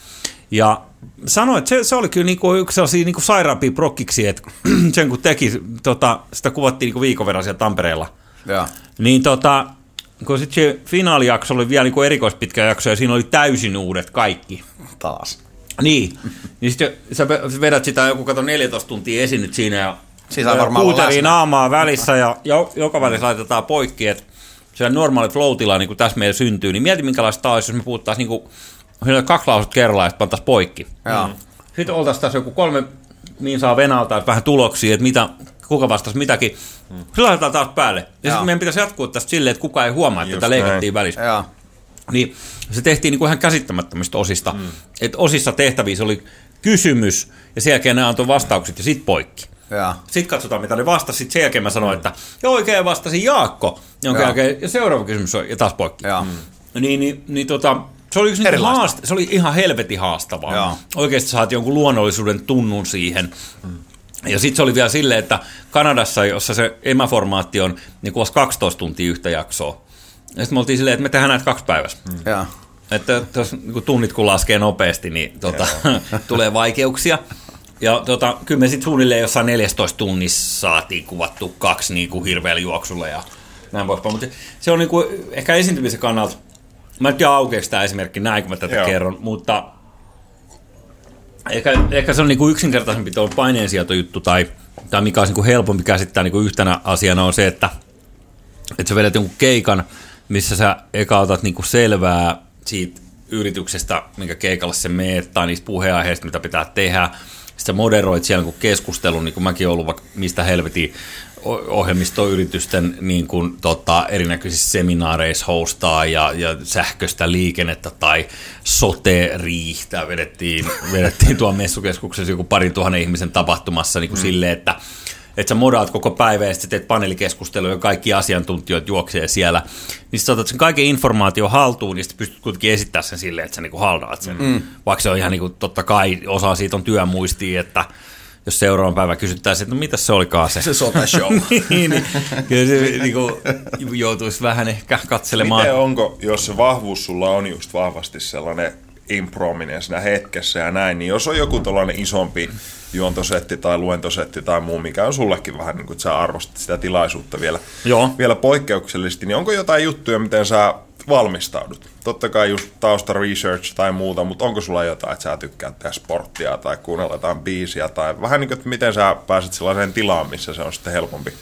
Ja sanoin, että se, se oli kyllä niinku yksi sellaisia niinku sairaampia prokkiksi, että sen kun teki, tota, sitä kuvattiin niinku viikon verran siellä Tampereella. Ja. Niin tota, kun sitten se finaalijakso oli vielä niinku erikoispitkä jakso ja siinä oli täysin uudet kaikki. Taas. Niin, niin sitten sä vedät sitä joku kato 14 tuntia esinyt siinä ja siis varmaan kuuteliin naamaa välissä ja joka välissä laitetaan poikki, että se normaali flow niin kuin tässä meillä syntyy, niin mieti minkälaista olisi, jos me puhuttaisiin niin kuin, kaksi lausut kerrallaan, että pantaisiin poikki. Mm. Sitten oltaisiin tässä joku kolme, niin saa venalta, että vähän tuloksia, että mitä, kuka vastasi mitäkin. Mm. Sitten laitetaan taas päälle. Ja sitten meidän pitäisi jatkuu tästä silleen, että kukaan ei huomaa, että tätä leikattiin välissä. Ja. Niin se tehtiin niin kuin ihan käsittämättömistä osista. Mm. Että osissa tehtävissä oli kysymys, ja sen jälkeen ne antoi vastaukset, ja sitten poikki. Ja. Sitten katsotaan, mitä ne vastasi. Sitten sen jälkeen mä sanoin, että joo, oikein vastasi Jaakko. Jonka ja. jälkeen, ja seuraava kysymys on, ja taas poikki. Ja. Mm. Niin, niin, niin tota, se oli, yksi haaste, se oli ihan helvetin haastavaa. Ja. Oikeasti saat jonkun luonnollisuuden tunnun siihen. Mm. Ja sitten se oli vielä silleen, että Kanadassa, jossa se emäformaatti on niin 12 tuntia yhtä jaksoa, ja sitten me oltiin silleen, että me tehdään näitä kaksi päivässä. Mm. Että tos, niin tunnit kun laskee nopeasti, niin tota, tulee vaikeuksia. Ja tota, kyllä me sitten suunnilleen jossain 14 tunnissa saatiin kuvattu kaksi niin kuin hirveällä juoksulla ja näin poispäin. Mutta se on niin kuin, ehkä esiintymisen kannalta, mä en tiedä aukeeko tämä esimerkki näin, kun mä tätä Joo. kerron, mutta ehkä, ehkä se on niin kuin yksinkertaisempi tuo paineensietojuttu tai, tai mikä olisi niin kuin helpompi käsittää niin kuin yhtenä asiana on se, että, että sä vedät jonkun keikan – missä sä eka otat niinku selvää siitä yrityksestä, minkä keikalle se meet, tai niistä puheenaiheista, mitä pitää tehdä. Sitten moderoit siellä niin keskustelun, niin kuin mäkin ollut vaikka mistä helvetin ohjelmistoyritysten niin kuin, tota, erinäköisissä seminaareissa hostaa ja, ja sähköistä liikennettä tai sote-riihtä vedettiin, vedettiin tuon messukeskuksessa joku parin tuhannen ihmisen tapahtumassa niin kuin mm. silleen, että että sä modaat koko päivä ja sitten teet paneelikeskustelua ja kaikki asiantuntijat juoksee siellä, niin sä otat sen kaiken informaatio haltuun, niin sitten pystyt kuitenkin esittämään sen silleen, että sä niinku haldaat sen. Mm. Vaikka se on ihan niinku, totta kai osa siitä on työmuistia, että jos seuraavan päivän kysyttäisiin, että no mitä se olikaan se. Se sote show. niin, niin, kyllä se niin kuin, joutuisi vähän ehkä katselemaan. Miten onko, jos se vahvuus sulla on just vahvasti sellainen improminen siinä hetkessä ja näin, niin jos on joku tällainen isompi juontosetti tai luentosetti tai muu, mikä on sullekin vähän niin kuin, että sä arvostat sitä tilaisuutta vielä, Joo. vielä poikkeuksellisesti, niin onko jotain juttuja, miten sä valmistaudut? Totta kai just tausta research tai muuta, mutta onko sulla jotain, että sä tykkäät tehdä sporttia tai kuunnella jotain biisiä tai vähän niin kuin, että miten sä pääset sellaiseen tilaan, missä se on sitten helpompi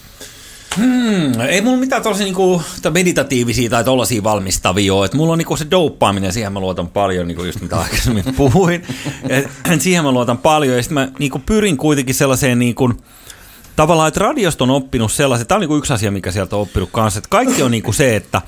Hmm, ei mulla mitään tosi niinku, meditatiivisia tai tollaisia valmistavia. Et mulla on niinku se douppaaminen, siihen mä luotan paljon, niinku just mitä aikaisemmin puhuin. Et, siihen mä luotan paljon ja sitten mä niinku pyrin kuitenkin sellaiseen niinku, tavallaan, että radiosta on oppinut sellaisen, tämä on niinku yksi asia, mikä sieltä on oppinut kanssa, että kaikki on niinku se, että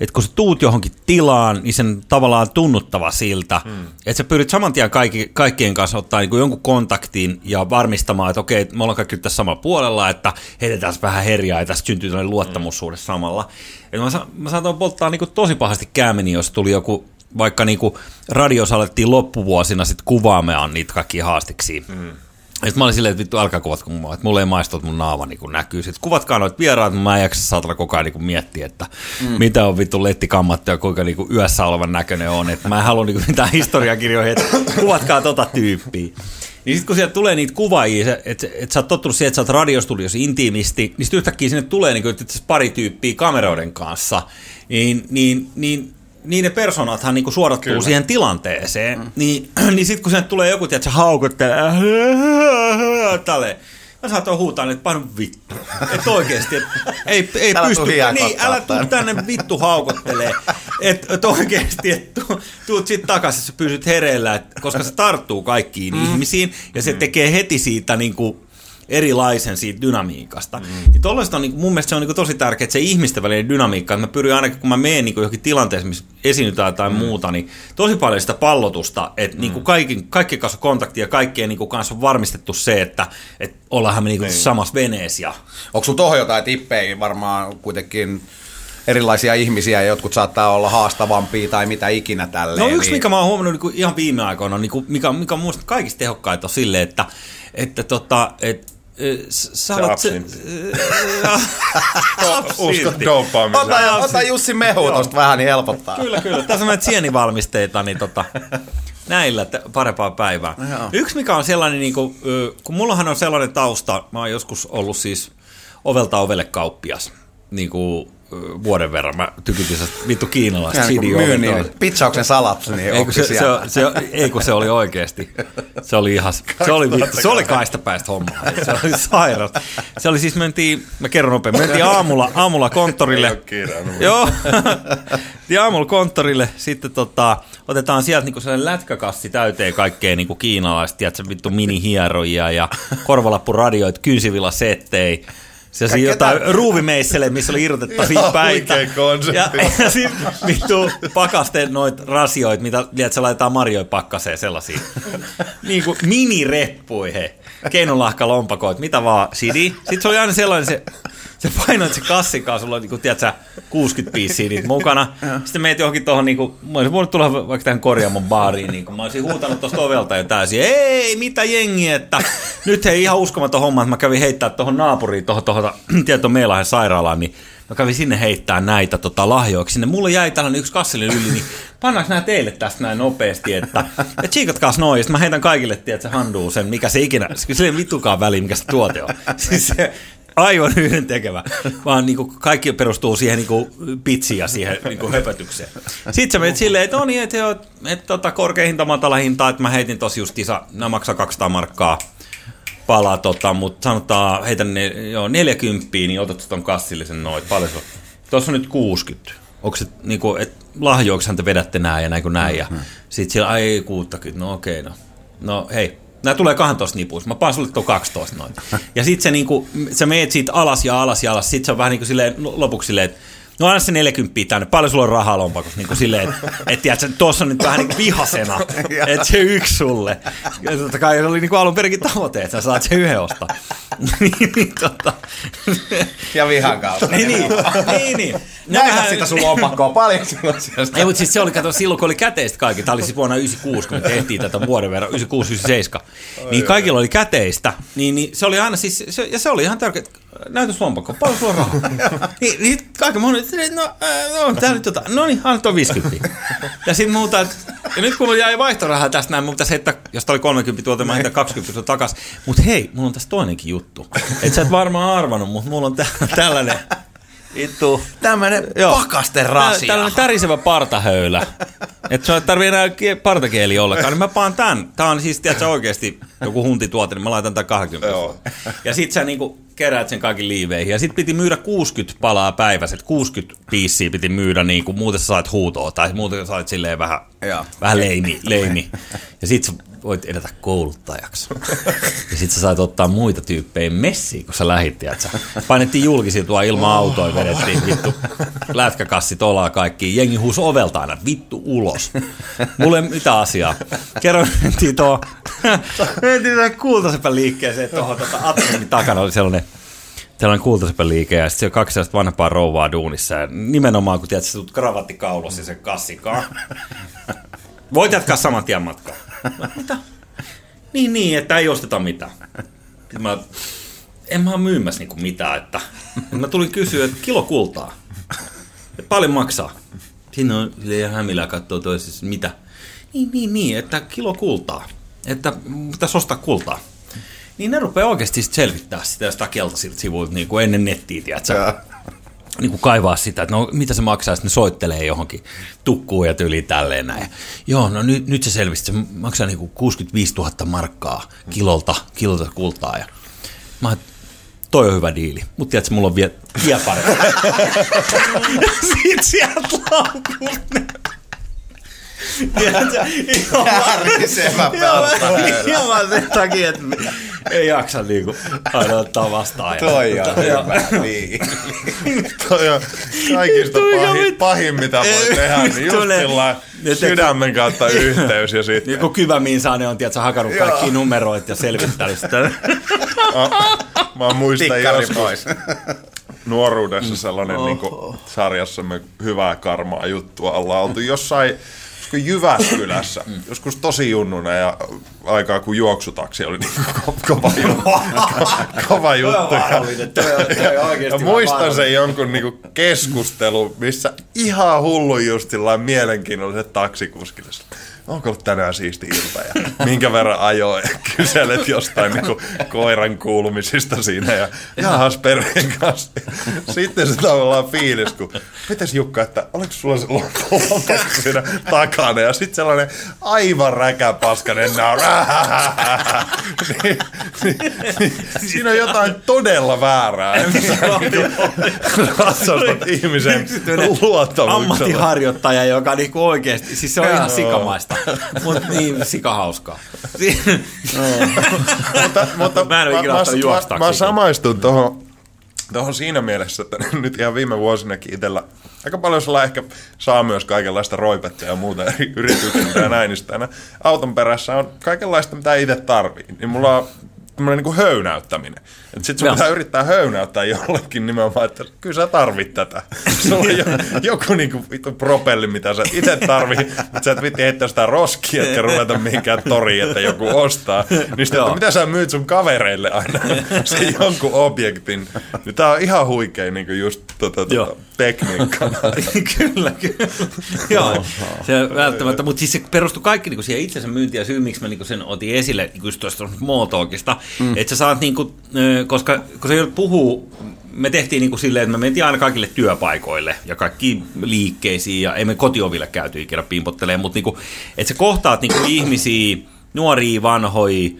että kun sä tuut johonkin tilaan, niin sen tavallaan tunnuttava siltä, hmm. että sä pyrit saman tien kaikki, kaikkien kanssa ottaa niin jonkun kontaktin ja varmistamaan, että okei, me ollaan kaikki tässä samalla puolella, että heitetään vähän herjaa ja tästä syntyy tällainen luottamussuhde hmm. samalla. Et mä, sa- mä saatoin polttaa niin tosi pahasti käämeni, jos tuli joku vaikka niin radiossa alettiin loppuvuosina sitten kuvaamaan niitä kaikkia haastiksi. Hmm sitten mä olin silleen, että vittu, älkää kuvatko mua, että mulle ei maistu, että mun naama niin näkyy. Sitten kuvatkaa noita vieraat, mä en jaksa saatella koko ajan niin miettiä, että mm. mitä on vittu lettikammattu ja kuinka niin yössä olevan näköinen on. Että mä en halua niin mitään historiakirjoihin, että kuvatkaa tota tyyppiä. Niin sitten kun sieltä tulee niitä kuvaajia, että et sä oot tottunut siihen, että sä oot radiostudiossa intiimisti, niin sitten yhtäkkiä sinne tulee niin kuin, pari tyyppiä kameroiden kanssa, niin, niin, niin niiden persoonathan niinku suodattuu Kyllä. siihen tilanteeseen, mm. niin, niin sitten kun sinne tulee joku, että se haukottelee, tälleen, Mä saatoin huutaa, että painu vittu. Että oikeesti, et, ei, ei älä pysty. Niin, älä tuu tänne vittu haukottelee. Että et oikeesti, että tu, tuut sit takaisin, sä pysyt hereillä, et, koska se tarttuu kaikkiin mm. ihmisiin ja se mm. tekee heti siitä niinku erilaisen siitä dynamiikasta. Mm. Niin tollaista on niin, mun mielestä se on niin tosi tärkeää, että se ihmisten välinen dynamiikka, että mä pyrin ainakin, kun mä menen niin johonkin tilanteeseen, missä esiinnytään tai mm. muuta, niin tosi paljon sitä pallotusta, että mm. niin kaikki, kaikki kanssa kontakti ja kaikkien niin kanssa on varmistettu se, että, että ollaanhan me niin niin. samassa veneessä. Ja... Onko sulla tuohon jotain tippejä varmaan kuitenkin erilaisia ihmisiä ja jotkut saattaa olla haastavampia tai mitä ikinä tälleen. No yksi, niin... mikä mä oon huomannut niin ihan viime aikoina, niin kuin, mikä, mikä on mun kaikista tehokkaita on silleen, että, että tota, et, Sä olet se... Usko dopaamiseen. Ota, ota Jussi Mehu tosta vähän, niin helpottaa. Kyllä, kyllä. Tässä on sienivalmisteita, niin tota, näillä parempaa päivää. Joo. Yksi, mikä on sellainen, niin kuin, kun mullahan on sellainen tausta, mä oon joskus ollut siis ovelta ovelle kauppias, niin kuin vuoden verran. Mä tykytin se vittu kiinalaista CDO. Niin, pitchauksen salat, niin ei, kun se, se, se, ei kun se oli oikeasti. Se oli ihan, se oli, se oli kaistapäistä hommaa. Se oli sairas. Se oli siis, mentiin, mä kerron nopein, mentiin aamulla, aamulla konttorille. Joo. ja aamulla konttorille, sitten tota, otetaan sieltä niinku sellainen lätkäkassi täyteen kaikkea niinku kiinalaista, tiedätkö, vittu mini-hieroja ja korvalappuradioita, kynsivilla settei se on jotain ruuvimeissele, missä oli irrotettavia päitä. Ja, ja sitten vittu pakaste noit rasioit, mitä liet, laitetaan marjoja pakkaseen sellaisia. niin kuin minireppuja he. Keinolahka lompakoit, mitä vaan, sidi. Sitten se oli aina sellainen se se painoit se kassikaan, sulla on niin kuin, tiedätkö, 60 piisiä niitä mukana. Sitten meet johonkin tuohon, niin kuin, mä olisin voinut tulla vaikka tähän korjaamon baariin, niin kuin, mä olisin huutanut tuosta ovelta ja täysin, ei, mitä jengi, että nyt hei ihan uskomaton homma, että mä kävin heittää tuohon naapuriin, tuohon, tuohon, tuohon Meilahden sairaalaan, niin mä kävin sinne heittää näitä tota, lahjoiksi. Sinne mulle jäi tällainen yksi kasseli yli, niin pannaanko nämä teille tästä näin nopeasti, että ja tsiikatkaas noin, ja mä heitän kaikille, että se handuu sen, mikä se ikinä, se ei vitukaan väliin, mikä se tuote on. Siis se, aivan yhden tekevä, vaan niin kuin kaikki perustuu siihen niin kuin pitsiin ja siihen niin kuin höpötykseen. Sitten sä menet silleen, että on no niin, että, että, että tota, korkea hinta, matala hinta, että mä heitin tosi justiinsa, nämä maksaa 200 markkaa palaa, tota, mutta sanotaan, heitän ne, joo, 40, niin otat ton kassillisen noin, paljon se on? Tuossa on nyt 60. Onko se, niin kuin, että lahjoiksi te vedätte näin ja näin kuin näin, ja mm-hmm. sitten siellä, ai 60, no okei, okay, no. No hei, Nämä tulee 12 nipuissa. Mä paan sulle tuon 12 noin. Ja sit se niinku, sä meet siitä alas ja alas ja alas. Sit se on vähän niin kuin silleen, lopuksi silleen, että No aina se 40 tänne, paljon sulla on rahaa lompakossa, niin kuin silleen, että et, tiedätkö, tuossa on nyt vähän niin vihasena, että se yksi sulle. Ja totta kai se oli niin kuin alun perinkin tavoite, että sä saat se yhden ostaa. niin, niin, tota. Ja vihan kautta. niin, niin, niin, niin. Näitä vähän... sitä sun lompakkoa. Paljon silloin Ei, mutta siis se oli, kato, silloin kun oli käteistä kaikki, tämä oli siis vuonna 96, kun me tehtiin tätä vuoden verran, 96, 97, niin kaikilla oli käteistä, niin, niin se oli aina siis, se, ja se oli ihan tärkeää, näytös lompakko, paljon sulla on rahaa. niin, niin kaikki moni, no, äh, no, tää nyt tota, no niin, anna tuon 50. ja sitten muuta, ja nyt kun mulla jäi vaihtorahaa tästä näin, mutta se, että jos oli 30 tuote, mä 20 takas. Mutta hei, mulla on tässä toinenkin juttu. Et sä et varmaan arvannut, mutta mulla on tä- tällainen Vittu. Tämmönen pakasten rasia. Tällainen tärisevä partahöylä. Että sä tarvii enää partakieli ollenkaan. Niin mä paan tän. Tää on siis, tiedätkö, oikeesti joku huntituote, niin mä laitan tän 20. Joo. Ja sit sä niinku keräät sen kaikki liiveihin. Ja sit piti myydä 60 palaa päivässä. 60 piissiä piti myydä, niin kuin muuten sä sait huutoa. Tai muuten sä sait silleen vähän, vähän leimi, leimi. Ja sit sä voit edetä kouluttajaksi. ja sit sä sait ottaa muita tyyppejä messiin, kun sä lähit, sä. Painettiin julkisiltua ilman autoja, vedettiin vittu lätkäkassit olaa kaikki. Jengi huus ovelta aina, vittu ulos. Mulle ei mitään asiaa. Kerran mentiin tuo, mentiin tuohon kultasepän liikkeeseen, tuohon tuota Atriumin takana oli sellainen sellainen kultasepän liike, ja sitten se on kaksi sellaista vanhempaa rouvaa duunissa, ja nimenomaan kun tiedät, sä tulet kravattikaulossa ja sen kassikaan. Voit jatkaa saman tien matkaa. Mitä? Niin, niin, että ei osteta mitään. Mä, en mä ole myymässä niinku mitään, että mä tulin kysyä, että kilo kultaa. Et paljon maksaa. Siinä on silleen hämillä katsoo toisessa, mitä? Niin, niin, niin, että kilo kultaa. Että pitäisi ostaa kultaa. Niin ne rupeaa oikeasti sit selvittää sitä jostain keltaisilta sivuilta niin kuin ennen nettiä, tiedätkö? niin kuin kaivaa sitä, että no mitä se maksaa, sitten ne soittelee johonkin tukkuun ja tyyliin tälleen näin. Joo, no nyt, nyt se selvisi, se maksaa niin kuin 65 000 markkaa kilolta, kilolta kultaa. Ja mä oon, toi on hyvä diili, mutta tiedätkö, mulla on vielä, vielä parempi. Sitten sieltä laukulta ne Tiedätkö? Ihan vaan- Ihan vaan sen takia, että ei jaksa niinku aina ottaa vastaan. Toi on hyvä. Niin. Toi on kaikista pahin, pahin, mitä voi tehdä, niin just sillä sydämen kautta yhteys ja sitten Niin kuin Kyvä Minsaane on, tiedätkö, hakannut kaikki numeroit ja selvittänyt sitä. mä muistan Tikkari joskus nuoruudessa sellainen niin kuin, sarjassamme hyvää karmaa juttua. Ollaan oltu jossain olisiko Jyväskylässä, joskus tosi junnuna ja aikaa kun juoksutaksi oli niin ko- kova juttu. kova juttu. Ja muistan sen jonkun niinku keskustelun, missä ihan hullu just sillain mielenkiintoiset taksikuskille. Onko ollut tänään siisti ilta ja minkä verran ajoa ja kyselet jostain niinku koiran kuulumisista siinä ja jahas perheen kanssa. Sitten se tavallaan fiilis, kun mites Jukka, että oliko sulla se lompakko siinä takana ja sitten sellainen aivan räkäpaskanen naura. niin, niin, niin, siinä on jotain todella väärää. niinku Ratsastat ihmisen luottamuksella. Ammattiharjoittaja, joka niinku oikeasti, siis se on ihan sikamaista, mutta niin sikahauskaa. mutta, mutta Mä en ole ikinä mä, ottanut mä, juokstaaksi mä ikinä. samaistun tuohon tohon siinä mielessä, että nyt ihan viime vuosinakin itsellä aika paljon sulla ehkä saa myös kaikenlaista roipetta ja muuta eri yrityksiltä ja näin, niin aina auton perässä on kaikenlaista, mitä itse tarvii. Niin mulla on tämmöinen niin höynäyttäminen. Että sit sun Joo. pitää yrittää höynäyttää jollekin nimenomaan, että kyllä sä tarvit tätä. Sulla on jo, joku niinku vittu propelli, mitä sä itse tarvii, mutta sä et vitti heittää sitä roskia, etkä ruveta mihinkään toriin, että joku ostaa. Niin sitten, että mitä sä myyt sun kavereille aina sen jonkun objektin. Niin tää on ihan huikea niinku just tota, tota, tekniikka. kyllä, kyllä. Joo, se välttämättä, mutta siis se perustui kaikki niinku siihen itsensä myyntiin ja syy, miksi mä niinku sen otin esille niinku just tuosta small talkista, mm. että sä saat niinku, ö, koska kun se puhuu, me tehtiin niinku silleen, että me mentiin aina kaikille työpaikoille ja kaikki liikkeisiin ja ei me kotioville käyty ikinä pimpottelemaan, mutta niinku, että sä kohtaat niinku ihmisiä, nuoria, vanhoja,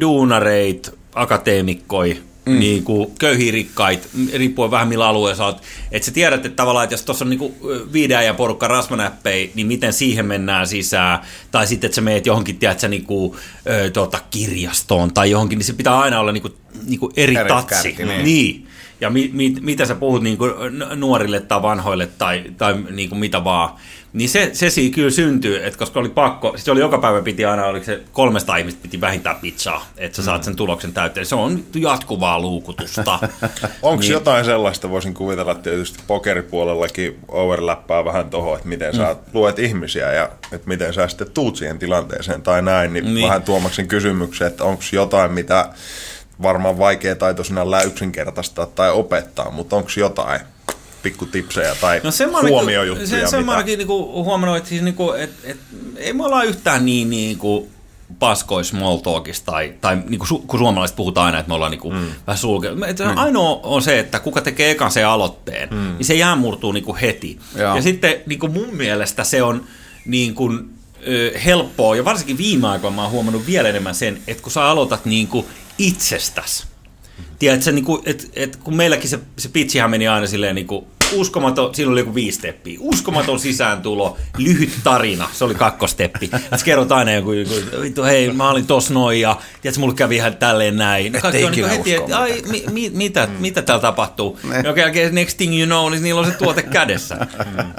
duunareit, akateemikkoi, mm. niin kuin köyhiä rikkaita, riippuen vähän millä alueella oot. Että sä tiedät, että tavallaan, että jos tuossa on niinku viiden ja porukka rasvanäppejä, niin miten siihen mennään sisään. Tai sitten, että sä meet johonkin, tiedät sä, niinku, ö, tuota, kirjastoon tai johonkin, niin se pitää aina olla niinku, niinku eri, Eri tatsi. kärki, niin. niin. Ja mi, mi, mitä sä puhut niinku n- nuorille tai vanhoille tai, tai niinku mitä vaan. Niin se, se siinä kyllä syntyy, että koska oli pakko, siis se oli joka päivä piti aina, oliko se 300 ihmistä piti vähintään pizzaa, että sä saat sen tuloksen täyteen. Se on jatkuvaa luukutusta. Onko Niin. jotain sellaista, voisin kuvitella että tietysti pokeripuolellakin overlappaa vähän tuohon, että miten sä luet ihmisiä ja että miten sä sitten tuut siihen tilanteeseen tai näin, niin, Niin. vähän tuomaksen kysymyksen, että onko jotain, mitä varmaan vaikea taito sinällään yksinkertaistaa tai opettaa, mutta onko jotain pikkutipsejä tai no semmoinen- huomiojuttuja, se, mitä... semmoinenkin niinku huomannut, että siis niinku, et, et, ei me olla yhtään niin niinku paskois small talkista, tai, tai niinku, su, kun suomalaiset puhutaan aina, että me ollaan niinku mm. vähän sulkea. Mm. Ainoa on se, että kuka tekee ekan sen aloitteen, mm. niin se jää murtuu niinku heti. Joo. Ja sitten niinku mun mielestä se on niin kuin, ö, helppoa, ja varsinkin viime aikoina mä oon huomannut vielä enemmän sen, että kun sä aloitat niin kuin itsestäsi, Tiedätkö, niin kuin, et, et, kun meilläkin se, se pitsihän meni aina silleen niin kuin, uskomaton, siinä oli joku viisi steppiä, uskomaton sisääntulo, lyhyt tarina, se oli kakkosteppi. Sä kerrot aina joku, joku vittu hei, mä olin tos noin ja tiedätkö, mulle kävi ihan tälleen näin. Kaikki on niin heti, että ai, mi, mi, mitä, mm. mitä täällä tapahtuu. Joka jälkeen next thing you know, niin niillä on se tuote kädessä.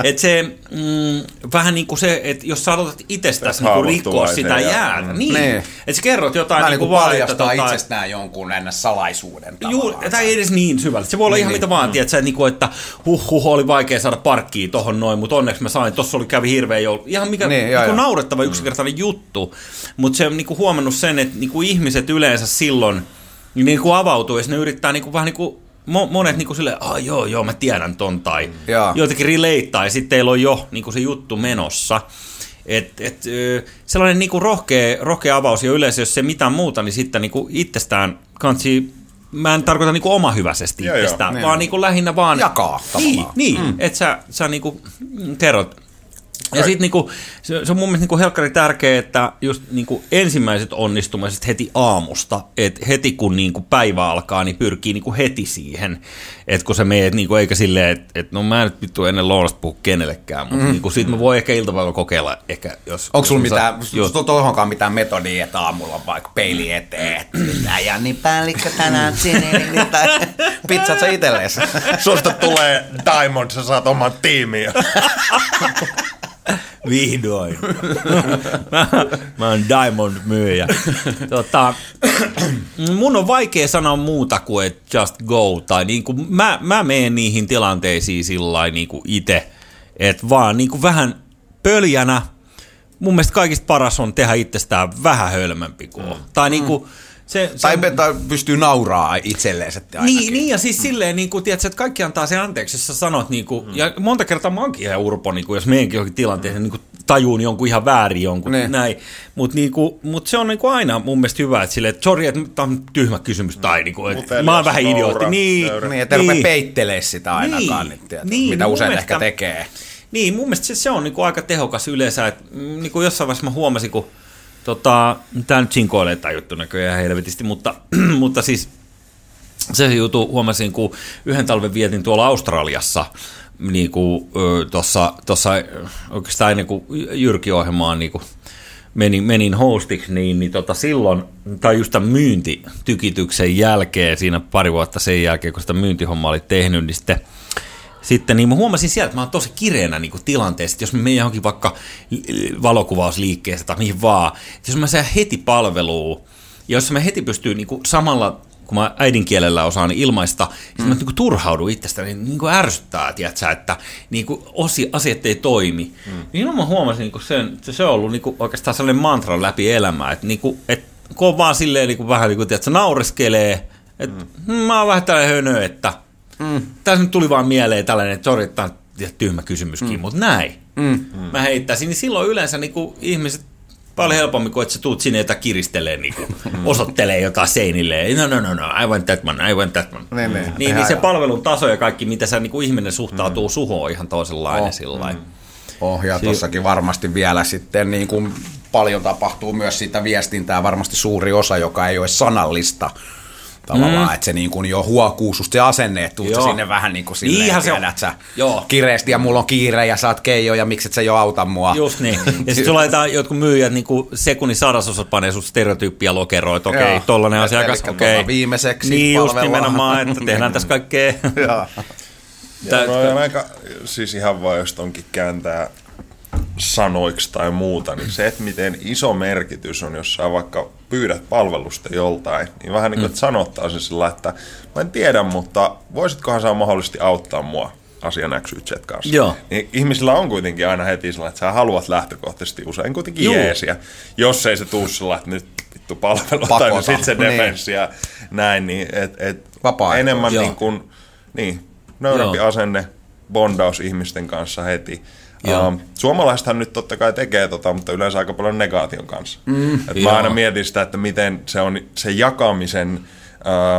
Et se, mm, vähän niin kuin se, että jos sä aloitat itsestäsi niin rikkoa sitä ja- jäätä, niin, Niin. että sä kerrot jotain Mä niin niin kuin paljastaa tota- itsestään jonkun ennä salaisuuden Juuri, tavallaan. tai ei edes niin syvällä. Se voi olla Niin, ihan niin. mitä vaan, tiedätkö, että, niinku, että huh, huh, oli vaikea saada parkkiin tohon noin, mutta onneksi mä sain, tossa oli kävi hirveä joulu. Ihan mikä Niin, niin, joo. naurettava yksinkertainen juttu, mutta se on niin kuin huomannut sen, että niin kuin ihmiset yleensä silloin niin kuin avautuu, ja ne yrittää niin kuin, vähän niin kuin mo- monet niin kuin silleen, ah joo, joo, mä tiedän ton, tai Joo. jotenkin relateaa, ja sitten teillä on jo niin kuin se juttu menossa. Et, et, sellainen niin kuin rohkea, rohkea avaus, ja yleensä jos se mitään muuta, niin sitten niin kuin itsestään kansi, mä en tarkoita niin kuin omahyväisesti Joo, joo. itsestään, Niin. vaan niin kuin lähinnä vaan... Jakaa Niin, tavallaan. niin mm. että sä, sä niin kuin kerrot. Ja sitten niinku, se, se on mun mielestä niinku helkkari tärkeää, että just niinku ensimmäiset onnistumiset heti aamusta, että heti kun niinku päivä alkaa, niin pyrkii niinku heti siihen, että kun sä meet, niinku, eikä silleen, että et, no mä en nyt vittu ennen lounasta puhu kenellekään, mutta mm. niinku, sit mä voin ehkä iltapäivällä kokeilla, ehkä jos... Onko sulla mitään, jos... tohonkaan mitään metodia, että aamulla on vaikka peili eteen, että mitä Janni päällikkö tänään sininen, tai pizzat sä itelles? Susta tulee Diamond, sä saat oman tiimiin. Vihdoin. mä, mä oon Diamond-myyjä. Tota, mun on vaikea sanoa muuta kuin että just go. Tai niin kuin, mä, mä menen niihin tilanteisiin sillä niin kuin itse, että vaan niin kuin vähän pöljänä. Mun mielestä kaikista paras on tehdä itsestään vähän hölmempi kuin. Mm. Tai niin kuin, se, se Tai, tai pystyy nauraa itselleen sitten ainakin. niin, niin, ja siis silleen, niin kuin, tiedätkö, että kaikki antaa se anteeksi, jos sä sanot, niin kuin, mm. ja monta kertaa mä oonkin ihan urpo, niin kuin, jos meidänkin johonkin tilanteeseen niin kuin, tajuun jonkun ihan väärin jonkun, Niin. näin. Mutta niin kuin, mut se on niin kuin aina mun mielestä hyvä, että silleen, että sori, että tämä on tyhmä kysymys, tai niin kuin, että mä oon vähän idiootti. Niin. Niin, että niin. peittelee sitä ainakaan, Niin. niin. Niin, Niin, mitä usein mielestä- ehkä tekee. Niin, mun mielestä se, se on niinku aika tehokas yleensä. Et, mm, niinku jossain vaiheessa mä huomasin, kun tota, tää nyt sinkoilee tää juttu näköjään helvetisti, mutta, mutta siis se juttu huomasin, kun yhden talven vietin tuolla Australiassa, niin kuin tuossa, tossa, ö, oikeastaan ennen kuin Jyrki-ohjelmaan niin kuin menin, menin hostiksi, niin, niin tota silloin, tai just tämän myyntitykityksen jälkeen, siinä pari vuotta sen jälkeen, kun sitä myyntihommaa oli tehnyt, niin sitten sitten niin mä huomasin sieltä, että mä oon tosi kireänä niin kuin tilanteessa, että jos mä menen johonkin vaikka valokuvausliikkeeseen tai mihin vaan, että jos mä saan heti palveluun, ja jos mä heti pystyy niin kuin samalla, kun mä äidinkielellä osaan niin ilmaista, mm. mä niin kuin turhaudun itsestäni, niin, niin kuin ärsyttää, tiedätkö, että niin kuin osi, asiat ei toimi. Mm. Niin mä huomasin niin kuin sen, että se on ollut niin kuin oikeastaan sellainen mantra läpi elämää, että, niin kuin, että kun on vaan silleen niin kuin vähän niin kuin, tiedätkö, naureskelee, että mm. mä oon vähän tällainen hönö, että Mm. Tässä nyt tuli vaan mieleen tällainen, että sori, tämä on tyhmä kysymyskin, mm. mutta näin. Mm. Mä heittäisin, niin silloin yleensä niin kuin ihmiset paljon helpommin kuin, että sä tuut sinne jotain kiristelee, niin kuin, osoittelee jotain seinille. No, no, no, no, I want that one, I want that one. Niin, niin. niin, niin Ihan se palvelun taso ja kaikki, mitä sä niin kuin ihminen suhtautuu mm. suhun, on ihan toisenlainen Oh. sillä lailla. Oh, ja tossakin varmasti vielä sitten niin kuin paljon tapahtuu myös sitä viestintää, varmasti suuri osa, joka ei ole sanallista. Tavallaan, mm. että se niin kuin jo huokuu susta se asenne, että tuut sinne vähän niin kuin silleen, Niinhän se on. tiedät sä, Joo. kireesti ja mulla on kiire ja sä oot keijo ja miksi et sä jo auta mua. Just niin. Ja sitten sulla laitetaan jotkut myyjät niin kuin sekunnin sadasosat panee sun stereotyyppiä lokeroon, että okei, Joo. okay, tollanen Et asiakas, okei. tuolla viimeiseksi Niin just nimenomaan, että tehdään tässä kaikkea. Joo. Ja no, on aika, siis ihan vaan jos tonkin kääntää sanoiksi tai muuta, niin se, että miten iso merkitys on, jos sä vaikka pyydät palvelusta joltain, niin vähän niin kuin, että sanottaa se sillä, että mä en tiedä, mutta voisitkohan sä mahdollisesti auttaa mua asian XYZ kanssa. Joo. Niin ihmisillä on kuitenkin aina heti sellainen, että sä haluat lähtökohtaisesti usein kuitenkin Juu. jeesiä. Jos ei se tuu sillä, että nyt vittu palvelu tai no sit se Niin. defenssi ja näin, niin et, et enemmän Joo. niin kuin, niin, nöyrämpi Joo. asenne, bondaus ihmisten kanssa heti. Joo. Um, suomalaisethan nyt totta kai tekee tota, mutta yleensä aika paljon negaation kanssa. Mm, Et mä aina mietin sitä, että miten se on se jakamisen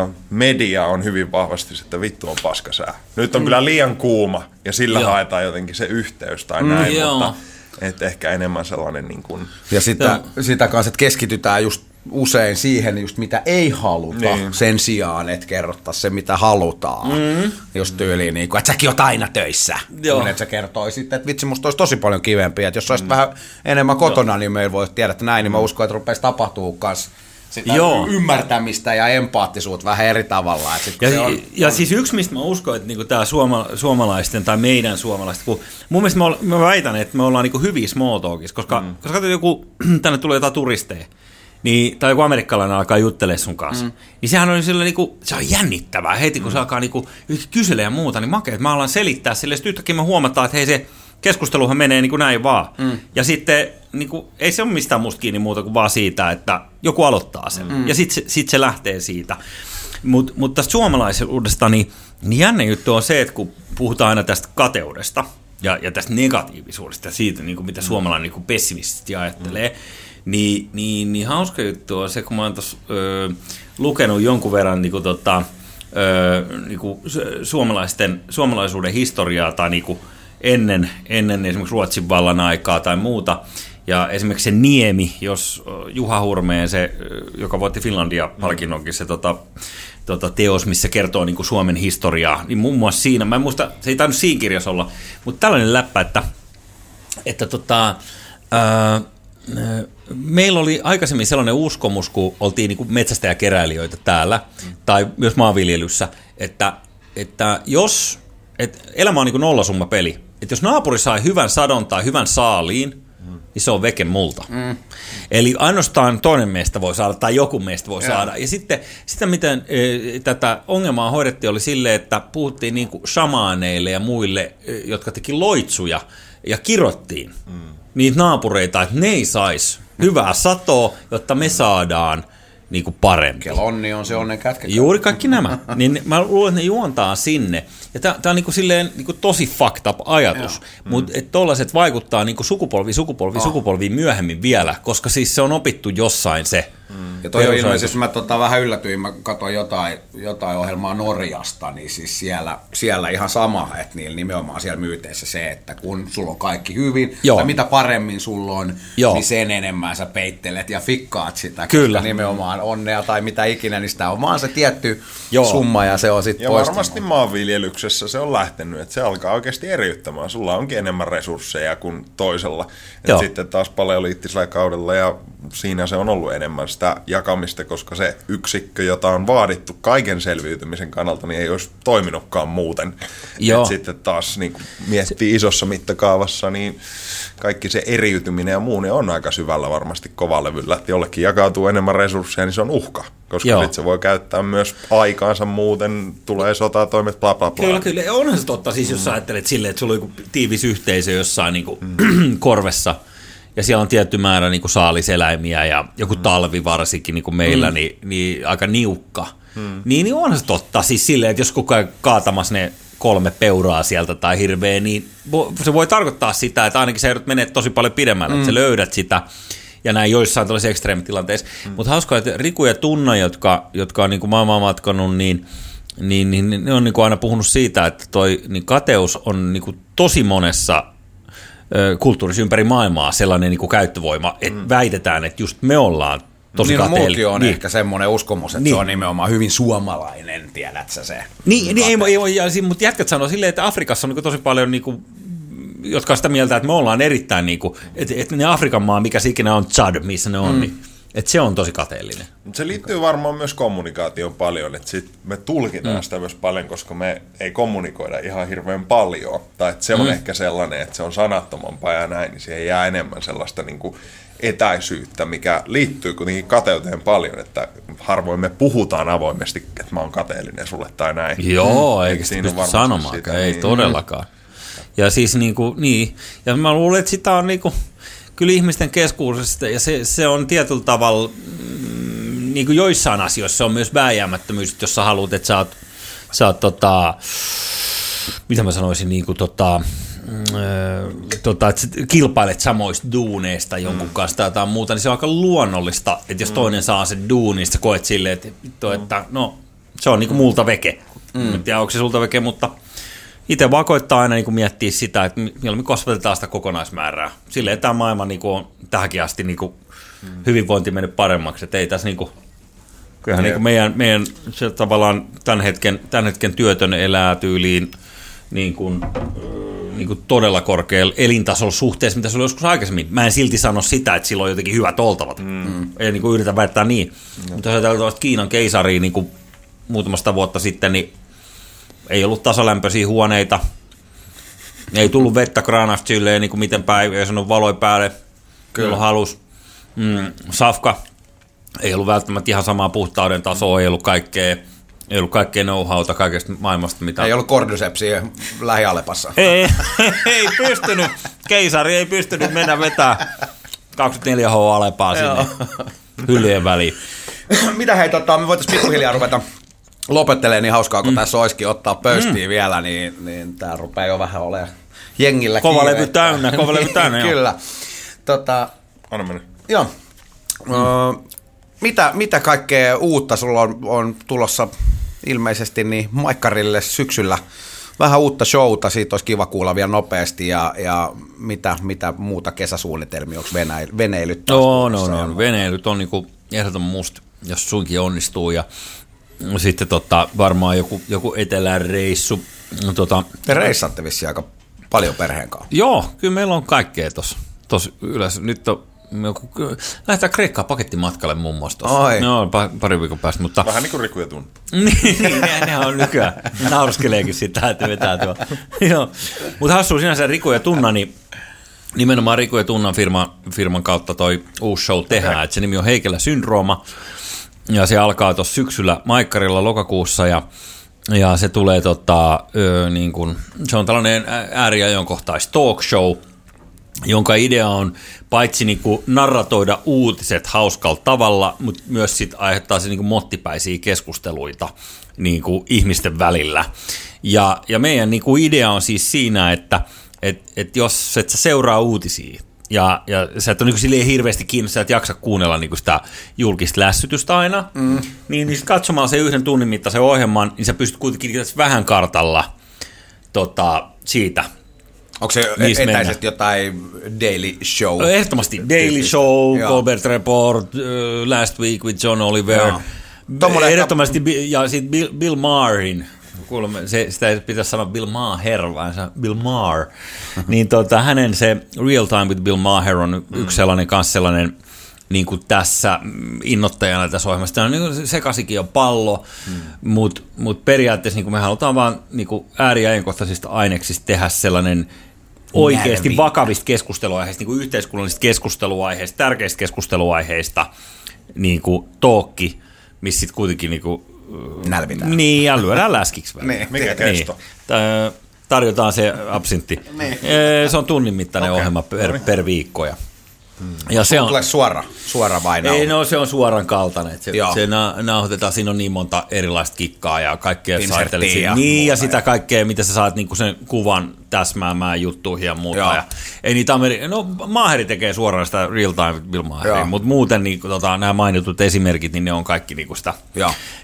uh, media on hyvin vahvasti, että vittu on paskasää. Nyt on mm. kyllä liian kuuma ja sillä Joo. haetaan jotenkin se yhteys tai näin, joo. mutta et ehkä enemmän sellainen niin kuin, Ja sitä, sitä kanssa, että keskitytään just usein siihen, just mitä ei haluta, Niin. niin. sen sijaan, että kerrottaisiin se, mitä halutaan. Mm. Just tyyliin, niin kuin, että säkin oot aina töissä. Joo. Kun Että sä kertoisit, että vitsi, musta olisi tosi paljon kivempiä, että jos olisit mm. vähän enemmän kotona, niin meillä voisi tiedä, että näin, niin mä uskon, että rupeaisi tapahtuu kanssa sitä Joo. ymmärtämistä ja empaattisuutta vähän eri tavalla. Että sit, Ja, se on, ja siis yksi, mistä mä uskon, että niinku tämä suoma, suomalaisten tai meidän suomalaisten, kun mun mielestä mä, mä väitän, että me ollaan niinku hyviä small talkissa, koska, mm. koska joku, tänne tulee jotain turisteja, niin, tai joku amerikkalainen alkaa juttelemaan sun kanssa, mm. niin sehän on sille niinku, se on jännittävää heti, kun mm. se alkaa niinku kyselee ja muuta, niin makea, että mä alan selittää sille, sitten yhtäkkiä me huomataan, että hei se keskusteluhan menee niin kuin näin vaan. Mm. Ja sitten niin kuin, ei se ole mistään musta kiinni muuta kuin vaan siitä, että joku aloittaa sen. Mm. Ja sitten se, sit se lähtee siitä. Mut, mutta tästä suomalaisuudesta, niin, niin jännä juttu on se, että kun puhutaan aina tästä kateudesta ja, ja tästä negatiivisuudesta ja siitä, niin kuin mitä mm. suomalainen niin kuin pessimisesti ajattelee, mm. Niin, niin, niin hauska juttu on se, kun mä oon tuossa lukenut jonkun verran niin kuin, tota, ö, niin kuin suomalaisten, suomalaisuuden historiaa tai niin kuin, ennen, ennen esimerkiksi Ruotsin vallan aikaa tai muuta. Ja esimerkiksi se Niemi, jos Juha Hurmeen, se, joka voitti Finlandia-palkinnonkin, se tota, tota, teos, missä kertoo niin kuin Suomen historiaa, niin muun muassa siinä, mä en muista, se ei tainnut siinä kirjassa olla, mutta tällainen läppä, että, että tota, ää, meillä oli aikaisemmin sellainen uskomus, kun oltiin niin kuin metsästäjäkeräilijöitä täällä, mm. tai myös maanviljelyssä, että, että jos, että elämä on niin kuin nollasumma peli, että jos naapuri sai hyvän sadon tai hyvän saaliin, mm. niin se on veke multa. Mm. Eli ainoastaan toinen meistä voi saada tai joku meistä voi ja. saada. Ja sitten sitä, miten e, tätä ongelmaa hoidettiin, oli silleen, että puhuttiin niin kuin shamaaneille ja muille, e, jotka teki loitsuja ja kirottiin mm. Niitä naapureita, että ne ei saisi hyvää satoa, jotta me saadaan niin kuin parempi. Kelonni on se onnen kätkä. Juuri kaikki nämä. niin mä luulen, että ne juontaa sinne. Ja tämä on niin kuin silleen niin kuin tosi fucked up ajatus, mm. mutta tollaiset vaikuttaa niin kuin sukupolvi, sukupolvi, oh. sukupolvi myöhemmin vielä, koska siis se on opittu jossain se Mm. Ja toi on ilmeisesti, mä tota, vähän yllätyin, mä katsoin jotain, jotain ohjelmaa Norjasta, niin siis siellä, siellä ihan sama, että niillä nimenomaan siellä myyteissä se, että kun sulla on kaikki hyvin, Joo. tai mitä paremmin sulla on, Joo. niin sen enemmän sä peittelet ja fikkaat sitä, Kyllä. koska nimenomaan onnea tai mitä ikinä, niin sitä on vaan se tietty Joo. summa ja se on sitten Ja varmasti maanviljelyksessä se on lähtenyt, että se alkaa oikeasti eriyttämään. Sulla onkin enemmän resursseja kuin toisella. Et sitten taas paleoliittisellä kaudella ja siinä se on ollut enemmän sitä jakamista, koska se yksikkö, jota on vaadittu kaiken selviytymisen kannalta, niin ei olisi toiminutkaan muuten. Joo. Et sitten taas niin kun miettii isossa mittakaavassa, niin kaikki se eriytyminen ja muu niin on aika syvällä varmasti kovalevyllä. Että jollekin jakautuu enemmän resursseja, niin se on uhka. Koska sitten se voi käyttää myös aikaansa muuten, tulee sotatoimet, bla bla bla. Kyllä, kyllä. Onhan se totta, siis jos mm. ajattelet silleen, että sulla on joku tiivis yhteisö jossain niin kuin mm. korvessa – ja siellä on tietty määrä niin kuin saaliseläimiä ja joku mm. talvi varsinkin niin kuin meillä, mm. niin, niin aika niukka. Mm. Niin, niin onhan se totta. Siis silleen, että jos kukaan kaatamassa ne kolme peuraa sieltä tai hirveä, niin se voi tarkoittaa sitä, että ainakin se joudut menee tosi paljon pidemmälle, mm. että sä mm. löydät sitä ja näin joissain tällaisissa ekstreemitilanteissa. Mm. Mutta hauskaa, että Riku ja Tunna, jotka, jotka on niin kuin maailmaa matkanut, niin, niin, niin ne on niin kuin aina puhunut siitä, että toi niin kateus on niin kuin tosi monessa kulttuurissa ympäri maailmaa sellainen niin kuin käyttövoima, että mm. väitetään, että just me ollaan tosi niin, kateellisia. on niin. ehkä semmoinen uskomus, että niin. se on nimenomaan hyvin suomalainen, tiedät sä se. Niin, niin ei, ei, ei, mutta jätkät sanoo silleen, että Afrikassa on niin tosi paljon niin kuin, jotka on sitä mieltä, että me ollaan erittäin, niin kuin, että, että ne Afrikan maa, mikä ikinä on Chad, missä ne on, mm. niin et se on tosi kateellinen. Se liittyy varmaan myös kommunikaatioon paljon, että sit me tulkitaan mm. sitä myös paljon, koska me ei kommunikoida ihan hirveän paljon. Tai että se on mm. ehkä sellainen, että se on sanattomampaa ja näin, niin siihen jää enemmän sellaista niin kuin etäisyyttä, mikä liittyy kuitenkin kateuteen paljon, että harvoin me puhutaan avoimesti, että mä oon kateellinen sulle tai näin. Joo, mm. eikä sitä pysty sanomaan, ei niin. todellakaan. Ja siis niin kuin, niin, ja mä luulen, että sitä on niin kuin, kyllä ihmisten keskuudesta, ja se, se on tietyllä tavalla, mm, niin kuin joissain asioissa on myös vääjäämättömyys, jos sä haluat, että sä oot, sä oot tota, mitä mä sanoisin, niin kuin tota, mm, tota, että kilpailet samoista duuneista jonkun mm. kanssa tai jotain muuta, niin se on aika luonnollista, että jos mm. toinen saa sen duunin, niin sä koet silleen, että, että no, se on niin kuin multa veke. Mm. En tiedä, onko se sulta veke, mutta itse vaan koittaa aina niin kuin miettiä sitä, että mieluummin kasvatetaan sitä kokonaismäärää. Silleen tämä maailma niin kuin on tähänkin asti niin kuin mm. hyvinvointi mennyt paremmaksi. Että ei tässä niin kuin, kyllähän niin kuin meidän, meidän se tavallaan tämän hetken, tämän hetken työtön elää tyyliin niin kuin, niin kuin todella korkealla elintasolla suhteessa, mitä se oli joskus aikaisemmin. Mä en silti sano sitä, että sillä on jotenkin hyvät oltavat. Mm. Ei niin kuin yritä väittää niin. Mm. Mutta jos ajatellaan Kiinan keisariin niin kuin muutamasta vuotta sitten, niin ei ollut tasalämpöisiä huoneita, ei tullut vettä kraanasta silleen niin kuin miten päin, ei sanonut valoi päälle, kyllä halus. Mm, safka, ei ollut välttämättä ihan samaa puhtauden tasoa, ei ollut kaikkea, ei ollut kaikkea know-howta kaikesta maailmasta, mitä... Ei ollut kordycepsiä lähialepassa. Ei, ei pystynyt, keisari ei pystynyt mennä vetää 24 H alepaa sinne hyllyjen väliin. Mitä hei, tota, me voitaisiin pikkuhiljaa ruveta lopettelee niin hauskaa, kun mm. tässä olisikin ottaa pöystiin mm. vielä, niin, niin tämä rupeaa jo vähän olemaan jengillä Kova levy täynnä, kova levy täynnä, Kyllä. Tota, Anna mennä. Joo. Mm. Uh, mitä, mitä kaikkea uutta sulla on, on tulossa ilmeisesti niin Maikkarille syksyllä? Vähän uutta showta, siitä olisi kiva kuulla vielä nopeasti ja, ja mitä, mitä muuta kesäsuunnitelmia, onko veneily, veneilyt? No, no, no, veneilyt on niinku ehdottoman musta, jos suinkin onnistuu ja sitten tota, varmaan joku, joku etelän reissu. Tota, Te reissaatte vissiin aika paljon perheen kanssa. Joo, kyllä meillä on kaikkea tuossa tos yleensä. Nyt on joku, lähdetään Kreikkaan pakettimatkalle muun muassa tuossa. Joo, pari viikon päästä. Mutta... Vähän niin kuin Riku ja Tunna. niin, niin ne on nykyään. Nauraskeleekin sitä, että vetää tuo. Joo. Mutta hassu sinänsä Riku ja Tunna, niin nimenomaan Riku ja Tunnan firma, firman kautta toi uusi show tehdään. Okay. Et se nimi on Heikelä syndrooma. Ja se alkaa tuossa syksyllä Maikkarilla lokakuussa ja ja se tulee tota, ö, niin kun, se on tällainen ääriajankohtais talk show, jonka idea on paitsi niin kuin narratoida uutiset hauskalla tavalla, mutta myös sit aiheuttaa se niin kuin mottipäisiä keskusteluita niin kuin ihmisten välillä. Ja, ja meidän niin kuin idea on siis siinä, että et, et jos et sä seuraa uutisia ja, ja sä et ole niin silleen hirveästi kiinnostunut, että jaksa kuunnella niin sitä julkista lässytystä aina, mm. niin, niin katsomalla se yhden tunnin mittaisen ohjelman, niin sä pystyt kuitenkin vähän kartalla tota, siitä. Onko se etäisesti mennä. jotain daily show? No, ehdottomasti daily show, Colbert Report, uh, Last Week with John Oliver. Ehdottomasti, ja sitten Bill, Bill Maherin kuulemma, se, sitä ei pitäisi sanoa Bill Maher, vaan se Bill Maher, niin tota, hänen se Real Time with Bill Maher on mm. yksi sellainen kanssa sellainen, niin kuin tässä innoittajana tässä ohjelmassa. Tämä on niin sekasikin jo pallo, mm. mutta mut periaatteessa niin kuin me halutaan vaan niin kuin ääri- ja ajankohtaisista aineksista tehdä sellainen oikeasti Närvi. vakavista keskusteluaiheista, niin kuin yhteiskunnallisista keskusteluaiheista, tärkeistä keskusteluaiheista, niin kuin talkki, missä sitten kuitenkin niin kuin nälvitään. Niin, ja lyödään läskiksi vähän. niin, mikä kesto? Niin. Tarjotaan se absintti. niin. Se on tunnin mittainen okay. ohjelma per, no niin. per viikko. Ja Ja se on, tulee suora, suora vai Ei, no se on suoran kaltainen. Se, se na, nauhoitetaan, siinä on niin monta erilaista kikkaa ja kaikkea. Ja niin, ja sitä kaikkea, mitä sä saat niin sen kuvan täsmäämään juttuihin ja muuta. Ja ei niitä Ameri- no Maaheri tekee suoraan sitä real time Bill mutta muuten niin, tota, nämä mainitut esimerkit, niin ne on kaikki niin sitä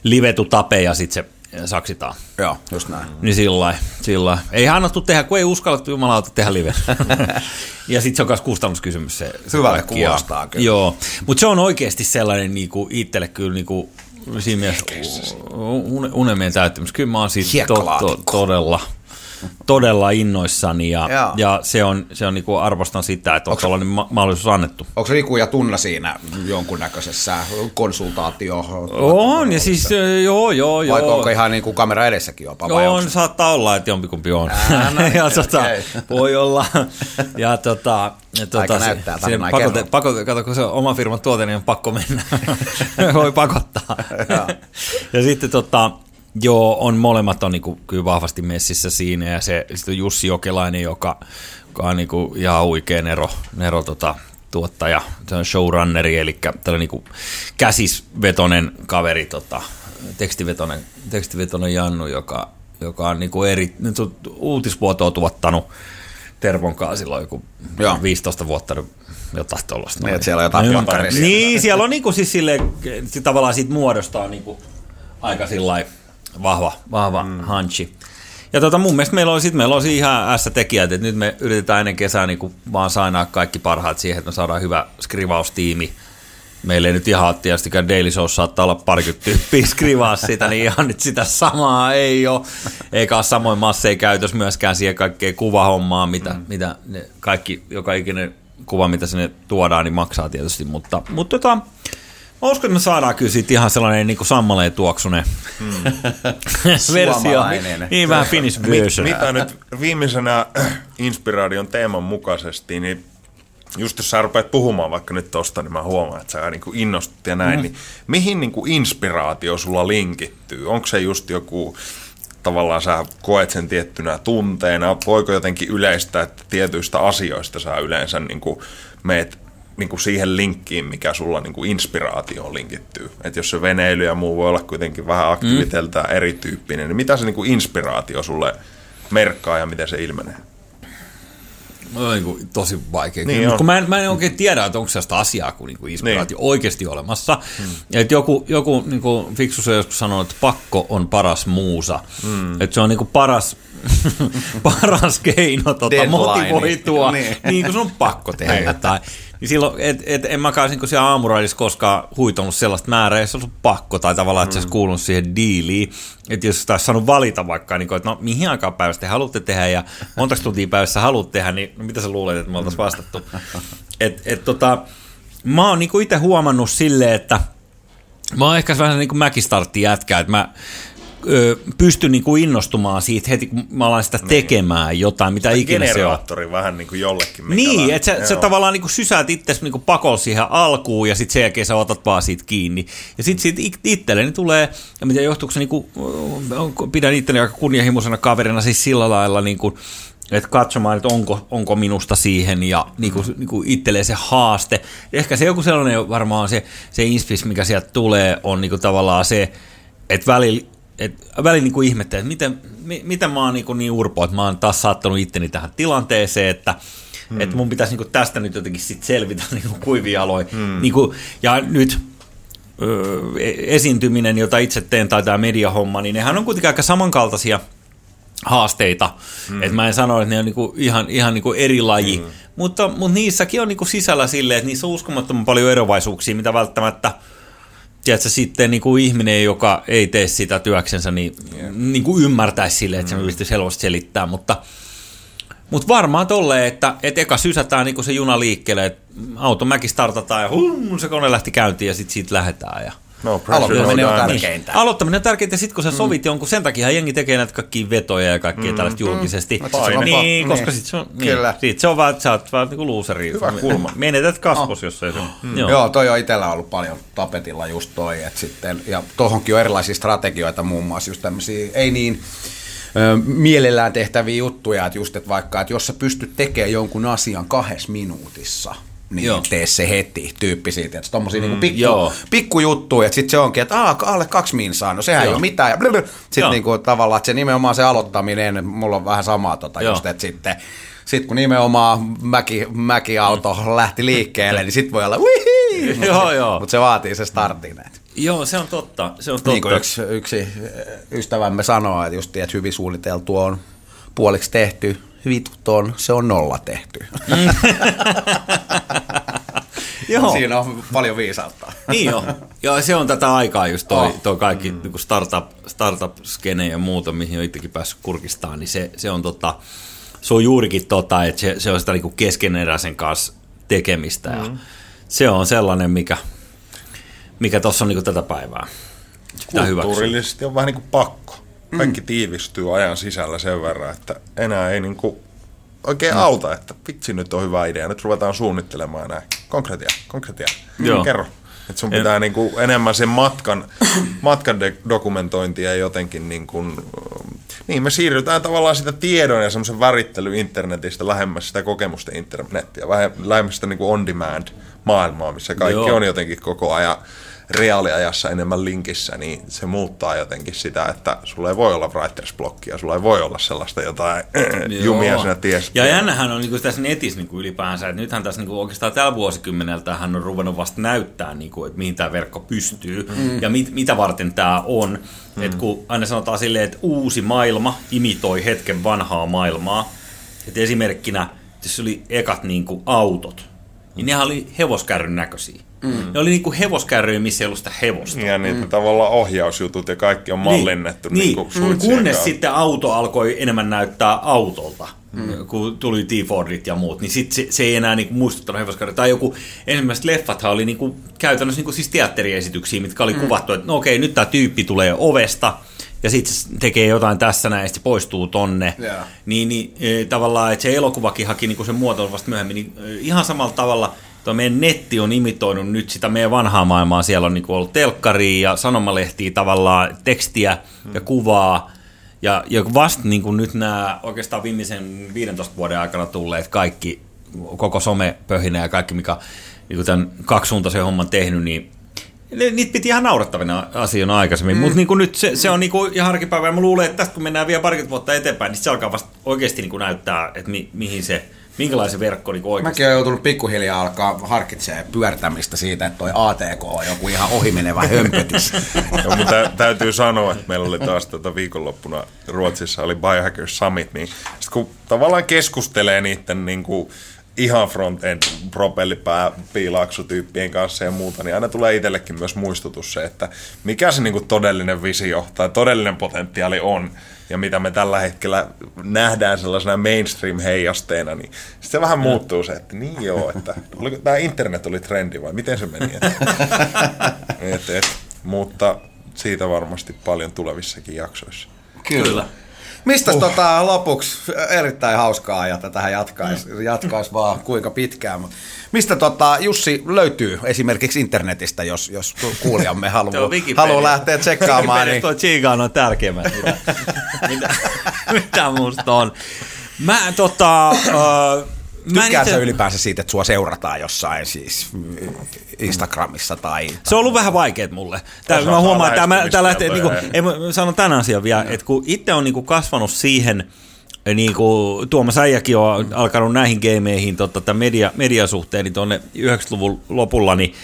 livetu tape ja sitten se saksitaan. Joo, just näin. Niin sillä sillä Ei annettu tehdä, kun ei uskallettu jumalauta tehdä live. ja sitten se on myös kustannuskysymys se. se Hyvälle kuulostaa kyllä. Joo, mutta se on oikeasti sellainen niinku, itselle kyllä niinku, siinä mielessä unelmien täyttämys. Kyllä mä oon siitä to, to, todella todella innoissani ja, ja se on, se on niinku arvostan sitä, että on tällainen ma- mahdollisuus annettu. Onko Riku ja Tunna siinä jonkunnäköisessä konsultaatio? On, ja siis joo, joo, joo. Vai onko ihan niin kuin kamera edessäkin jopa? Joo, on, saattaa olla, että jompikumpi on. Ää, no, ja tota, voi olla. Ja tota, ja tota, Aika näyttää, se, pakote, pakote, kato, kun se on oma firman tuote, niin on pakko mennä. voi pakottaa. ja sitten tota, Joo, on molemmat on niinku, kyllä vahvasti messissä siinä ja se sitten Jussi Jokelainen, joka, joka on niinku ihan huikea Nero, Nero tota, tuottaja, se on showrunneri, eli tällainen niinku käsisvetonen kaveri, tota, tekstivetonen, tekstivetonen Jannu, joka, joka on niinku eri, nyt uutisvuotoa tuottanut Tervon kanssa silloin joku Joo. 15 vuotta jotain tuollaista. Niin, siellä on jotain niin, niin, siellä on niinku siis silleen, tavallaan siitä muodostaa niinku aika sillä vahva, vahva mm. hanchi. Ja tota, mun mielestä meillä on, sit meillä on ihan S-tekijät, että nyt me yritetään ennen kesää niin vaan sainaa kaikki parhaat siihen, että me saadaan hyvä skrivaustiimi. Meillä ei nyt ihan tietystikään Daily Show saattaa olla parikymmentä tyyppiä skrivaa sitä, niin ihan nyt sitä samaa ei ole. Eikä ole samoin masseja käytös myöskään siihen kaikkeen kuvahommaa, mitä, mm. mitä ne kaikki, joka ikinen kuva, mitä sinne tuodaan, niin maksaa tietysti. Mutta, mutta tota, Mä uskon, että me saadaan kyllä siitä ihan sellainen niin kuin sammaleen tuoksunen hmm. versio. Niin vähän Finnish version. Mit, mitä nyt viimeisenä Inspiraation teeman mukaisesti, niin just jos sä rupeat puhumaan vaikka nyt tosta, niin mä huomaan, että sä niin kuin innostut ja näin, mm. niin mihin niin kuin inspiraatio sulla linkittyy? Onko se just joku, tavallaan sä koet sen tiettynä tunteena, voiko jotenkin yleistä, että tietyistä asioista sä yleensä niin kuin meet niin kuin siihen linkkiin, mikä sulla niin kuin inspiraatioon linkittyy. Että jos se veneily ja muu voi olla kuitenkin vähän aktiviteelta mm. erityyppinen, niin mitä se niin kuin inspiraatio sulle merkkaa ja miten se ilmenee? No, niin kuin, tosi vaikea. Niin kun mä, en, mä en oikein tiedä, että onko sellaista asiaa kuin, niin kuin inspiraatio niin. oikeasti olemassa. Hmm. Että joku, joku niin kuin fiksu se joskus sanoi, että pakko on paras muusa. Hmm. Että se on niin kuin paras, paras keino tota, motivoitua. niin. niin kuin sun on pakko tehdä niin. jotain. Niin silloin, et, et, en mä kai niin siellä aamuraidissa koskaan huitonut sellaista määrää, jos on pakko tai tavallaan, että mm. se kuulunut siihen diiliin. Että jos taisi saanut valita vaikka, niin kuin, että no mihin aikaan päivästä te haluatte tehdä ja monta tuntia päivässä haluatte tehdä, niin no, mitä sä luulet, että me oltaisiin vastattu? Et, et, tota, mä oon niin itse huomannut silleen, että Mä oon ehkä vähän niin kuin mäkistartti jätkä, että mä pysty niin kuin innostumaan siitä heti, kun mä alan sitä niin. tekemään jotain, mitä sitä ikinä se on. vähän niin kuin jollekin. Niin, että sä, sä tavallaan niin kuin sysäät itsesi niin pakolla siihen alkuun ja sitten sen jälkeen sä otat vaan siitä kiinni. Ja sitten siitä itselleni tulee, ja mitä johtuuko se, niin kuin, pidän itteni aika kunnianhimoisena kaverina siis sillä lailla, niin kuin, että katsomaan, että onko, onko minusta siihen ja niin kuin, niin kuin itselleen se haaste. Ehkä se joku sellainen varmaan se, se inspis, mikä sieltä tulee, on niin kuin tavallaan se, että välillä et välillä niin kuin ihmettelee, että miten, mi, miten mä oon niin, niin urpo, että mä oon taas saattanut itteni tähän tilanteeseen, että hmm. että mun pitäisi niin kuin tästä nyt jotenkin sit selvitä niin kuin kuivia aloja. Hmm. Niin kuin, ja nyt ö, esiintyminen, jota itse teen, tai tämä mediahomma, niin nehän on kuitenkin aika samankaltaisia haasteita. Hmm. Että mä en sano, että ne on niinku ihan, ihan niinku eri laji, hmm. mutta, mutta niissäkin on niinku sisällä silleen, että niissä on uskomattoman paljon erovaisuuksia, mitä välttämättä – tiedätkö, sitten niin kuin ihminen, joka ei tee sitä työksensä, niin, yeah. niin kuin ymmärtäisi silleen, että mm. se pystyisi helposti selittää, mutta, mutta varmaan tolleen, että, että eka sysätään niin kuin se juna liikkeelle, että auto mäki startataan ja hum, se kone lähti käyntiin ja sitten siitä lähdetään ja No, aloittaminen on tärkeintä. Niin. Aloittaminen on tärkeintä, sitten kun sä sovit mm. jonkun, sen takia jengi tekee näitä kaikkia vetoja ja kaikkia mm. tällaista julkisesti. Mm. Niin, niin, koska sitten se on, niin, Kyllä. Sit se on vaan, että sä oot vaan niinku luuseri. Hyvä kulma. Menetät kasvos, oh. jos ei se mm. Joo. Joo, toi on itsellä ollut paljon tapetilla just toi, että sitten, ja tohonkin on erilaisia strategioita muun muassa just tämmöisiä, ei niin, mielellään tehtäviä juttuja, että just, että vaikka, että jos sä pystyt tekemään jonkun asian kahdessa minuutissa – niin joo. tee se heti tyyppisiä, että tommosia mm, niinku pikku, pikkujuttuja, että sitten se onkin, että aah, alle kaksi minsaa, no sehän joo. ei ole mitään, ja sitten niinku tavallaan, että se nimenomaan se aloittaminen, mulla on vähän samaa tota just, että sitten sitten kun nimenomaan mäki, mäkiauto mm. lähti liikkeelle, niin sitten voi olla wihii, joo, joo. mutta se vaatii se startin. Joo, se on totta. Se on totta. Niin kuin yksi, yksi ystävämme sanoo, että just että hyvin suunniteltu on puoliksi tehty, vitut on, se on nolla tehty. Joo. Siinä on paljon viisautta. niin joo. Ja se on tätä aikaa just toi, oh. toi kaikki mm. niin startup, startup-skene ja muuta, mihin on itsekin päässyt kurkistaan, niin se, se on tota, se on juurikin tota, että se, se on sitä niin keskeneräisen kanssa tekemistä ja mm. se on sellainen, mikä, mikä tuossa on niin tätä päivää. Kulttuurillisesti on vähän niin kuin pakko. Kaikki mm. tiivistyy ajan sisällä sen verran, että enää ei niin kuin oikein no. auta, että vitsi nyt on hyvä idea, nyt ruvetaan suunnittelemaan näin. Konkretia, konkretia. Joo. Kerro. Että sun pitää en... niin kuin enemmän sen matkan, matkan de- dokumentointia jotenkin niin kuin, niin me siirrytään tavallaan sitä tiedon ja semmoisen värittely internetistä lähemmäs sitä kokemusten internettiä, lähemmäs sitä niin kuin on-demand maailmaa, missä kaikki Joo. on jotenkin koko ajan reaaliajassa enemmän linkissä, niin se muuttaa jotenkin sitä, että sulla ei voi olla writers-blokkia, sulla ei voi olla sellaista jotain jumia siinä tiessä. Ja jännähän on niin kuin tässä netissä niin kuin ylipäänsä, että nythän tässä niin kuin oikeastaan tällä vuosikymmeneltä hän on ruvennut vasta näyttää, niin kuin, että mihin tämä verkko pystyy mm. ja mit, mitä varten tämä on. Mm. Että kun aina sanotaan silleen, että uusi maailma imitoi hetken vanhaa maailmaa, että esimerkkinä, jos oli ekat niin kuin autot, niin nehän oli hevoskärryn näköisiä. Mm. Ne oli niinku hevoskärryjä, missä ei ollut sitä hevosta. Ja niitä mm. tavallaan ohjausjutut ja kaikki on niin. mallinnettu. Niin, niin. Mm. kunnes sitten auto alkoi enemmän näyttää autolta, mm. kun tuli T-Fordit ja muut, niin sit se, se ei enää niinku muistuttanut hevoskärryä. Tai joku, ensimmäiset leffathan oli niinku, käytännössä niinku siis teatteriesityksiä, mitkä oli mm. kuvattu, että no okei, nyt tämä tyyppi tulee ovesta, ja sitten se tekee jotain tässä näin, ja sitten se poistuu tonne. Joo. Niin, niin e, tavallaan, että se elokuvakin haki niin sen muotoon vasta myöhemmin, niin e, ihan samalla tavalla tuo meidän netti on imitoinut nyt sitä meidän vanhaa maailmaa. Siellä on niin ollut telkkaria ja sanomalehtiä tavallaan, tekstiä ja kuvaa. Ja, ja vasta niin kuin nyt nämä oikeastaan viimeisen 15 vuoden aikana tulleet kaikki, koko somepöhinä ja kaikki, mikä niin tämän kaksisuuntaisen homman tehnyt, niin niitä piti ihan naurettavina asioina aikaisemmin, mm. mutta niin nyt se, se on niin kuin ihan harkipäivää. Mä luulen, että tästä kun mennään vielä parikymmentä vuotta eteenpäin, niin se alkaa vasta oikeasti niin kuin näyttää, että mi, mihin se, minkälainen verkko niin oikeasti. Mäkin olen joutunut pikkuhiljaa alkaa harkitsemaan pyörtämistä siitä, että toi ATK on joku ihan ohimenevä hömpötys. no, mutta täytyy sanoa, että meillä oli taas tota viikonloppuna Ruotsissa oli Biohackers Summit, niin sit kun tavallaan keskustelee niiden niin kuin, ihan front-end propellipää piilaaksutyyppien kanssa ja muuta, niin aina tulee itsellekin myös muistutus se, että mikä se niinku todellinen visio tai todellinen potentiaali on ja mitä me tällä hetkellä nähdään sellaisena mainstream-heijasteena, niin sitten se vähän muuttuu se, että niin joo, että oliko, tämä internet oli trendi vai miten se meni? et, et, mutta siitä varmasti paljon tulevissakin jaksoissa. Kyllä. Kyllä. Mistä uh. tota, lopuksi erittäin hauskaa ja tähän jatkaisi mm. jatkais vaan kuinka pitkään. Mutta mistä tota, Jussi löytyy esimerkiksi internetistä, jos, jos kuulijamme haluaa halu lähteä tsekkaamaan? niin... tuo Chigaan on tärkeimmät, mitä, mitä, mitä musta on. Mä tota... Uh, Tykkää itse... ylipäänsä siitä, että sua seurataan jossain siis Instagramissa tai... Se on ollut vähän vaikeet mulle. Tää, mä huomaan, että tämä, lähtee, niin kuin, ei, mä sanon tämän asian vielä, että kun itse on niin kuin kasvanut siihen, niin kuin Tuomas Äijäkin on alkanut näihin gameihin tota, media, mediasuhteen niin tuonne 90-luvun lopulla, niin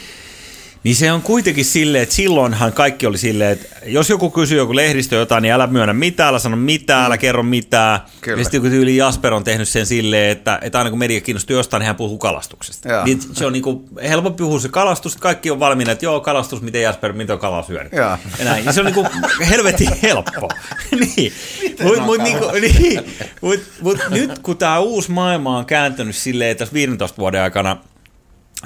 niin se on kuitenkin silleen, että silloinhan kaikki oli silleen, että jos joku kysyy joku lehdistö jotain, niin älä myönnä mitään, älä sano mitään, älä kerro mitään. Kyllä. Ja sitten joku tyyli Jasper on tehnyt sen silleen, että, että aina kun media kiinnostuu jostain, niin hän puhuu kalastuksesta. Niin se on niin kuin, helppo puhua se kalastus, kaikki on valmiina, että joo, kalastus, miten Jasper, mitä on kala syönyt. Ja. ja näin. Ja se on niin kuin helvetin helppo. niin. Mut, niinku, niin. mut, mut, nyt kun tämä uusi maailma on kääntynyt silleen, että tässä 15 vuoden aikana –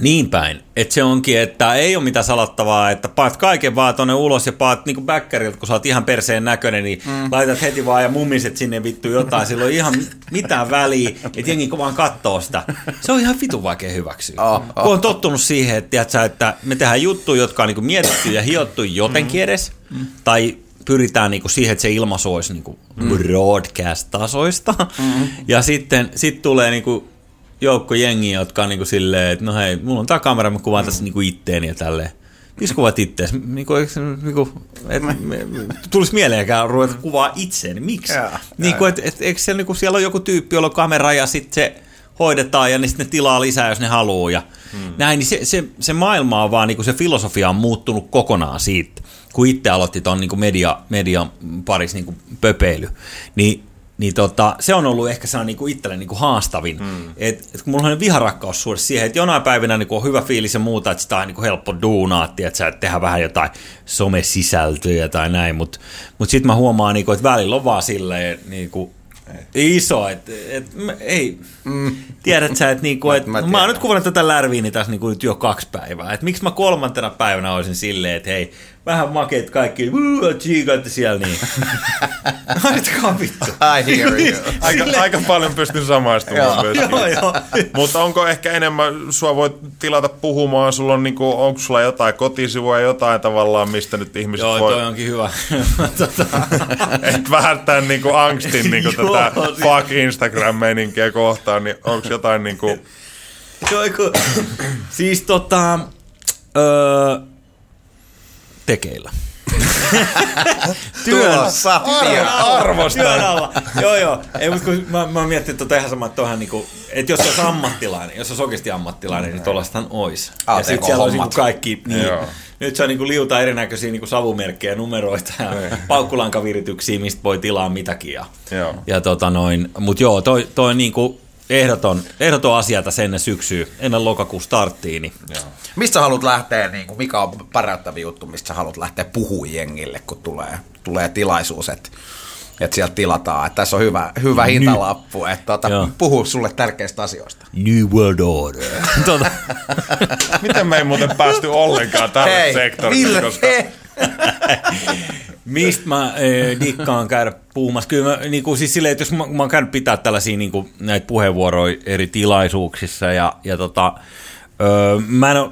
niin päin, että se onkin, että ei ole mitään salattavaa, että paat kaiken vaan tonne ulos ja paat niinku backerilta, kun sä oot ihan perseen näköinen, niin mm. laitat heti vaan ja mummiset sinne vittu jotain, sillä on ihan mitään väliä, että jengi vaan kattoo sitä. Se on ihan vitu vaikea hyväksyä. Oh, oh, kun on tottunut siihen, että, tiedätkö, että me tehdään juttuja, jotka on niinku mietitty ja hiottu jotenkin mm. edes, mm. tai pyritään niinku siihen, että se ilmaisu olisi niinku mm. broadcast-tasoista, mm. ja sitten sit tulee niinku joukko jengiä, jotka on niinku silleen, että no hei, mulla on tää kamera, mä kuvaan tässä niinku itteeni ja tälleen. Miksi kuvat ittees? Niinku, niinku, et, tulisi mieleenkään ruveta kuvaa itseäni. Miksi? Ja, niinku, et, et, eikö siellä, niinku, siellä on joku tyyppi, jolla on kamera ja sitten se hoidetaan ja niin sitten ne tilaa lisää, jos ne haluaa. Ja hmm. näin, niin se, se, se maailma on vaan, niin se filosofia on muuttunut kokonaan siitä, kun itse aloitti tuon niin media, median parissa niin pöpeily. Niin niin tota, se on ollut ehkä sellainen niin itselle niin kuin haastavin. Hmm. Et, et kun mulla on viharakkaus suhde siihen, että jonain päivinä niin kuin on hyvä fiilis ja muuta, että sitä on niin kuin helppo duunaa, että sä tehdä vähän jotain somesisältöjä tai näin, mutta mut, mut sitten mä huomaan, niin kuin, että välillä on vaan silleen, niin kuin, Iso, että et, ei. Mm. Tiedät sä, että niinku, et, mä, mä, mä oon nyt kuvannut tätä lärviini tässä niinku nyt jo kaksi päivää. Et miksi mä kolmantena päivänä olisin silleen, että hei, vähän makeet kaikki, tsiikaatte siellä niin. Haistakaa vittu. I hear you. aika, aika paljon pystyn samaistumaan myös. joo, joo. Mutta onko ehkä enemmän, sua voi tilata puhumaan, sulla on niinku, onko sulla jotain kotisivua jotain tavallaan, mistä nyt ihmiset joo, voi... Joo, toi onkin hyvä. tota... Et vähän tämän niinku angstin niinku tätä fuck Instagram-meininkiä kohtaan, niin onko jotain niinku... Joo, siis tota... Öö, tekeillä. Työn Tuossa arvostan. Työn alla. Joo, joo. Ei, mutta kun mä, mä mietin tota ihan samaa, että, niinku, että jos olisi ammattilainen, jos olisi oikeasti ammattilainen, niin tuollaistahan olisi. Ja sitten siellä olisi niinku kaikki, niin, joo. nyt se on niinku liuta erinäköisiä niinku savumerkkejä, numeroita ja niin. paukkulankaviirityksiä, mistä voi tilaa mitäkin. Ja, joo. ja tota noin, mutta joo, toi, toi niinku, ehdoton, ehdoton asia tässä ennen syksyä, ennen lokakuun starttiin. Niin. Mistä haluat lähteä, niin kuin, mikä on parantavi juttu, mistä haluat lähteä puhumaan jengille, kun tulee, tulee tilaisuus, että että sieltä tilataan, että tässä on hyvä, hyvä hintalappu, että tuota, puhu sulle tärkeistä asioista. New World Order. tuota. Miten me ei muuten päästy ollenkaan tälle sektorille, koska Mistä mä äh, dikkaan käydä puhumassa? Kyllä mä, niin kuin, siis silleen, että jos mä, mä oon käynyt pitää tällaisia niin kuin, näitä puheenvuoroja eri tilaisuuksissa ja, ja tota, Öö, mä en ole,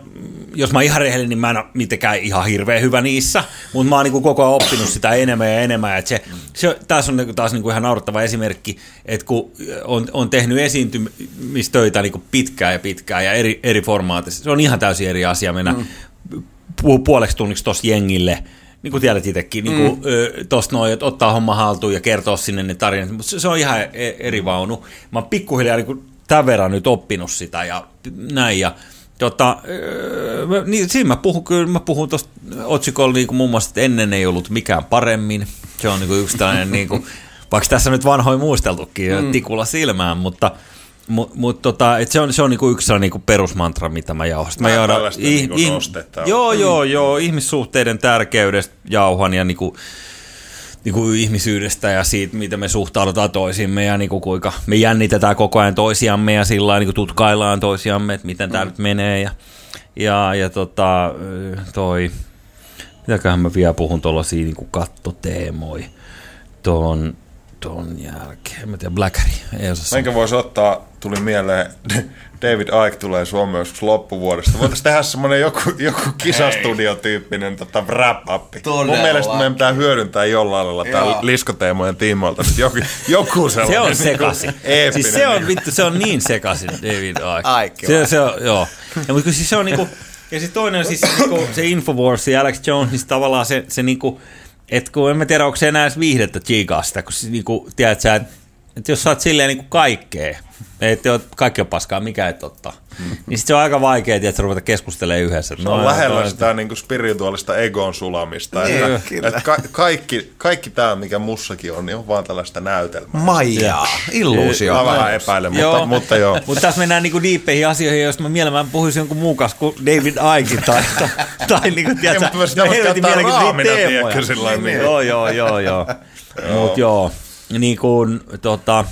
jos mä oon ihan rehellinen, niin mä en ole mitenkään ihan hirveän hyvä niissä, mutta mä oon niin koko ajan oppinut sitä enemmän ja enemmän. Että se, se, tässä on taas niin kuin ihan naurettava esimerkki, että kun on, on tehnyt esiintymistöitä niin pitkään ja pitkään ja eri, eri formaatissa, se on ihan täysin eri asia mennä mm. Puoleksi tunniksi tuossa jengille, niin kuin tiedät itsekin, niin kuin, mm. tuosta noin, että ottaa homma haltuun ja kertoa sinne ne tarinat, mutta se, se on ihan e, eri vaunu. Mä oon pikkuhiljaa niin tämän verran nyt oppinut sitä ja näin, ja Tota, niin, siinä mä puhun, kyllä mä puhun tuosta otsikolla niin kuin muun muassa, että ennen ei ollut mikään paremmin. Se on niin kuin yksi tällainen, niin kuin, vaikka tässä nyt vanhoin muisteltukin, mm. tikulla silmään, mutta Mut, mut tota, et se on, se on niinku yksi niinku perusmantra, mitä mä jauhan. Mä jauhan ih, niinku joo, joo, joo, ihmissuhteiden tärkeydestä jauhan ja niinku, niin kuin ihmisyydestä ja siitä, miten me suhtaudutaan toisiimme ja niin kuin kuinka me jännitetään koko ajan toisiamme ja sillä niin kuin tutkaillaan toisiamme, että miten tämä mm. nyt menee ja, ja, ja tota, toi, mitäköhän mä vielä puhun tuollaisia niin kuin kattoteemoi tuon ton jälkeen. Mä tiedän, Blackberry. Ei osaa Enkä voisi ottaa, tuli mieleen, David Ike tulee Suomeen joskus loppuvuodesta. Voitaisiin tehdä semmoinen joku, joku kisastudiotyyppinen tota, wrap-up. Mun mielestä meidän pitää hyödyntää jollain lailla tää liskoteemojen tiimoilta. Joku, joku sellainen. Se on sekaisin. siis se on, vittu, se on niin sekaisin, David Ike. Ike se, se on, joo. Ja, mutta siis se on niinku, ja sitten toinen on siis niinku, se Infowars ja Alex Jones, niin tavallaan se, se niinku, että kun en mä tiedä, onko se enää edes viihdettä sitä, kun siis, niinku, tiedät sä, että että jos sä oot silleen niin kuin kaikkea, että kaikki on paskaa, mikä ei totta, mm-hmm. niin sit se on aika vaikea, että ruveta keskustelemaan yhdessä. Se no, on lähellä no, sitä niin kuin spirituaalista egon sulamista. Niin, että, että ka- kaikki, kaikki tämä, mikä mussakin on, niin on vaan tällaista näytelmää. Maijaa, illuusio. Mä vähän epäilen, mutta joo. mutta joo. Mutta tässä mennään niin diippeihin asioihin, jos mä mielellään puhuisin jonkun muun kanssa kuin David Aikin tai, tai, tai niin kuin, tiedätkö, no, helvetin mielenkiintoisia teemoja. Niin, joo, joo, joo, joo. Mutta joo niin kuin, tota,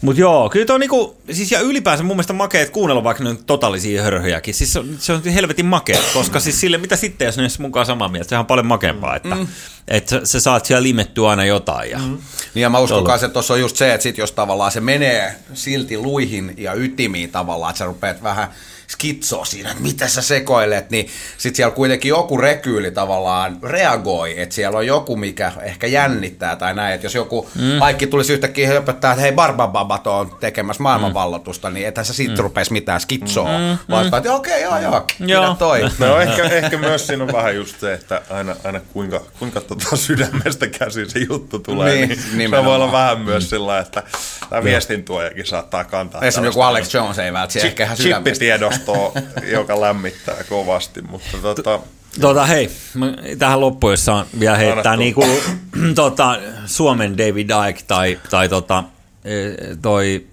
mutta joo, kyllä on niinku, siis ja ylipäänsä mun mielestä makeet kuunnella vaikka ne totaalisia hörhöjäkin. Siis se on, se on helvetin makea, koska siis sille, mitä sitten jos ne mukaan samaa mieltä, sehän on paljon makeampaa, että mm. et sä, sä, saat siellä limettyä aina jotain. Ja, mm. Niin ja mä uskon kanssa, että tuossa on just se, että sit jos tavallaan se menee silti luihin ja ytimiin tavallaan, että sä rupeat vähän skitsoa siinä, että mitä sä sekoilet, niin sitten siellä kuitenkin joku rekyyli tavallaan reagoi, että siellä on joku, mikä ehkä jännittää tai näin, että jos joku mm. kaikki tulisi yhtäkkiä höpöttää, että hei Barbababat on tekemässä maailmanvallotusta, mm. niin ethän sä siitä mm. rupeisi mitään skitsoa, mm. vaan mm. että okei, okay, joo, joo, joo. toi. No ehkä, ehkä myös siinä on vähän just se, että aina, aina kuinka, kuinka tota sydämestä käsin se juttu tulee, niin, niin se voi olla vähän myös mm. sillä, että tämä viestintuojakin saattaa kantaa. Esimerkiksi joku Alex Jones ei välttämättä ehkä ihan sydämestä ilmastoa, joka lämmittää kovasti, mutta tota... Tota, hei, tähän loppuun, jos saan vielä heittää niin kuin, tota, Suomen David Icke tai, tai tota, toi,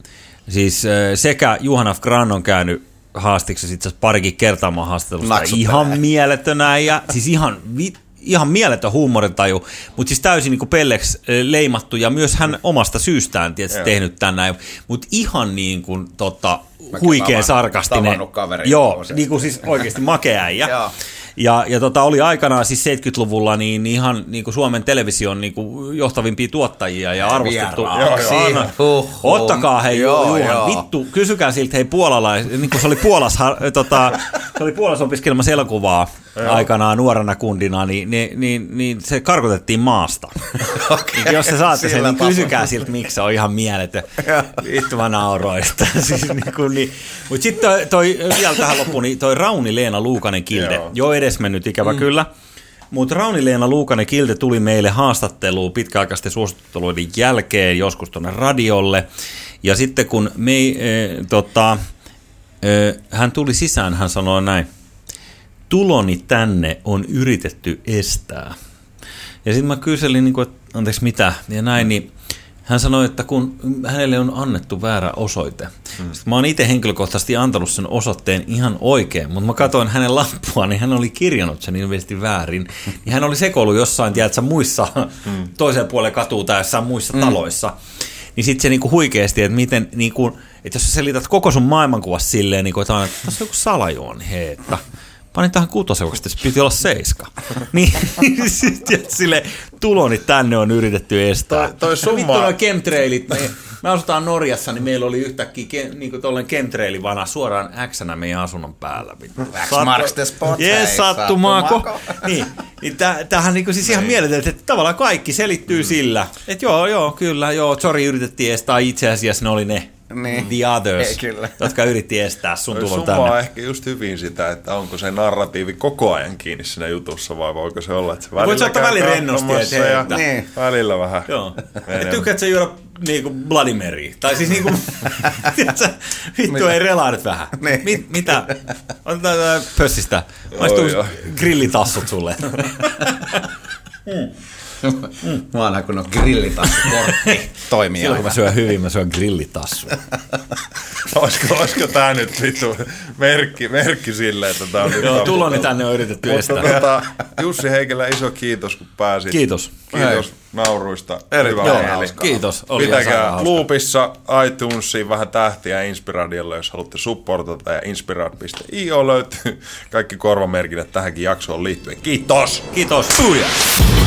siis e, sekä Juhana. Gran on käynyt haastiksi itse asiassa parikin kertaa haastattelusta. Ihan mieletön ja siis ihan vit, ihan mieletön huumorintaju, mutta siis täysin niin pelleksi leimattu ja myös hän omasta syystään tietysti tehnyt tänään, mutta ihan niin kuin tota, huikean sarkastinen. Joo, niin kuin siis oikeasti makea ja Ja, ja tota, oli aikanaan siis 70-luvulla niin ihan niin kuin Suomen television niin kuin johtavimpia tuottajia ja arvostettu. Joo, joo. Ottakaa hei joo, Juhan, joo. vittu, kysykää siltä hei puolalais, niin kuin se oli Puolas, tota, se oli Puolas opiskelemassa elokuvaa Joo. aikanaan nuorena kundina, niin, niin, niin, niin se karkotettiin maasta. okay, Jos se saatte sen, niin kysykää siltä, miksi se on ihan mieletön. Vittu mä nauroin. siis, niin kuin, niin. Mutta sitten toi, toi, vielä tähän loppuun, niin toi Rauni-Leena Luukanen Kilde, Joo. jo edesmennyt ikävä mm. kyllä. Mutta Rauni-Leena Luukanen Kilde tuli meille haastatteluun pitkäaikaisten suositteluiden jälkeen joskus tuonne radiolle. Ja sitten kun me, e, tota, e, hän tuli sisään, hän sanoi näin tuloni tänne on yritetty estää. Ja sitten mä kyselin, niin kuin, että anteeksi mitä, ja näin, niin hän sanoi, että kun hänelle on annettu väärä osoite. Hmm. mä oon itse henkilökohtaisesti antanut sen osoitteen ihan oikein, mutta mä katsoin hänen lappua, niin hän oli kirjannut sen ilmeisesti väärin. Niin hän oli sekoillut jossain, tiedätkö, muissa, hmm. toiseen puoleen katua tai jossain muissa hmm. taloissa. Niin sitten se niinku huikeasti, että miten, niinku, että jos sä selität koko sun maailmankuva silleen, niinku, että, on, että tässä on joku salajuoni, hei, että panin tähän kutosen, koska piti olla seiska. niin sitten sille tuloni tänne on yritetty estää. Toi- toi summa- Vittu noi chemtrailit, me, me asutaan Norjassa, niin meillä oli yhtäkkiä ke, niin kuin tollen chemtrailivana suoraan x meidän asunnon päällä. X marks the spot, Jees, sattumaako. sattumaako. niin, niin täh, tämähän niin siis ihan mieletöntä, että tavallaan kaikki selittyy mm. sillä, että joo, joo, kyllä, joo, sorry, yritettiin estää, itse asiassa ne oli ne, Niin. the others, Ei, kyllä. jotka yritti estää sun tulon tänne. ehkä just hyvin sitä, että onko se narratiivi koko ajan kiinni siinä jutussa vai voiko se olla, että se Voit sä ottaa käy välillä rennosti, katsomassa että ja että- Niin. välillä vähän. Joo. Et tykkäät sä juoda niinku Bloody Mary? Tai siis niinku, vittu ei relaa nyt vähän. Niin. Mit, mitä? Otetaan pössistä. Maistuu Oi, oi. grillitassut sulle. Vanha kun on grillitassukortti toimii Silloin kun mä syön hyvin, mä syön grillitassu. Olisiko, olisiko tämä nyt vittu merkki, merkki sille, että tämä on nyt Joo, tuloni tänne on yritetty Mutta estää. tota, Jussi Heikelä, iso kiitos kun pääsit. Kiitos. Kiitos nauruista. Erittäin Hyvä Joo, mieli. kiitos. Oli Pitäkää. Loopissa, iTunesiin vähän tähtiä Inspiradiolle, jos haluatte supportata. Ja inspirad.io löytyy kaikki korvamerkinnät tähänkin jaksoon liittyen. Kiitos! Kiitos. Booyah.